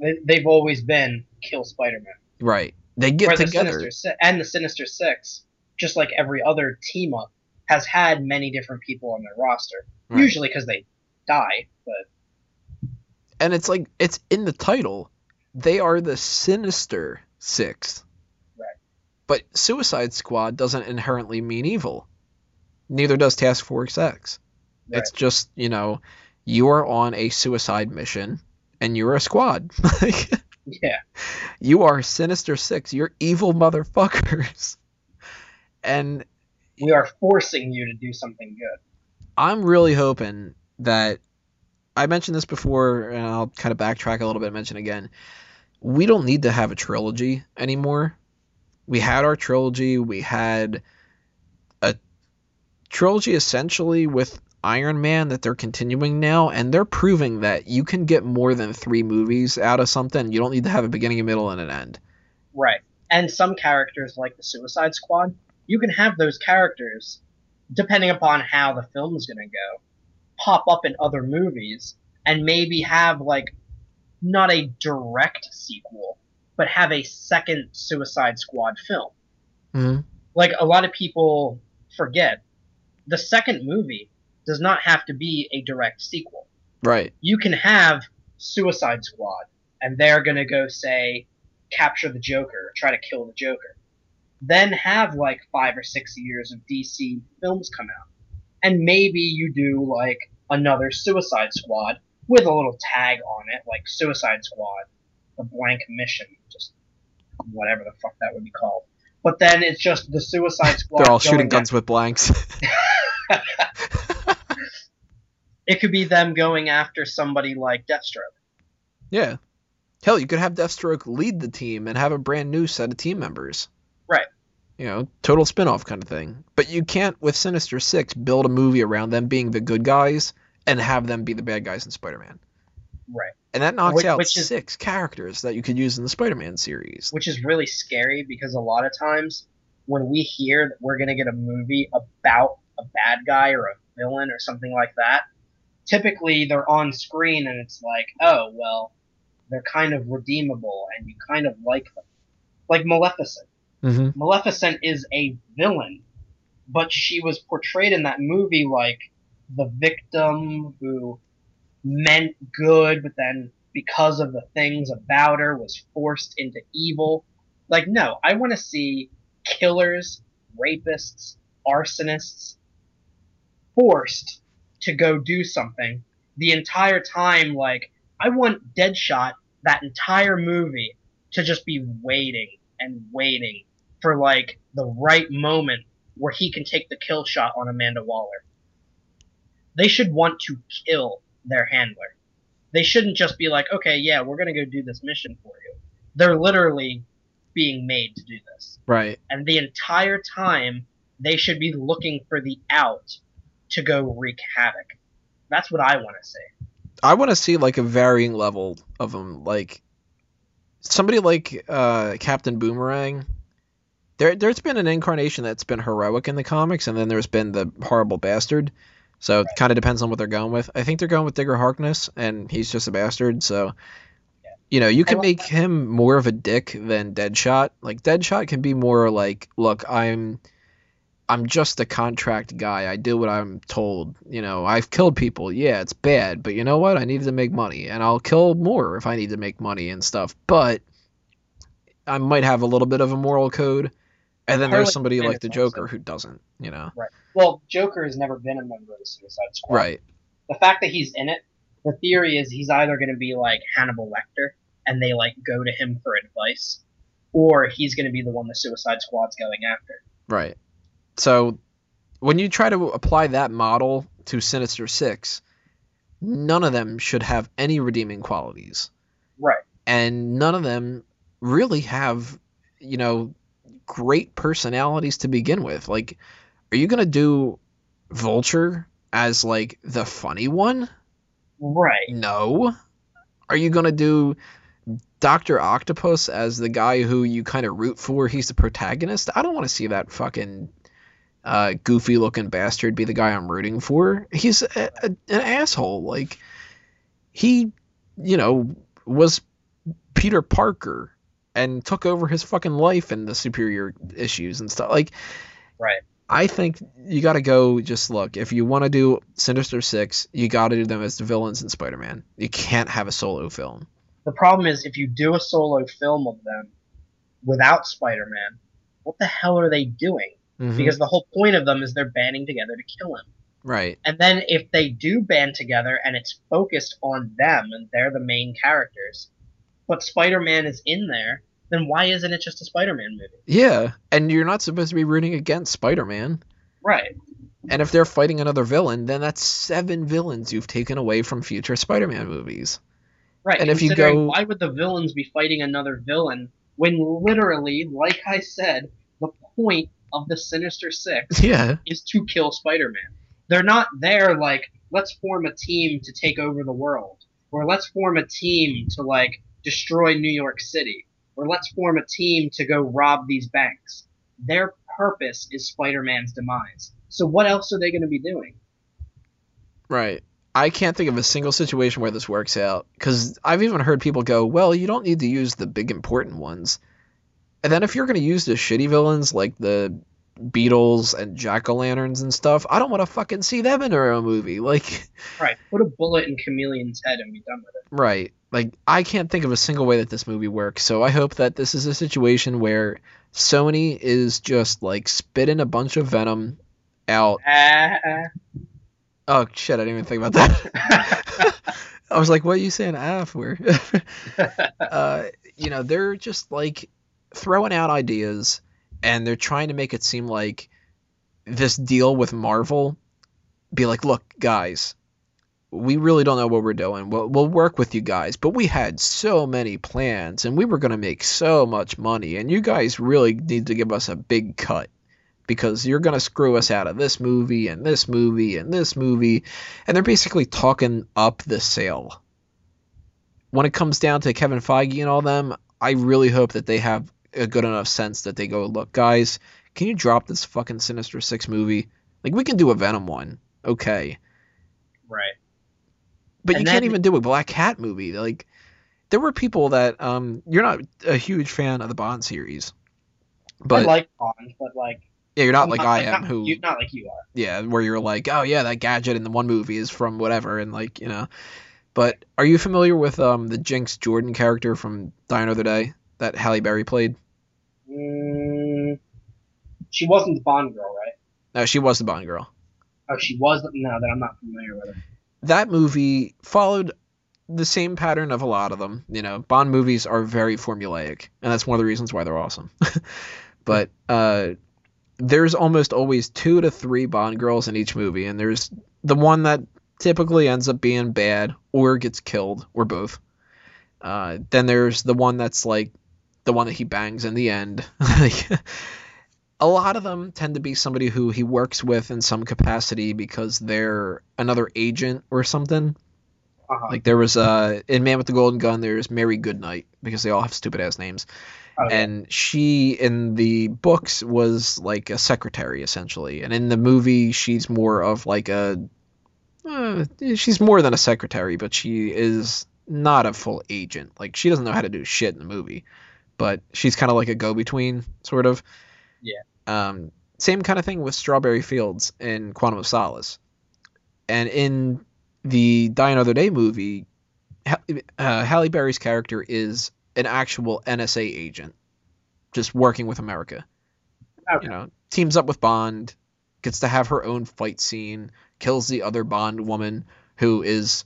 They, they've always been kill Spider-Man. Right. They get Where the together. Sinister Si- and the Sinister Six, just like every other team up, has had many different people on their roster. Right. Usually because they die, but and it's like it's in the title. They are the Sinister Six. Right. But Suicide Squad doesn't inherently mean evil. Neither does Task Force X. It's just, you know, you are on a suicide mission and you're a squad. Like yeah, you are Sinister Six. You're evil motherfuckers. And we are forcing you to do something good. I'm really hoping that I mentioned this before, and I'll kind of backtrack a little bit and mention again. We don't need to have a trilogy anymore. We had our trilogy. We had trilogy essentially with Iron Man that they're continuing now, and they're proving that you can get more than three movies out of something. You don't need to have a beginning, a middle, and an end. Right. And some characters, like the Suicide Squad, you can have those characters, depending upon how the film is going to go, pop up in other movies and maybe have, like, not a direct sequel, but have a second Suicide Squad film. Mm-hmm. Like, a lot of people forget, the second movie does not have to be a direct sequel Right. you can have Suicide Squad, and they're gonna go say, capture the Joker, try to kill the Joker. Then have like five or six years of DC films come out, and maybe you do like another Suicide Squad with a little tag on it, like Suicide Squad, the blank mission, just whatever the fuck that would be called. But then it's just the Suicide Squad. They're all shooting guns with blanks. It could be them going after somebody like Deathstroke. Yeah. Hell, you could have Deathstroke lead the team and have a brand new set of team members. Right. You know, total spin-off kind of thing. But you can't with Sinister 6 build a movie around them being the good guys and have them be the bad guys in Spider-Man. Right. And that knocks Which- out which is- six characters that you could use in the Spider-Man series. which is really scary because a lot of times when we hear that we're going to get a movie about a bad guy or a villain or something like that, typically they're on screen and it's like, oh, well, they're kind of redeemable and you kind of like them. Like Maleficent. Mm-hmm. Maleficent is a villain, but she was portrayed in that movie like the victim who meant good, but then because of the things about her was forced into evil. Like, no, I want to see killers, rapists, arsonists forced to go do something the entire time. Like, I want Deadshot that entire movie to just be waiting and waiting for like the right moment where he can take the kill shot on Amanda Waller. They should want to kill their handler. They shouldn't just be like, okay, yeah, we're gonna go do this mission for you. They're literally being made to do this. Right. And the entire time, they should be looking for the out to go wreak havoc. That's what I want to see. I want to see like a varying level of them. Like somebody like uh, Captain Boomerang. There, there's been an incarnation that's been heroic in the comics, and then there's been the horrible bastard. So it kind of depends on what they're going with. I think they're going with Digger Harkness, and he's just a bastard. So, you know, you can make him more of a dick than Deadshot. Like Deadshot can be more like, look, I'm, I'm just a contract guy. I do what I'm told. You know, I've killed people. Yeah, it's bad, but you know what? I needed to make money, and I'll kill more if I need to make money and stuff. But I might have a little bit of a moral code. And then there's somebody like the Joker who doesn't, you know. Well, Joker has never been a member of the Suicide Squad. Right. the fact that he's in it, the theory is he's either going to be like Hannibal Lecter and they like go to him for advice, or he's going to be the one the Suicide Squad's going after. Right. So when you try to apply that model to Sinister Six, none of them should have any redeeming qualities. Right. And none of them really have, you know, great personalities to begin with. Like, are you gonna do Vulture as like the funny one? Right. No. Are you gonna do Doctor Octopus as the guy who you kind of root for? He's the protagonist. I don't want to see that fucking. Uh, goofy looking bastard be the guy I'm rooting for. He's a, a, an asshole. Like he, you know, was Peter Parker and took over his fucking life and the superior issues and stuff. Like, right. I think you got to go. Just look. If you want to do Sinister Six, you got to do them as the villains in Spider-Man. You can't have a solo film. The problem is if you do a solo film of them without Spider-Man, what the hell are they doing? Mhm. Because the whole point of them is they're banding together to kill him. right. And then if they do band together and it's focused on them and they're the main characters, but Spider-Man is in there, then why isn't it just a Spider-Man movie? Yeah, and you're not supposed to be rooting against Spider-Man. Right. And if they're fighting another villain, then that's seven villains you've taken away from future Spider-Man movies. Right. And if you go- why would the villains be fighting another villain when literally, like I said, the point of the Sinister Six Yeah. is to kill Spider-Man. They're not there like let's form a team to take over the world, or let's form a team to like destroy New York City, or let's form a team to go rob these banks. Their purpose is Spider-Man's demise. So what else are they going to be doing? Right. I can't think of a single situation where this works out because I've even heard people go, "Well, you don't need to use the big important ones." And then if you're going to use the shitty villains like the Beetles and Jack o' lanterns and stuff, I don't want to fucking see them in a movie. Like, Right. Put a bullet in Chameleon's head and be done with it. right? Like, I can't think of a single way that this movie works. So I hope that this is a situation where Sony is just like spitting a bunch of venom out. Ah. Oh shit! I didn't even think about that. I was like, "What are you saying ah for?" uh, you know, they're just like throwing out ideas, and they're trying to make it seem like this deal with Marvel. Be like, look, guys, we really don't know what we're doing. We'll, we'll work with you guys, but we had so many plans, and we were gonna make so much money, and you guys really need to give us a big cut because you're going to screw us out of this movie and this movie and this movie. And they're basically talking up the sale. When it comes down to Kevin Feige and all them, I really hope that they have a good enough sense that they go, look, guys, can you drop this fucking Sinister Six movie? Like, we can do a Venom one. Okay. right. But And you can't even do a Black Cat movie. Like, there were people that, um, you're not a huge fan of the Bond series. But, I like Bond, but like yeah, you're not like I not, am, who you, not like you are. yeah, where you're like, oh yeah, that gadget in the one movie is from whatever, and like you know. But are you familiar with um the Jinx Jordan character from Die Another Day that Halle Berry played? Mm, she wasn't the Bond girl, right? No, she was the Bond girl. Oh, she was. No, that I'm not familiar with her. That movie followed the same pattern of a lot of them. You know, Bond movies are very formulaic, and that's one of the reasons why they're awesome. but uh, there's almost always two to three Bond girls in each movie, and there's the one that typically ends up being bad or gets killed or both. Uh, then there's the one that's like the one that he bangs in the end. Like, a lot of them tend to be somebody who he works with in some capacity because they're another agent or something. Uh-huh. Like there was uh in Man with the Golden Gun, there's Mary Goodnight because they all have stupid ass names, Oh, yeah. and she in the books was like a secretary essentially, and in the movie she's more of like a uh, she's more than a secretary, but she is not a full agent. Like she doesn't know how to do shit in the movie, but she's kind of like a go between sort of. Yeah. Um, same kind of thing with Strawberry Fields in Quantum of Solace, and in the Die Another Day movie, uh, Halle Berry's character is an actual NSA agent, just working with America. Okay. You know, teams up with Bond, gets to have her own fight scene, kills the other Bond woman who is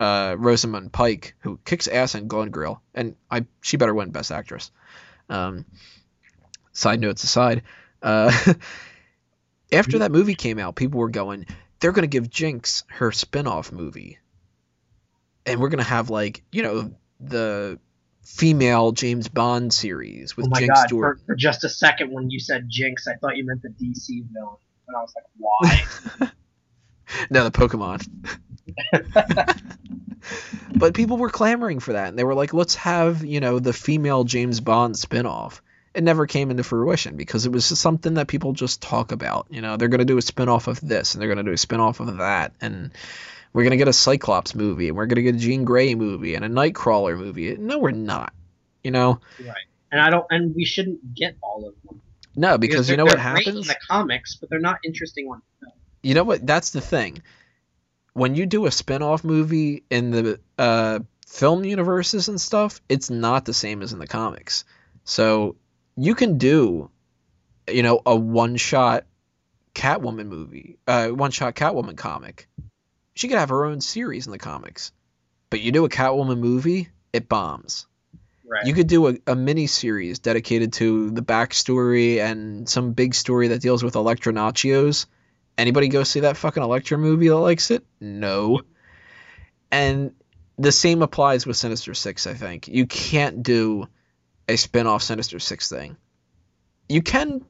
uh, Rosamund Pike, who kicks ass in Gone Girl, and I she better win Best Actress. Um, side notes aside, uh, after that movie came out, people were going, they're gonna give Jinx her spin-off movie, and we're gonna have like you know the female James Bond series with oh my Jinx god! For, for just a second, when you said Jinx, I thought you meant the DC villain, and I was like, why? No, the Pokemon. but people were clamoring for that, and they were like, "Let's have you know the female James Bond spinoff." it never came into fruition because it was something that people just talk about. You know, they're gonna do a spin-off of this and they're gonna do a spin-off of that and we're gonna get a Cyclops movie and we're gonna get a Jean Grey movie and a Nightcrawler movie. No, we're not. You know. Right. And I don't. And we shouldn't get all of them. No, because, you know what happens. in the comics, but they're not interesting on film. You know what? That's the thing. When you do a spin-off movie in the uh, film universes and stuff, it's not the same as in the comics. So you can do, you know, a one-shot Catwoman movie, uh, one-shot Catwoman comic. She could have her own series in the comics. But you do a Catwoman movie, it bombs. Right. You could do a, a mini series dedicated to the backstory and some big story that deals with Elektra Natchios. Anybody go see that fucking Elektra movie that likes it? No. And the same applies with Sinister Six, I think. You can't do a spin off Sinister Six thing. You can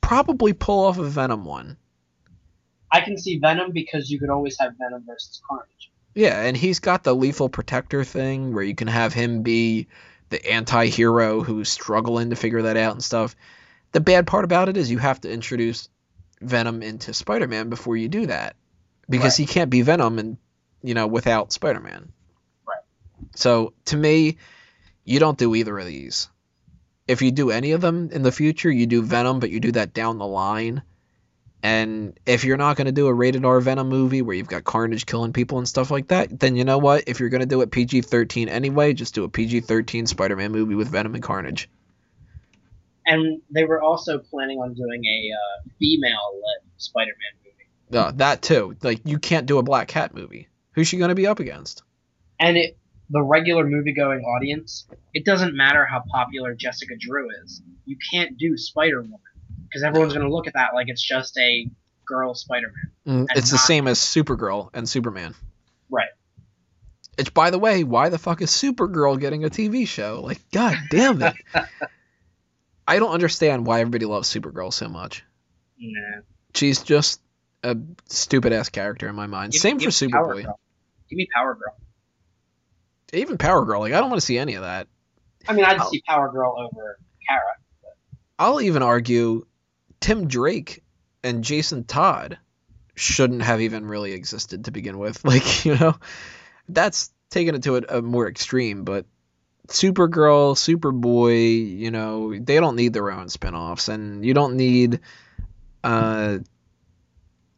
probably pull off a Venom one. I can see Venom because you could always have Venom versus Carnage. Yeah, and he's got the lethal protector thing where you can have him be the anti-hero who's struggling to figure that out and stuff. The bad part about it is you have to introduce Venom into Spider-Man before you do that. Because Right. he can't be Venom and you know without Spider-Man. Right. So to me, you don't do either of these. If you do any of them in the future, you do Venom, but you do that down the line. And if you're not going to do a rated R Venom movie where you've got Carnage killing people and stuff like that, then you know what? If you're going to do it PG 13 anyway, just do a PG 13 Spider Man movie with Venom and Carnage. And they were also planning on doing a uh, female-led Spider-Man movie. Uh, that too. Like, you can't do a Black Cat movie. Who's she going to be up against? And it, the regular movie-going audience, it doesn't matter how popular Jessica Drew is. You can't do Spider-Woman because everyone's going to look at that like it's just a girl Spider-Man. Mm, it's the not- same as Supergirl and Superman. Right. It's, by the way, why the fuck is Supergirl getting a TV show? Like, god damn it. I don't understand why everybody loves Supergirl so much. Nah. She's just a stupid ass character in my mind. Give- Same for give Power Superboy. Give me Power Girl. Even Power Girl. Like I don't want to see any of that. I mean, I'd Oh. see Power Girl over Kara. I'll even argue Tim Drake and Jason Todd shouldn't have even really existed to begin with. Like, you know, that's taking it to a, a more extreme, but Supergirl, Superboy, you know, they don't need their own spin-offs and you don't need uh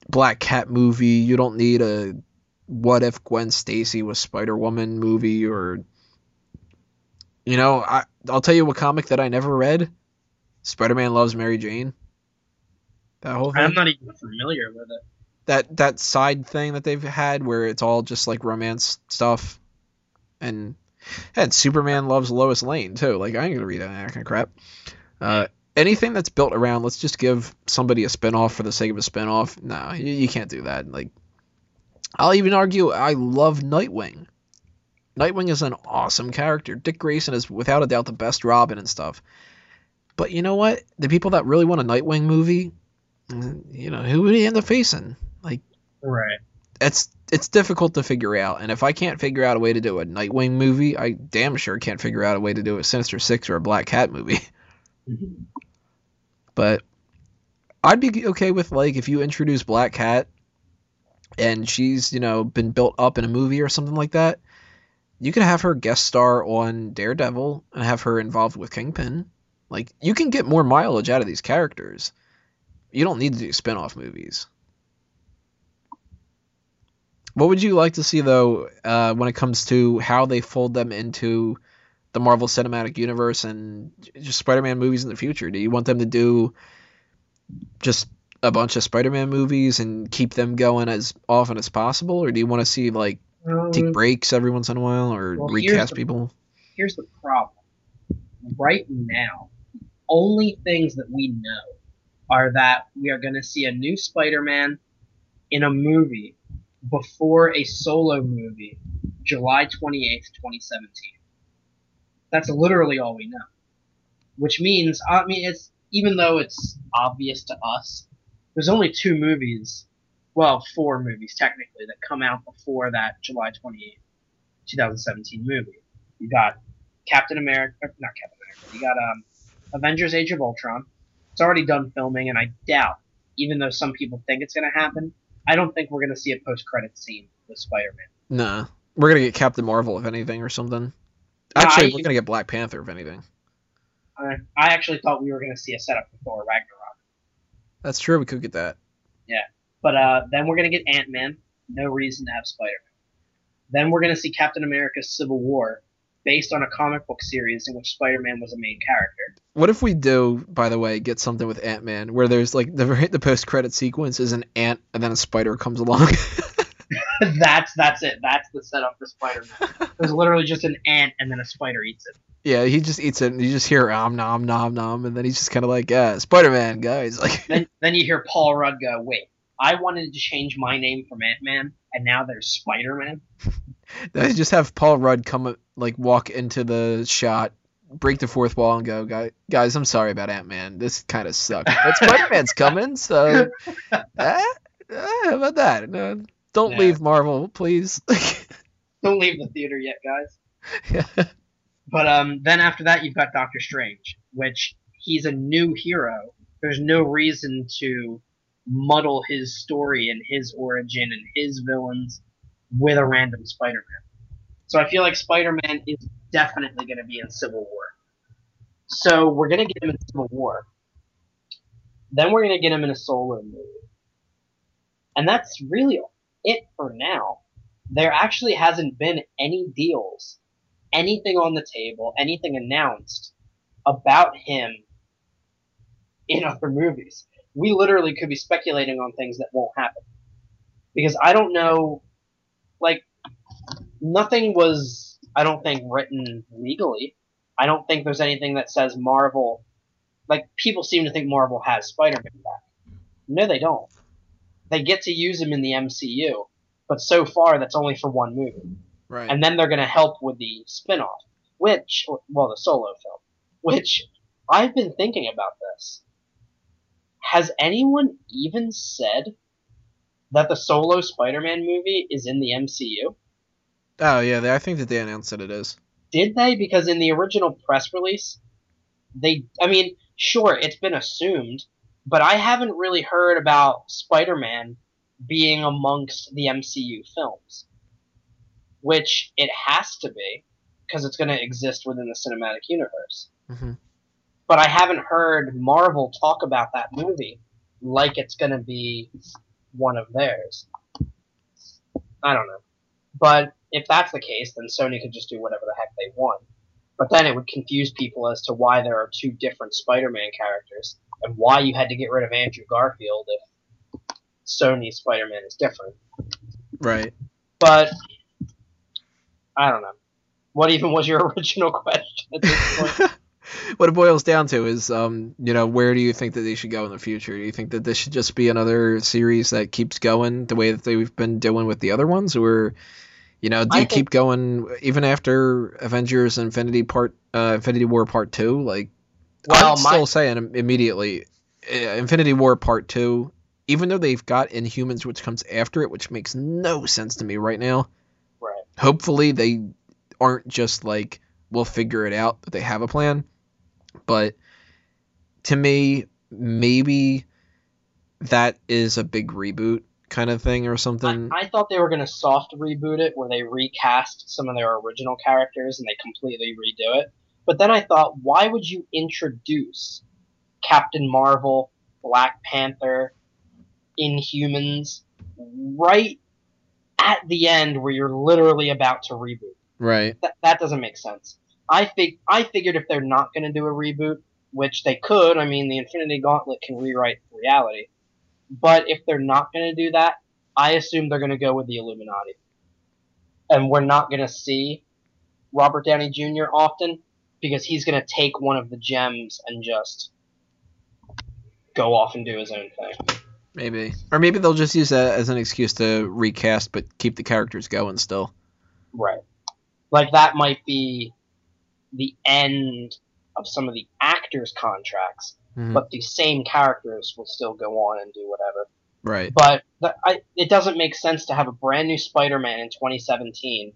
Black Cat movie, you don't need a what if Gwen Stacy was Spider-Woman movie or you know, I I'll tell you a comic that I never read. Spider-Man loves Mary Jane. That whole thing. I'm not even familiar with it. that that side thing that they've had where it's all just like romance stuff, and and Superman loves Lois Lane too. Like I ain't gonna read that kind of crap. Uh, anything that's built around let's just give somebody a spin-off for the sake of a spin-off. No, you, you can't do that. Like I'll even argue I love Nightwing. Nightwing is an awesome character. Dick Grayson is without a doubt the best Robin and stuff. But you know what? The people that really want a Nightwing movie, mm, you know, who would he end up facing? Like Right. it's it's difficult to figure out. And if I can't figure out a way to do a Nightwing movie, I damn sure can't figure out a way to do a Sinister Six or a Black Cat movie. But I'd be okay with like if you introduce Black Cat and she's, you know, been built up in a movie or something like that. You could have her guest star on Daredevil and have her involved with Kingpin. Like you can get more mileage out of these characters. You don't need to do spin-off movies. What would you like to see though uh, when it comes to how they fold them into the Marvel Cinematic Universe and just Spider-Man movies in the future? Do you want them to do just a bunch of Spider-Man movies and keep them going as often as possible, or do you want to see like take Um, breaks every once in a while or Well, here's recast the- people? here's the problem. Right now, only things that we know are that we are going to see a new Spider-Man in a movie before a solo movie, July 28th, 2017. That's literally all we know. Which means, I mean, it's even though it's obvious to us, there's only two movies, well, four movies technically that come out before that July 28th, 2017 movie. You got Captain America, not Captain America. You got um, Avengers: Age of Ultron. It's already done filming, and I doubt, even though some people think it's going to happen, I don't think we're going to see a post-credit scene with Spider-Man. Nah, we're gonna get Captain Marvel if anything or something. Actually, we're gonna get Black Panther if anything. I, I actually thought we were going to see a setup for Thor Ragnarok. That's true. We could get that. Yeah, but uh, then we're going to get Ant Man. No reason to have Spider Man. Then we're going to see Captain America's Civil War, based on a comic book series in which Spider Man was a main character. What if we do, by the way, get something with Ant Man where there's like the the post credit sequence is an ant and then a spider comes along. that's that's it. That's the setup for Spider Man. There's literally just an ant and then a spider eats it. yeah, he just eats it and you just hear om nom nom nom and then he's just kind of like, yeah, Spider Man, guys. Like, Then then you hear Paul Rudd go, "Wait, I wanted to change my name from Ant Man, and now there's Spider Man." They just have Paul Rudd come like walk into the shot. Break the fourth wall and go, guys. Guys, I'm sorry about Ant Man. This kind of sucked, but Spider Man's coming, so eh, eh, how about that? No, don't leave Marvel, please. Don't leave the theater yet, guys. yeah. But um, then after that, you've got Doctor Strange, which he's a new hero. There's no reason to muddle his story and his origin and his villains with a random Spider-Man. So I feel like Spider-Man is definitely going to be in Civil War. So we're going to get him in Civil War. Then we're going to get him in a solo movie. And that's really it for now. There actually hasn't been any deals anything on the table, anything announced about him in other movies. We literally could be speculating on things that won't happen. Because I don't know, like, nothing was, I don't think, written legally. I don't think there's anything that says Marvel, like, people seem to think Marvel has Spider Man back. No, they don't. They get to use him in the MCU, but so far that's only for one movie Right. and then they're going to help with the spin-off which well the solo film which i've been thinking about this has anyone even said that the solo spider-man movie is in the mcu oh yeah, they, I think that they announced that it is. did they? Because in the original press release they i mean sure it's been assumed but i haven't really heard about spider-man being amongst the mcu films which it has to be because it's going to exist within the cinematic universe. Hmm but i haven't heard marvel talk about that movie like it's going to be one of theirs i don't know but if that's the case then sony could just do whatever the heck they want but then it would confuse people as to why there are two different Spider-Man characters and why you had to get rid of Andrew Garfield if Sony's Spider-Man is different. Right. But I don't know. What even was your original question at this point? what it boils down to is, um, you know, where do you think that they should go in the future? Do you think that this should just be another series that keeps going the way that they've been doing with the other ones, or, you know, do I you think- keep going even after Avengers Infinity Part, uh, Infinity War Part Two? Like, Well, I'm my- still saying immediately, uh, Infinity War Part Two. Even though they've got Inhumans, which comes after it, which makes no sense to me right now. right. hopefully they aren't just like we'll figure it out that they have a plan but to me maybe that is a big reboot kind of thing or I, something I thought they were going to soft reboot it where they recast some of their original characters and they completely redo it. But then I thought, why would you introduce Captain Marvel, Black Panther, Inhumans right at the end where you're literally about to reboot? right That, that doesn't make sense. I think I figured if they're not going to do a reboot, which they could, I mean, the Infinity Gauntlet can rewrite reality. But if they're not going to do that, I assume they're going to go with the Illuminati. And we're not going to see Robert Downey Jr. often because he's going to take one of the gems and just go off and do his own thing. maybe or maybe they'll just use that as an excuse to recast but keep the characters going still Right. Like that might be the end of some of the actors' contracts, Mhm. but the same characters will still go on and do whatever. right But the, I, it doesn't make sense to have a brand new Spider-Man in 2017,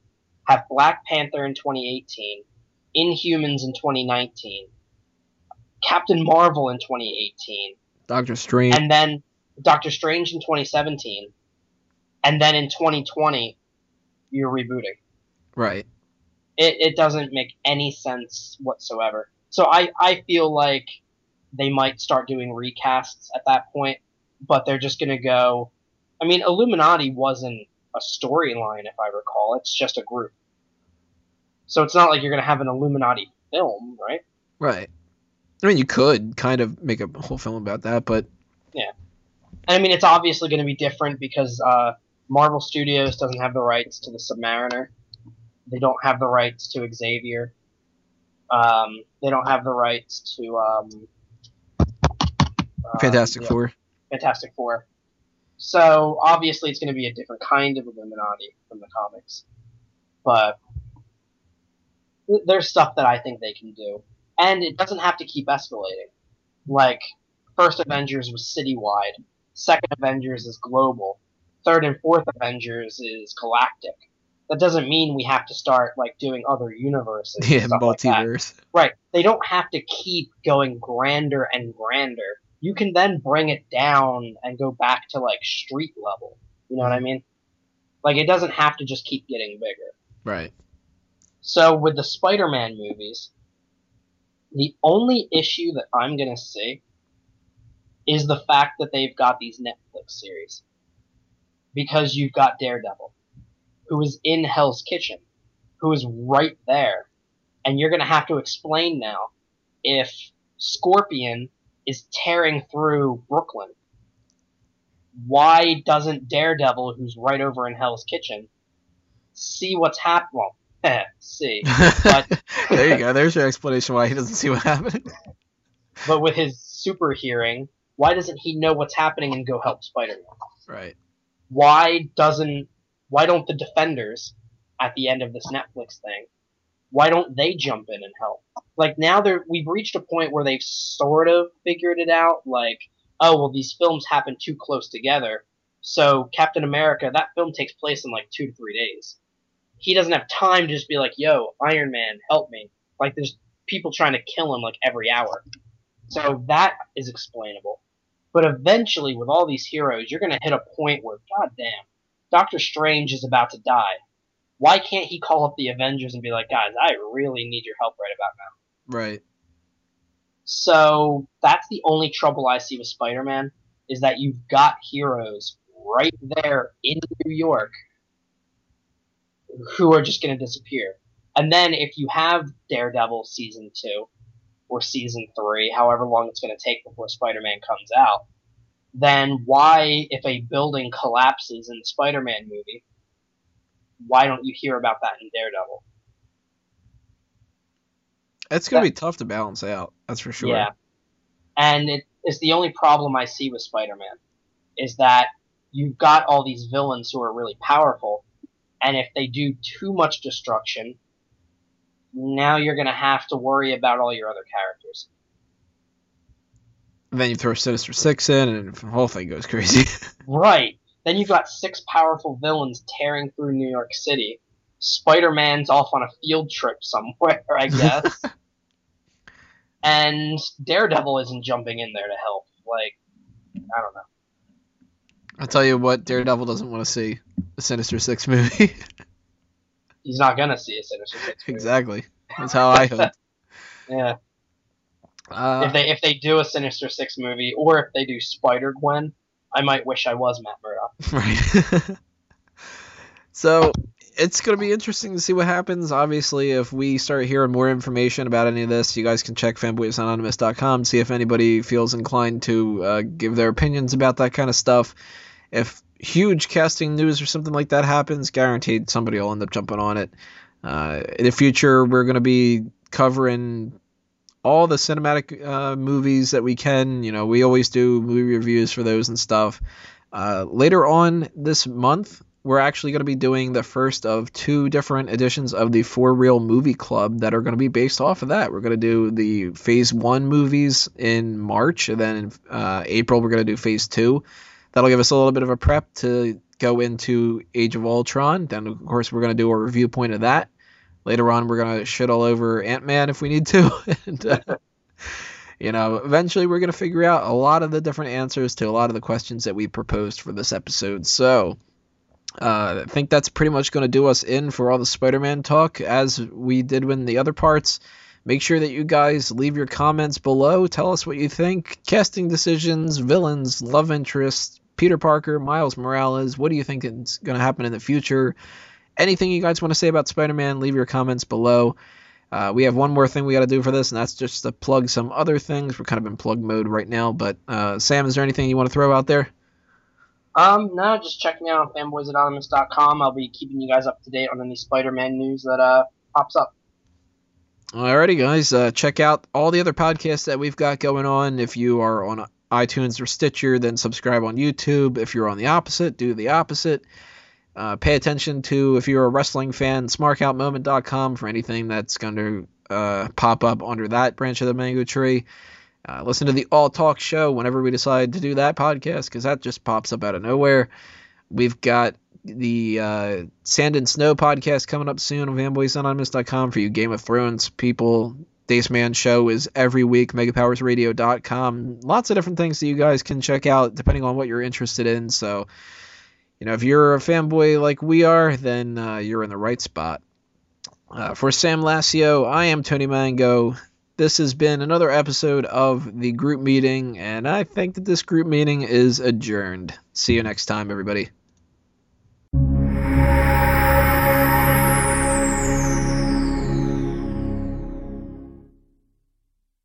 have Black Panther in 2018, Inhumans in 2019, Captain Marvel in 2018, Doctor Strange. and then Doctor Strange in 2017, and then in 2020, you're rebooting. right. It, it doesn't make any sense whatsoever. So I, I feel like they might start doing recasts at that point, but they're just going to go. I mean, Illuminati wasn't a storyline, if I recall. It's just a group. So it's not like you're going to have an Illuminati film, right? Right. I mean, you could kind of make a whole film about that, but And I mean, it's obviously going to be different because uh, Marvel Studios doesn't have the rights to the Submariner. They don't have the rights to Xavier. Um, they don't have the rights to um, uh, Fantastic yeah, Four. Fantastic Four. So obviously, it's going to be a different kind of Illuminati from the comics, but there's stuff that I think they can do, and it doesn't have to keep escalating. Like first Avengers was citywide, second Avengers is global, third and fourth Avengers is galactic. That doesn't mean we have to start like doing other universes. Yeah, stuff like multiverse. Right. They don't have to keep going grander and grander. You can then bring it down and go back to like street level. You know what I mean? Like it doesn't have to just keep getting bigger. Right. So with the Spider-Man movies, the only issue that I'm gonna see is the fact that they've got these Netflix series. Because you've got Daredevil, who is in Hell's Kitchen, who is right there, and you're gonna have to explain now if Scorpion is tearing through Brooklyn. Why doesn't Daredevil, who's right over in Hell's Kitchen, see what's happening? Well, see. But- there you go. There's your explanation why he doesn't see what happened. But with his super hearing, why doesn't he know what's happening and go help Spider-Man? Right. Why doesn't why don't the defenders at the end of this Netflix thing, why don't they jump in and help? Like now they're we've reached a point where they've sort of figured it out, like, oh well these films happen too close together. So Captain America, that film takes place in like two to three days. He doesn't have time to just be like, yo, Iron Man, help me. Like there's people trying to kill him like every hour. So that is explainable. But eventually, with all these heroes, you're going to hit a point where, goddamn, Doctor Strange is about to die. Why can't he call up the Avengers and be like, guys, I really need your help right about now? Right. So that's the only trouble I see with Spider Man is that you've got heroes right there in New York who are just going to disappear. And then if you have Daredevil season two or season three, however long it's going to take before Spider Man comes out, then why, if a building collapses in the Spider Man movie, why don't you hear about that in Daredevil? It's gonna be tough to balance out. That's for sure. Yeah. And it is the only problem I see with Spider Man is that you've got all these villains who are really powerful, and if they do too much destruction, now you're gonna have to worry about all your other characters. And then you throw Sinister Six in, and the whole thing goes crazy. Right. Then you've got six powerful villains tearing through New York City. Spider Man's off on a field trip somewhere, I guess. and Daredevil isn't jumping in there to help. Like, I don't know. I'll tell you what, Daredevil doesn't want to see the Sinister Six movie. He's not gonna see a Sinister Six movie. exactly. That's how I hope. Yeah. Uh, if they if they do a Sinister Six movie, or if they do Spider Gwen, I might wish I was Matt Murdock. Right. so it's going to be interesting to see what happens. Obviously, if we start hearing more information about any of this, you guys can check fanboysanonymous.com, to see if anybody feels inclined to uh, give their opinions about that kind of stuff. If huge casting news or something like that happens, guaranteed somebody will end up jumping on it. Uh, in the future, we're going to be covering all the cinematic uh, movies that we can. You know, we always do movie reviews for those and stuff. Uh, later on this month, we're actually going to be doing the first of two different editions of the For Real Movie Club that are going to be based off of that. We're going to do the Phase 1 movies in March, and then in uh, April, we're going to do Phase 2. That'll give us a little bit of a prep to go into Age of Ultron. Then, of course, we're going to do a review point of that. Later on, we're to shit all over Ant Man if we need to. and, uh, you know, eventually we're to figure out a lot of the different answers to a lot of the questions that we proposed for this episode. So, uh, I think that's pretty much going to do us in for all the Spider Man talk, as we did in the other parts. Make sure that you guys leave your comments below. Tell us what you think. Casting decisions, villains, love interests, Peter Parker, Miles Morales. What do you think is going to happen in the future? Anything you guys want to say about Spider Man, leave your comments below. Uh, we have one more thing we got to do for this, and that's just to plug some other things. We're kind of in plug mode right now. But uh, Sam, is there anything you want to throw out there? Um, no, just check me out on fanboysanonymous.com. I'll be keeping you guys up to date on any Spider-Man news that uh pops up. Alrighty, guys. Uh, check out all the other podcasts that we've got going on. If you are on iTunes or Stitcher, then subscribe on YouTube. If you're on the opposite, do the opposite. Uh, pay attention to if you're a wrestling fan, smarkoutmoment.com for anything that's going to uh, pop up under that branch of the mango tree. Uh, listen to the All Talk show whenever we decide to do that podcast because that just pops up out of nowhere. We've got the uh, Sand and Snow podcast coming up soon on fanboysanonymous.com for you Game of Thrones people. Dace Man show is every week, megapowersradio.com. Lots of different things that you guys can check out depending on what you're interested in. So, you know, if you're a fanboy like we are, then uh, you're in the right spot. Uh, for Sam Lassio, I am Tony Mango this has been another episode of the group meeting, and I think that this group meeting is adjourned. See you next time, everybody.